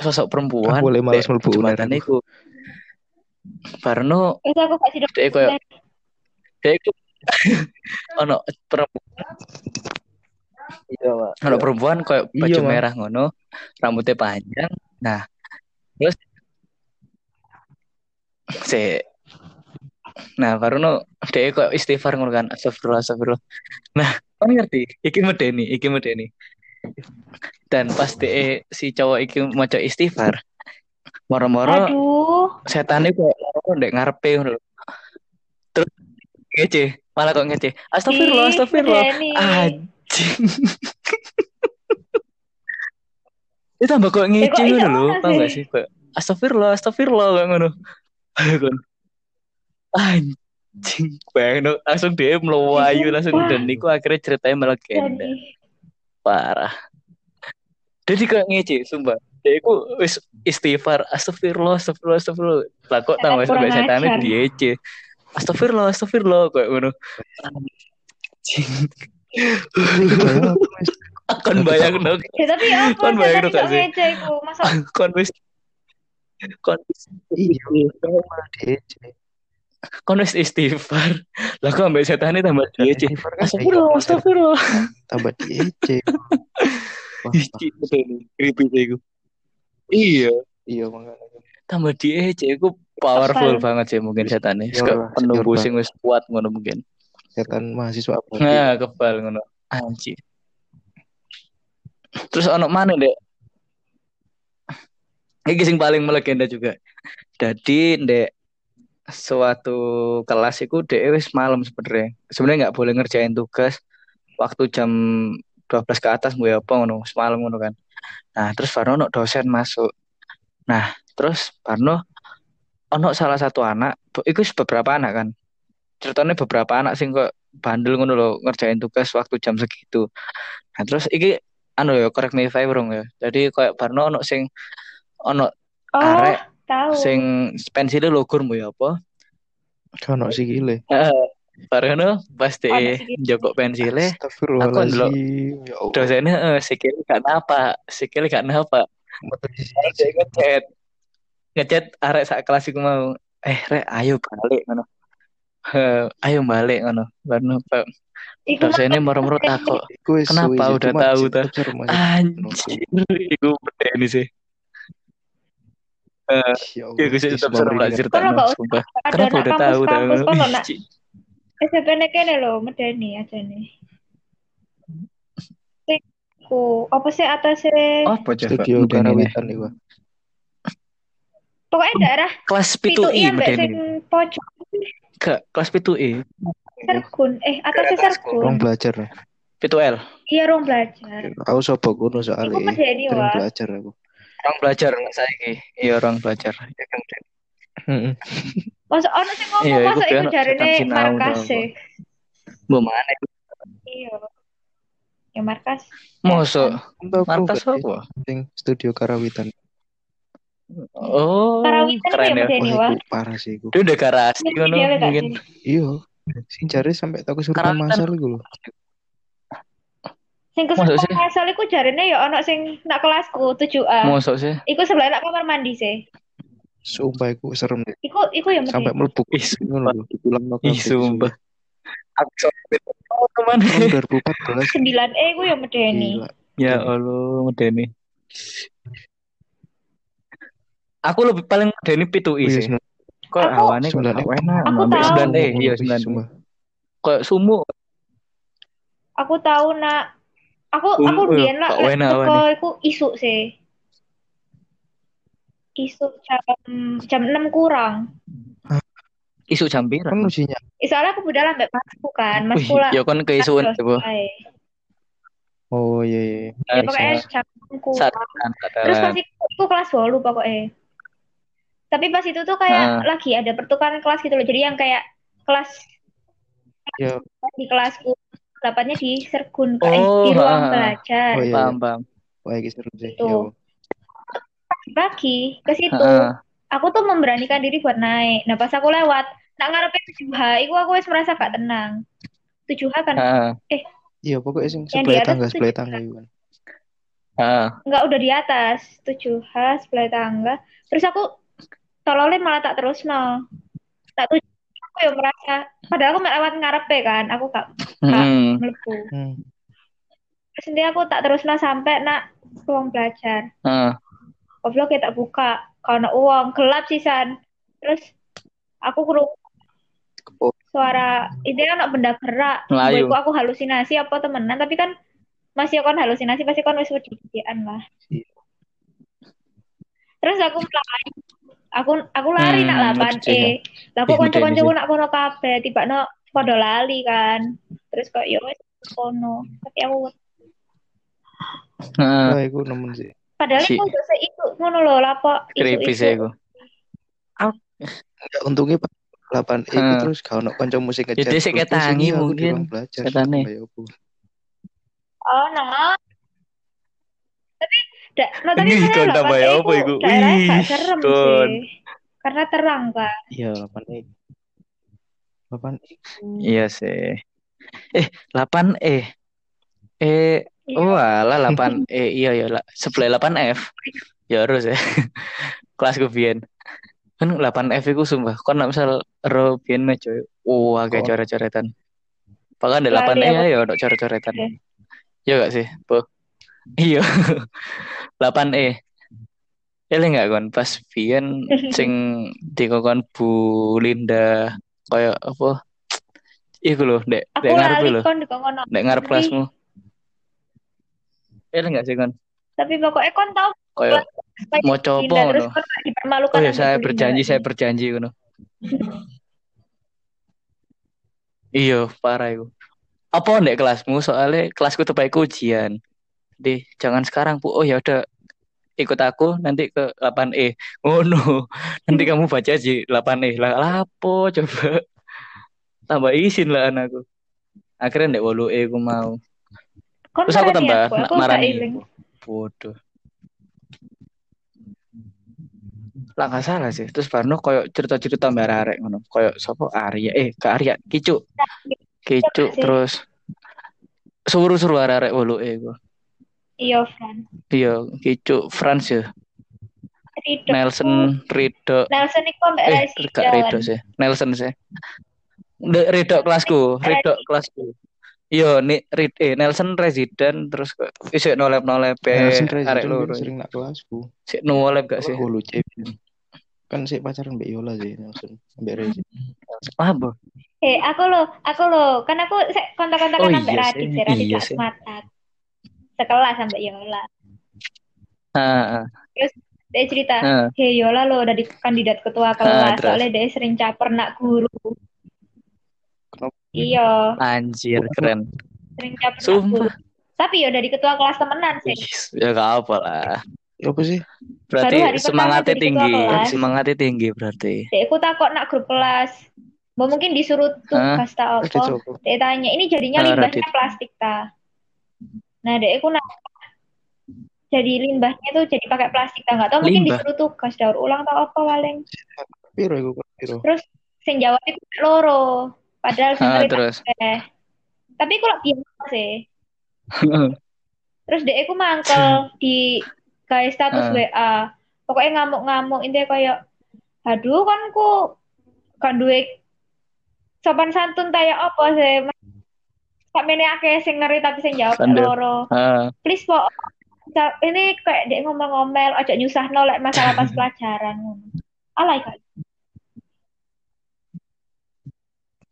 sosok perempuan. Boleh malas mlebu jembatan iku. Barno itu aku kasih dia koyo dia iku ono perempuan. Iya pak. Ono perempuan koyo iya, baju iya, merah ngono rambutnya panjang. Nah terus si Nah, baru no dia kok istighfar ngono kan. Astagfirullah, astagfirullah. Nah, kamu ngerti? Iki medeni, iki medeni. Dan pas de, si cowok iki maca istighfar, moro-moro setan itu kok ndek ngarepe ngono Terus ngece, malah kok ngece. Astagfirullah, astagfirullah. Anjing. Itu tambah kok ngece ngono lho, paham gak sih? Astagfirullah, astagfirullah ngono. anjing bayang langsung dia melayu langsung dan niku akhirnya ceritanya melegenda parah Jadi kayak ngece, sumpah. Dia itu wis istighfar, astagfirullah, astagfirullah, astagfirullah. Lah kok tambah sampai setan diece. Astagfirullah, astagfirullah kayak ngono. Kon bayang dong. Ya tapi apa? Kon bayang dong sih. Ngece iku, masa kon wis kon iya, diece. Kon wis istighfar. Lah kok ambek setan tambah diece. Astagfirullah, astagfirullah. Tambah diece. Betul, creepy sih Iya. Iya makanya. Tambah di EC aku powerful Apa? banget sih mungkin setan nih. Iya, penumbuh sing wis kuat ngono mungkin. Setan mahasiswa apa? Nah, kebal ngono. Anjir. Terus ono mana dek? Ini sing paling melegenda juga. Jadi dek suatu kelas itu dek wis malam sebenarnya. Sebenarnya nggak boleh ngerjain tugas waktu jam 12 ke atas gue apa ngono semalam ngono kan. Nah terus Farno ono dosen masuk. Nah terus Farno ono salah satu anak itu beberapa anak kan. Ceritanya beberapa anak sing kok bandel ngono lo ngerjain tugas waktu jam segitu. Nah terus iki anu ya correct me if I ya. Jadi kayak Farno ono sing ono oh, arek tahu. sing pensilnya logur mu ya apa Kan sih gile. Parono pas deh joko pensile, aku ndelok ya dosennya eh, sikil gak napa, sikil gak napa. Dia ngechat, ngechat arek sak kelas iku mau, eh rek ayo balik ngono. ayo balik ngono. Barno Pak dosennya moro-moro takut. Kenapa udah tahu ta? Anjir, iku ini sih. Eh, ya gue sih tetap seru lah cerita. Kenapa udah tahu tahu? SMP kene lho medeni aja nih. Ku, apa sih atasnya? Oh, Studio Karawitan nih, Pak. Pokoknya daerah kelas pitu I medeni. Pojok. Ke kelas pitu I. Sergun, eh atasnya Sergun. Rong belajar. Pitu L. Iya, rong belajar. Aku sapa kuno soalnya. Aku medeni, Rong belajar aku. Rong belajar saiki. Iya, rong belajar. Ya kan. Masa ono sing ngomong iya, masa iku jarine markas e. Mbok mana Iya. Ya markas. Mosok markas apa? Sing studio Karawitan. Oh, Karawitan keren ya. Wah, itu parah sih iku. Itu udah garasi ngono mungkin. Iya. Sing cari sampai tak kesurupan masal iku lho. Sing kesurupan masal iku jarine ya ono sing nak kelasku 7A. Mosok sih. Iku sebelah nak kamar mandi sih. Sumpah iku serem deh. Iku iku yang sampai mlebu ngono lho, diulang Ih, sumpah. Aku oh, teman. 2014. 9 E iku yang medeni. Ya Allah, medeni. Aku lebih paling medeni pitu I sih. Kok awane kok enak. Aku tahu. 9 E, iya 9 E. Kok sumu. Aku tahu nak aku aku biyen lah kok iku isu sih isu jam jam enam kurang. Isu jam berapa? Kan usinya. Soalnya aku udah lambat masuk kan, mas pula. Ya kan keisuan coba. Oh iya iya. Ya, pokoknya jam kurang. Terus pasti aku kelas dulu pokoknya. Tapi pas itu tuh kayak uh. lagi ada pertukaran kelas gitu loh. Jadi yang kayak kelas yeah. di kelasku dapatnya di Sergun kayak oh, di ruang uh. belajar. Oh, iya, iya. Paham, paham. Wah, seru sih. Itu pagi ke situ. Aku tuh memberanikan diri buat naik. Nah pas aku lewat, nak ngarepin 7H, itu aku wis merasa gak tenang. 7H kan, uh. eh. Iya pokoknya sing sebelah tangga, sebelah tangga itu kan. Uh. Enggak udah di atas, 7H sebelah tangga. Terus aku tololin malah tak terus no. Tak tuh aku yang merasa, padahal aku lewat ngarepe kan, aku gak, gak hmm. melebu. Hmm. Terus aku tak terus no sampai nak ruang belajar. Uh goblok kita buka karena uang gelap sih san terus aku kurung suara itu kan benda gerak aku aku halusinasi apa temenan tapi kan masih kan halusinasi pasti kan masih wejian lah iya. terus aku lari aku aku lari hmm, nak lapan e aku konco-konco nak kono kafe tiba no podo lali kan terus kok yo kono tapi aku Nah, aku nemen sih. Padahal si. itu dosa itu ngono lho lapo Creepy sih aku. Enggak untungnya Pak lapan itu hmm. terus kalau nak kanca musik ngechat. Jadi sik ketangi mungkin. Ketane. Oh, nah. Tapi Da, no, tapi Ini kon tambah ya apa iku? Gak Wih, serem kon. Karena terang kan. Iya, 8 E. 8 E. Iya sih. Eh, 8 E. Eh, Iya. oh alah 8 E. Iya ya, lah. sebelah 8 F. Ya harus ya. Kelas gue biyen. Kan 8 F iku sumpah. Kon nek misal ro biyen coy. Oh, agak Kon. coret-coretan. Bahkan ada 8 E ya aku. ya coret-coretan. Iya gak sih? Po. Iya. 8 E. Ele nggak kon pas biyen sing dikokon Bu Linda kayak apa? Iku lho, ndek Aku ndek ngarep lho, ndek ngarep kelasmu. Ele nggak sih kon? Tapi pokoknya kon tahu Kayak mau coba ngono. gak Oh ya saya berjanji, saya berjanji ngono. Iya, parah itu. Apa ndek kelasmu? Soalnya kelasku tuh ujian. Jadi jangan sekarang, Bu. Oh ya udah ikut aku nanti ke 8E. Oh no. Nanti kamu baca aja 8E. Lah lapo coba. Tambah izin lah anakku. Akhirnya ndek 8E aku mau. Kon Terus aku tambah aku, marani. Bodoh. Lah nggak salah sih. Terus Barno koyo cerita-cerita mbak arek ngono. Koyo sapa Arya eh ke Arya Kicu. Kicu terus suruh-suruh arek 8E ku. Iya, Fran. Iya, Kicu Frans ya. Rido. Nelson Rido Nelson iku ambek eh Resi gak Rido sih. Nelson sih. Ndek Rido kelasku, Rido kelasku. Iya, nih Rid eh Nelson Resident terus kok isik nolep-nolep Nelson arek Resident loro. kan sering nak kelasku. Sik nolep gak sih? Oh, lucu. Kan sih pacaran Mbak Yola sih Nelson. Mbak Rezi. Apa? Eh, aku lo, aku lo, kan aku kontak-kontakan Oh, sampai iya Radit, Radit iya Sekelas sampai Yola. Ah, ah, Dia cerita, ah. hey Yola lo udah di kandidat ketua kelas, terus? soalnya dia sering caper nak guru. Iya, Anjir, keren. sering caper nak Sumpah. guru. Tapi ya udah di ketua kelas temenan sih. Ya gak apa lah. Apa sih? Berarti semangatnya tinggi. Semangatnya tinggi berarti. Dia aku takut nak grup kelas. Mau mungkin disuruh tugas tak Radit apa. Dia tanya, ini jadinya Ah, limbahnya plastik ta? Nah, dia aku nak jadi limbahnya tuh jadi pakai plastik ta nggak tahu mungkin Limbah? disuruh tugas daur ulang tau apa paling. Piro iku piro? Terus sing jawab itu loro. Padahal Ah, terus. Tapi aku lagi biasa sih. Terus dia aku mangkel di kayak status Ah. WA. Pokoknya ngamuk-ngamuk intinya kayak aduh kan ku kan duwe sopan santun kayak apa sih? Sampe ini akeh sing ngeri tapi sing jawab loro. Ah, Please po ini kayak dia ngomel-ngomel ojo nyusah nolak masalah pas pelajaran ngono. Alay kan.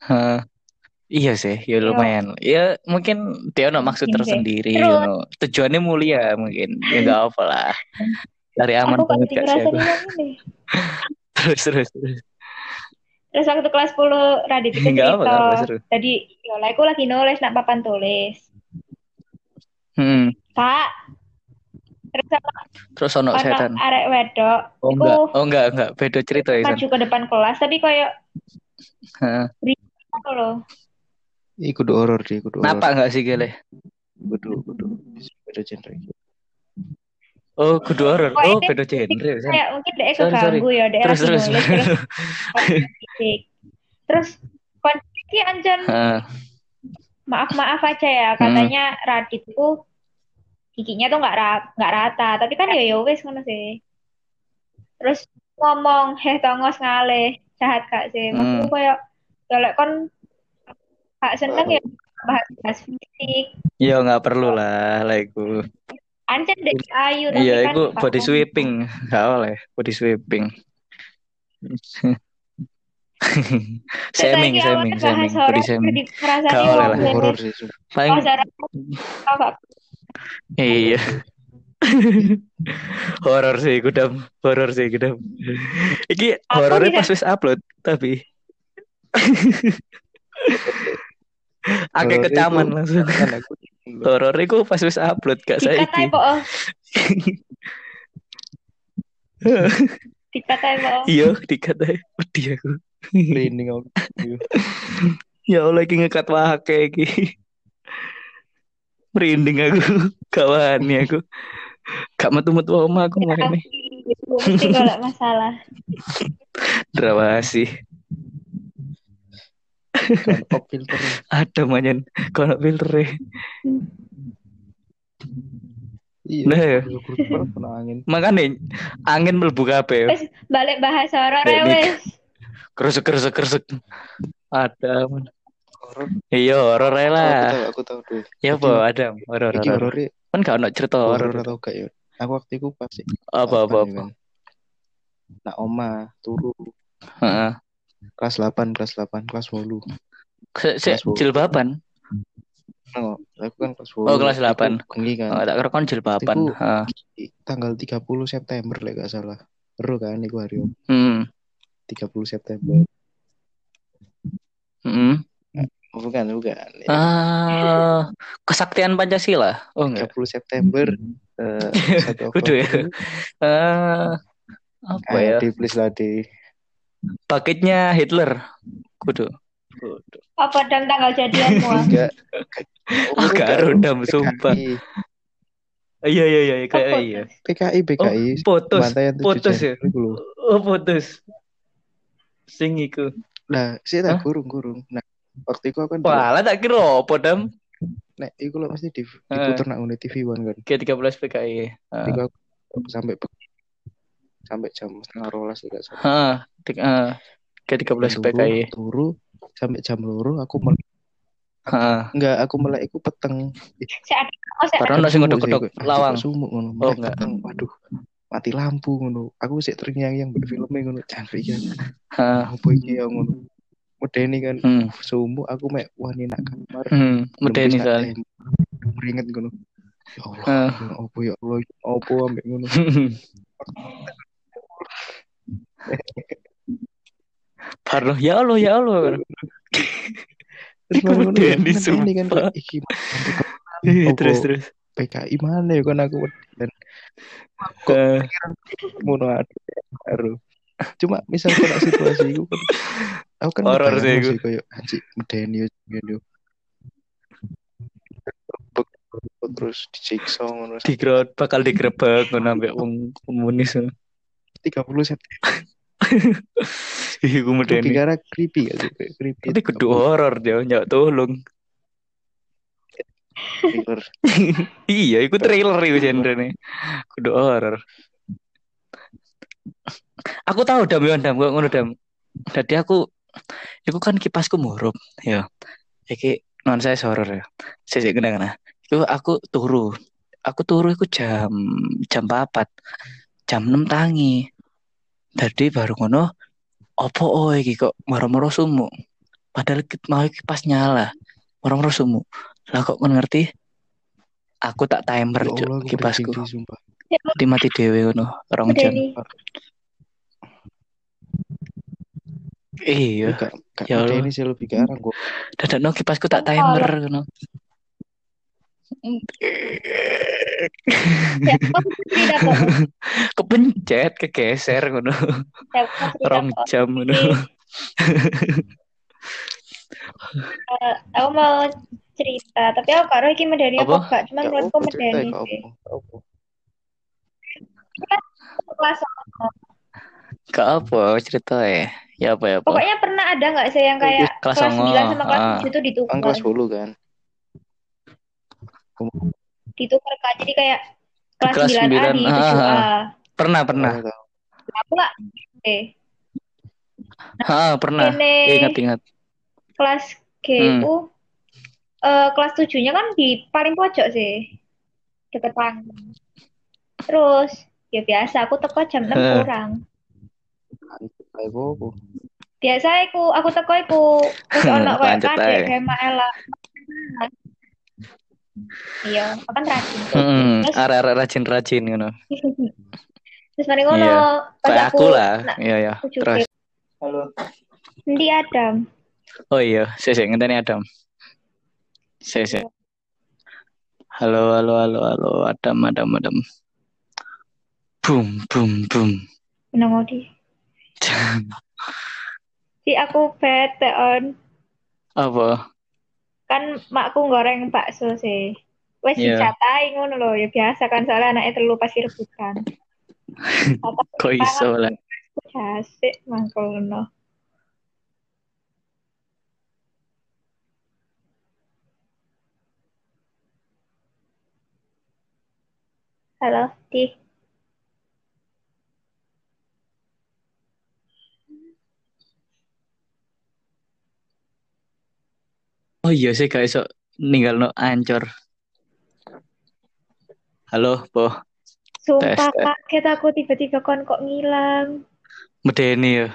ah. Iya sih, ya lumayan. Ya mungkin dia ada maksud tersendiri, Terus. you know. Tujuannya mulia mungkin. Ya gak apa lah. Dari aman Aku gak banget gak sih aku. Terus terus terus. Terus waktu kelas 10 Radit itu Enggak apa, cerita. apa. Tadi Yola aku lagi nulis nak papan tulis. Hmm. Kak. Terus sama Terus ono setan. arek wedok Oh iku enggak, oh enggak, enggak. Beda cerita ya, maju ke depan kelas tapi kayak Heeh. apa loh. Iku kudu horor sih, kudu horor. Kenapa enggak sih, Gele? Kudu kudu beda genre. Oh, kudu horor. Oh, beda genre. Kayak mungkin dia Sorry, keganggu ya, dia Terus terus. nulis terus. Terus konfliknya ancan Heeh. maaf-maaf aja Hmm. ya katanya Radit tuh giginya tuh nggak ra- nggak rata tapi kan ya ya wes ngono sih terus ngomong heh tongos ngalih jahat gak sih maksudku Hmm. kayak ya lek kon gak seneng ya bahas bahas fisik Ya enggak perlu lah, lah iku. Ancen dek ayu tapi Iya, kan gak body sweeping. Enggak oleh body sweeping. Awalnya shaming, bahas body horor shaming. jadi ngerasani Gak oleh wong lah. Horor sih. Paling iya. horor sih, gudam. Horor sih, gudam. Iki horornya pas wis upload, tapi agak Horor kecaman langsung. Kan aku Horor iku pas wis upload gak po oh. dikatai po oh. Iya, dikatai wedi aku. merinding aku. Ya Allah iki ngekat wake iki. Merinding aku, kawani aku. Gak metu-metu oma aku mau ini. Mesti kalau masalah. Drawasi. Kan pop filter. Ada manyan kono filter Iya. Nah, ya. Kena angin. Makanya angin mlebu kabeh. Wes balik bahasa horor ya Nik. wes. Keresek keresek keresek. Ada. man. Horor. Iya, horor ae Oh, lah. aku tahu, aku tahu dulu. Ya apa, ada horor Iki horor. horor Kan gak ono cerita horor horor. atau gak ya? Aku waktu itu pas Apa apa apa. ya kan. Nah, oma turu Heeh. Kelas 8, kelas 8, kelas 8. Se- se- Kelas sepuluh. jilbaban. Oh, aku kan kelas 8. Oh, kelas 8. Bengi kan. Oh, tak kira kon jilbaban. Heeh. I- Tanggal 30 September lah gak salah. Seru kan iku hari Om. Hmm. 30 September. Hmm. Oh, bukan, bukan. Ah, kesaktian Pancasila. Oh enggak. 30 September eh, 1 Kudu ya. Oktober. Ah, apa Ayo, ya? di please lah di Paketnya Hitler. Kudu. Kudu. Apa dan tanggal jadianmu? ah? enggak. Ah, gak dam sumpah. Iya iya iya kayak iya. PKI, PKI. Putus. Pemantaian tujuh Putus ya. Oh putus. Sing iku. Nah, sih tak gurung-gurung. Nah, waktu itu aku kan Walah tak kira apa dam. nek iku lho mesti di, Eh. diputer nak ngene TV One kan. G13 PKI. Aku sampai sampai jam setengah rolas tidak salah. Heeh. Tik- eh, G13 Turu, PKI. turu sampai jam loro aku melek Heeh. enggak aku melek iku peteng oh, saya Karena ada. nasi ngedok-ngedok kok. Anjir, lawang. sumuk ngono Oh, enggak. peteng waduh mati lampu ngono aku sik terngiang-ngiang mbek filmnya ngono jan pikir Heeh. apa iki ya ngono medeni kan Hmm. sumuk aku mek wani nak kamar Hmm. Medeni soalnya. meringet ngono ya Allah Ah. ya apa ya Allah apa ambek ngono Parlo ya Allah ya Allah. terus medeni, medeni kan Ih, Apa? terus terus. PKI mana ya kan aku dan Eh, ngono aduh baru cuma misal kena situasi itu kan aku kan Horor sih sih kayak anjing medeni yo terus disiksa ngono Digrot bakal digrebek ngono ambek wong komunis. 30 September Iku itu medeni. pikirnya creepy gak sih creepy Tapi kudu horor dia nyak tolong. Iya, iku trailer iku genre Kudu horor. Aku tahu dam yo dam kok ngono dam. Jadi aku iku kan kipasku murup ya. Iki non saya horor ya. Saya sih kena kena. Iku aku turu. Aku turu iku jam jam 4. Jam 6 tangi. Tadi baru ngono opo oh iki kok maro-maro sumuk. Padahal kit- mau kipas nyala. Maro-maro sumuk. Lah kok ngerti? Aku tak timer Ya cuk Allah, kipasku. Di mati dhewe ngono, rong jam. Iya, Ya Allah. medeni sih lebih ke arah gue dadakno kipasku tak timer ngono. Ya, kamu cerita kok. Kepencet, kegeser ngono. Rong jam ngono. Eh, aku mau cerita, tapi aku karo iki medeni apa gak? Cuman menurutku medeni sih. Kelas Gak apa cerita ya. Ya apa ya apa. Pokoknya pernah ada nggak sih yang kayak Kelas 9 sama kelas ah. 7 itu ditukar? kan kelas 10 kan Ditukar kan. Jadi kayak kelas, Kelas 9A di 9, 7A. ah, Pernah, pernah. Aku nggak eh, Ha, pernah. Ingat-ingat. kelas G Hmm. eh, kelas 7-nya kan di paling pojok sih. Deket panggung. Terus ya biasa aku teko jam 6 Eh. kurang. Biasa aku aku teko iku wis ono kayak kadek kayak Maela. Iya, kan rajin. Heeh, Terus arek-arek rajin-rajin ngono. terus mari ngono Iya. pas Kayak aku aku lah. Iya, ya. tujuh Terus. G. Ndi Adam? Oh iya, saya saya ngenteni Adam. Saya saya. Halo, halo, halo, halo, Adam, Adam, Adam. Boom, boom, boom. Nang di. Si aku bete on Apa? Kan makku goreng bakso sih. wes yeah. dicatai ngono lho ya biasa kan soalnya anaknya terlalu pasti rebutan kok iso lah Asik mangkul no. Halo, Di. Oh iya sih guys, so ninggal no ancur. Halo, Po. Sumpah kaget aku tiba-tiba kon kok ngilang. Medeni ya.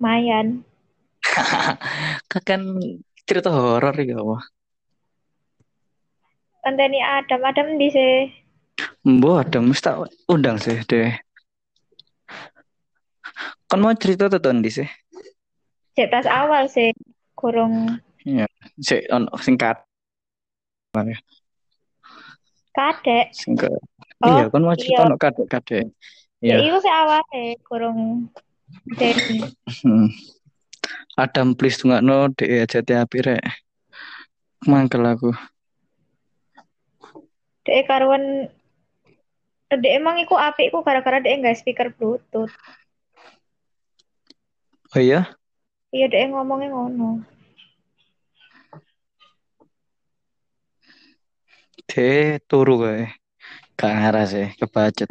Mayan. kan cerita horor ya apa? Kanteni Adam, Adam di sih. Mbok Adam mesti undang sih deh. Kan mau cerita tuh di sih? Cerita awal sih, kurung Iya, si on singkat. Mana? Kadek. Singkat. Oh, iya, kan cerita iya. no kadek kadek. Iya. Ya, itu sih awalnya kurung Deni. Hmm. Adam please tunggu no de aja api rek. Mangkel aku. Dek karuan Dek emang iku api iku gara-gara dek enggak speaker bluetooth. Oh iya? Iya dek ngomongnya ngono. De turu kae. Gak ngarah sih, kebacet.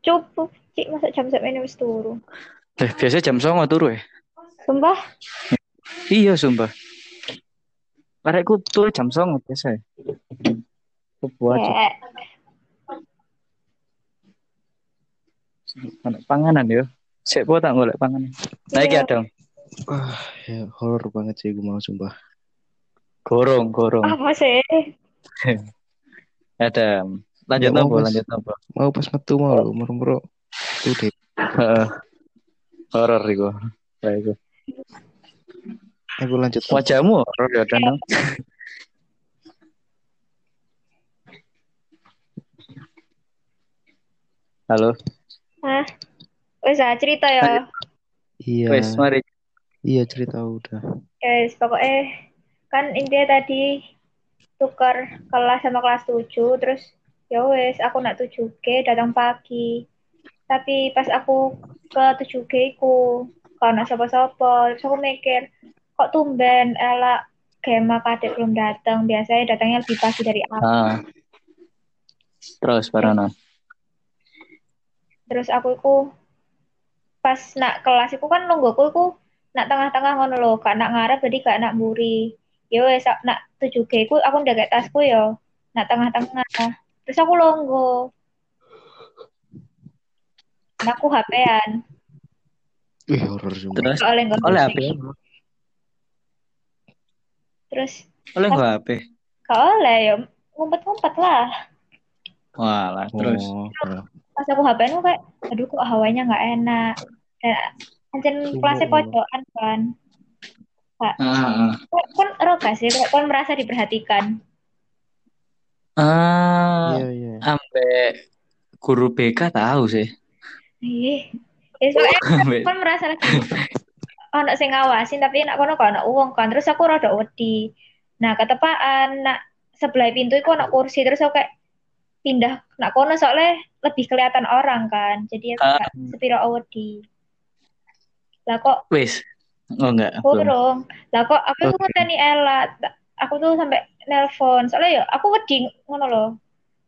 Cukup, cik masa jam sampai ini wis turu. Eh, biasa jam songo turu ya? Sumpah? Iya, sumpah. Karekku tuh jam songo biasa ya. Buat. Anak panganan ya. Sik po tak golek panganan. Nah iki ada. Wah, ya horor banget sih gue mau sumpah. Gorong, gorong. Apa sih? ada lanjut nopo lanjut nopo mau pas metu mau lo murmur itu deh. Horor iku. Baik aku lanjut. Wajahmu horor ya dan halo. Ah wes ah, cerita ya. Iya. Wes mari. Iya cerita udah. Guys pokoknya kan intinya tadi tukar kelas sama kelas 7 terus ya wes aku nak 7G datang pagi. Tapi pas aku ke 7G ku karena sopo-sopo terus aku mikir kok tumben elak Gema kadek belum datang? Biasanya datangnya lebih pagi dari aku. Ah. terus Barana terus aku ku pas nak kelas itu kan nunggu aku ku nak tengah-tengah ngono lo gak nak ngarep jadi gak nak muri ya wes nak tujuh g ku aku udah kayak tasku ya nak tengah-tengah terus aku longgo nah, aku HP-an Wih, horor semua. Terus oleh oleh HP. Terus oleh nggak HP? Kau oleh ya ngumpet-ngumpet lah. Walah, terus. Oh, pas aku HP-an kayak, aduh kok hawanya nggak enak. Dan anjir kelasnya pojokan kan. Kak. Uh, Kon ero gak sih kon merasa diperhatikan? Ah, uh, iya, iya. Sampai guru BK tahu sih. Iya. Ya soalnya kon merasa lagi ono sing ngawasin tapi nak kono kok ono uang kan. Terus aku rada wedi. Nah, ketepaan nak sebelah pintu itu ono kursi terus aku kayak pindah nak kono soalnya lebih kelihatan orang kan. Jadi aku uh, sepiro wedi. Lah kok wis Oh enggak. Kurung. Lah kok aku okay. tuh ngenteni Ella. Aku tuh sampai nelpon. Soalnya ya aku wedi ngono loh.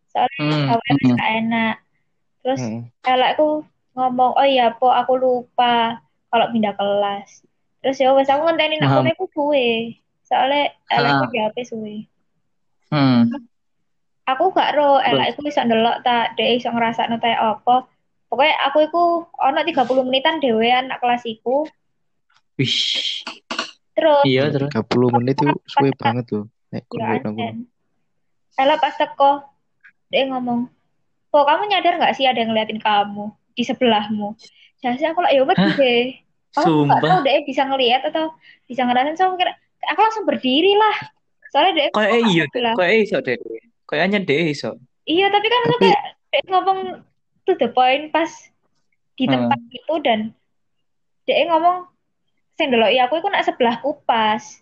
Soalnya hmm. awalnya hmm. gak enak. Terus hmm. Ella aku ngomong, "Oh iya, Po, aku lupa kalau pindah kelas." Terus ya wes aku ngenteni nak iku suwe. Soalnya Ella aku jawab suwe. Hmm. Aku gak ro, Ella iku bisa ndelok tak dhek iso ngrasakno ta apa. Pokoknya aku iku ono 30 menitan dhewean nak kelas iku. Wih. Terus. Iya terus. 30 menit itu suwe banget tuh. Nek ya, Ella pas teko, dia ngomong, kok kamu nyadar nggak sih ada yang ngeliatin kamu di sebelahmu? Jadi aku lah, ya udah deh. Kamu nggak tahu dia bisa ngeliat atau bisa ngerasain, so kira aku langsung berdiri lah. Soalnya dia kayak iya, kayak iso deh. Kayaknya deh iso. Iya, tapi kan tapi... kayak ngomong to the point pas di tempat hmm. itu dan dia ngomong sing delok aku iku nak sebelah kupas.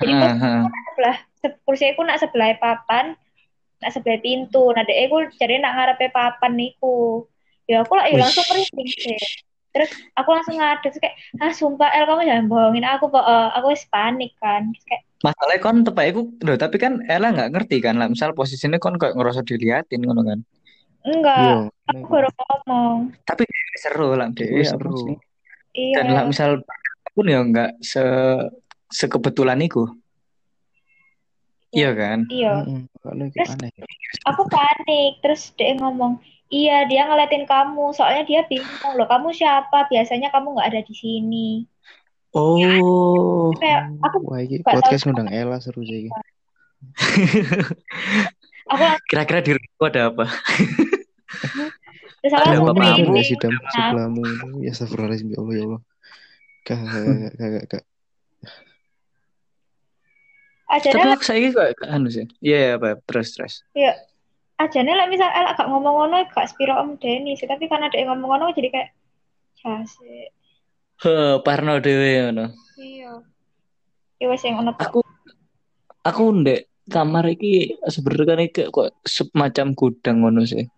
Jadi uh, uh. sebelah kursi aku nak sebelah papan nak sebelah pintu. Nah dek aku jadi nak ngarepe papan niku. Ya aku lah ya langsung merinding sih. Terus aku langsung ngadep kayak ah sumpah El kamu jangan bohongin aku uh, aku wis panik kan. Kayak masalahnya kon tepak aku loh tapi kan Ella nggak ngerti kan lah misal posisinya kon kayak ngerasa diliatin ngono kan. Enggak Yo, aku baru ngomong. Tapi seru lah deh seru iya. dan lah misal pun ya nggak se sekebetulan itu iya kan iya terus aku panik terus dia ngomong Iya, dia ngeliatin kamu. Soalnya dia bingung loh, kamu siapa? Biasanya kamu nggak ada di sini. Oh. Kayak aku Wah, ini podcast ngundang Ella seru sih. aku kira-kira di rumah ada apa? Terus ada apa kamu sih dalam sebelahmu? Ya astagfirullahaladzim ya Allah ya Allah. Kak, kak, kak. Aja Tapi aku saya kok anu sih. Iya, yeah, apa terus terus. Iya, aja nih lah misal elak gak ngomong ngono gak spiro om Denny sih. Tapi karena dia ngomong ngono jadi kayak jase he parno dewe ngono. Iya. Iya wes yang ono aku aku ndek kamar iki sebenarnya kan iki kok semacam gudang ngono sih.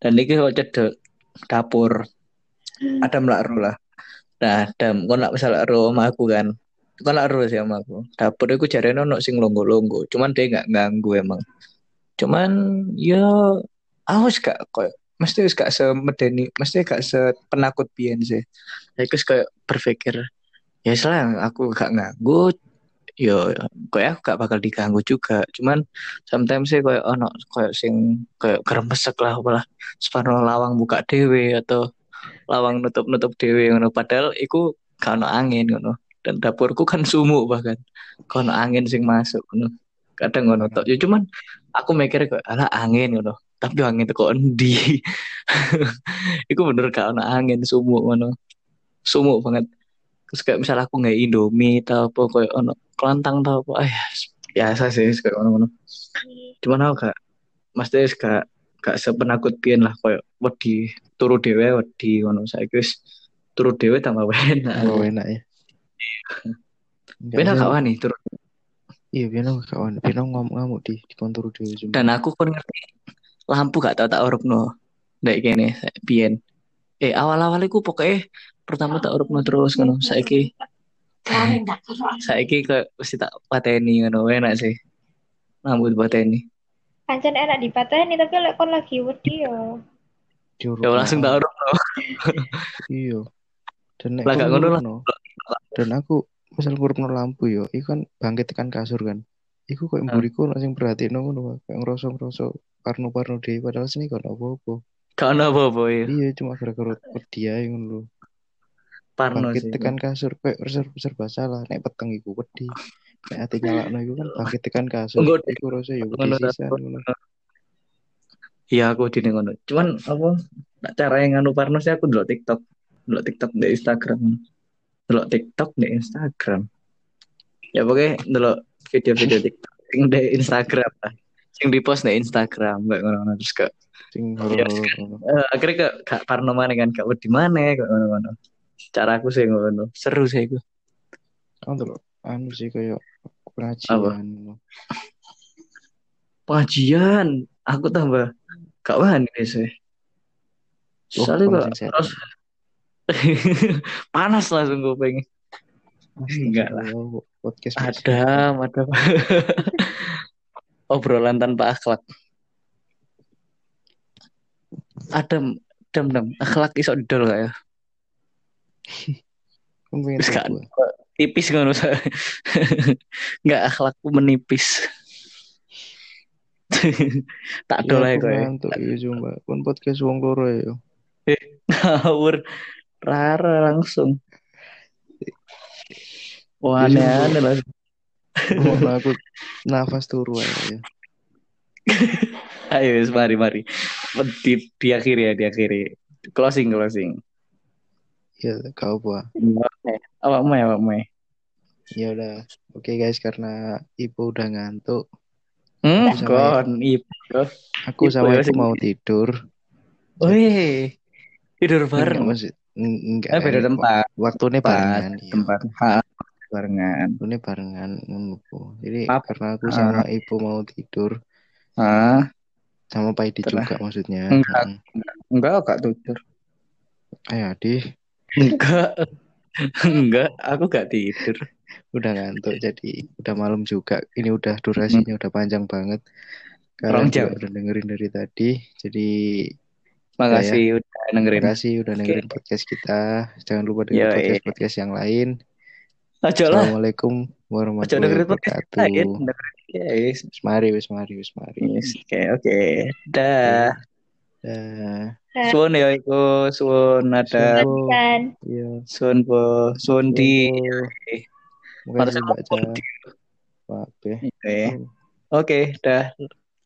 Dan iki kok cedek dapur. Hmm. ada melakru lah nah dan kau nak misal ro sama aku kan. Kau nak ro sih sama aku? Dapur itu cari nono sing longgo longgo cuman dia nggak ganggu emang. Cuman ya aku gak kok mesti gak semedeni mesti gak sepenakut pian sih. Aku kayak berpikir ya selain aku gak nganggu yo kayak aku gak bakal diganggu juga. Cuman sometimes sih kayak ono kayak sing kayak geremesek lah apalah separuh lawang buka dewe atau lawang nutup nutup dewe ngono. Padahal iku gak ono angin ngono. Dan dapurku kan sumuk bahkan. Kalau angin sing masuk ngono. Kadang ngono tok. Ya cuman aku mikir kok ala angin ngono. Tapi angin itu kok endi? Iku bener gak ana angin sumuk ngono. Sumuk banget. Terus kayak misalnya aku nggak indomie atau apa kayak ono kelantang atau apa. Ah biasa sih kayak ngono ngono cuman aku gak mesti gak gak sepenakut pian lah kayak wedi turu dewe wedi ngono saya guys turu dewe tambah enak tambah enak ya Beda gak wani turu Iya, Bino kawan. Bino ngamuk-ngamuk di di di ujung. Dan aku pun ngerti lampu gak tau tak no. Kayak gini, biyen. Eh awal-awal aku pokoknya pertama tak no terus ngono. Saiki saiki ke mesti tak pateni ngono enak sih. Lampu pateni. Pancen enak dipateni tapi lek kon lagi wedi yo. Ya langsung tak no. iya. Dan nek ngono Dan aku misal ngurupno lampu yo iku kan bangkit tekan kasur kan. Iku kok mburiku langsung perhatiin ngono kayak ngerosok-ngerosok parno-parno dhewe padahal sini kan apa-apa. Kan apa-apa ya iya cuma gara-gara wedi ae ngono. Parno bangkit sih, tekan kasur kayak serba salah nek peteng iku wedi. Nek ati nyalakno iku kan bangkit tekan kasur iku rasa yo wedi sisan ngono Iya aku di ngono. Cuman apa cara yang nganu parno sih aku dulu TikTok, dulu TikTok di Instagram. Delok TikTok di Instagram. Ya pokoknya delok video-video TikTok yang di Instagram lah. Yang di post di Instagram kayak ngono terus kak sing ya, uh, akhirnya kak kak Parno mana kan kak di mana kak ngono-ngono. Cara aku sih ngono seru sih aku. Delok anu sih kayak pengajian. Apa? pengajian? Aku tambah kak wani sih. Oh, soalnya kok terus panas langsung gue pengen. Enggak lah. podcast ada ada. Obrolan tanpa akhlak. Adem dem dem. Akhlak iso didol gak ya? Terus kan tipis kan usah nggak akhlakku menipis tak dol ya kok ya cuma pun podcast wong loro ya eh ngawur Rara langsung. Wah aneh-aneh lah. Mau aku nafas turu aja. Ya. Ayo, mari mari. Di, diakhiri ya, diakhiri. Closing, closing. Ya, kau buat. Apa mau apa mau? Ya udah. Oke okay, guys, karena ibu udah ngantuk. Hmm, kon ibu. Aku sama ibu mau tidur. Wih, tidur bareng. Enggak, Enggak, eh, beda tempat. Waktunya tempat. Iya. Tempat. Ha. barengan. Ini barengan. Jadi Maaf. karena aku sama ibu mau tidur Ah, sama Pak Edi juga maksudnya. Enggak. Mm. enggak kak tidur. Ayo Adi, Enggak. enggak, aku gak tidur. udah ngantuk jadi udah malam juga. Ini udah durasinya udah panjang banget. Rong Kalian jam. udah dengerin dari tadi. Jadi Makasih udah dengerin. terima kasih udah dengerin podcast kita. Jangan lupa dengerin Yoi. podcast-podcast yang lain. Aja lah. Assalamualaikum warahmatullahi podcast wabarakatuh. Dengerin. Yes. Mari, wis mari, wis mari. Oke, oke. Dah. Dah. Suwun ya iku, suwun ada. Iya. suwun po, suwun di. Harus Mbak apa? Ca. Pak Be. Oke. Oke, dah.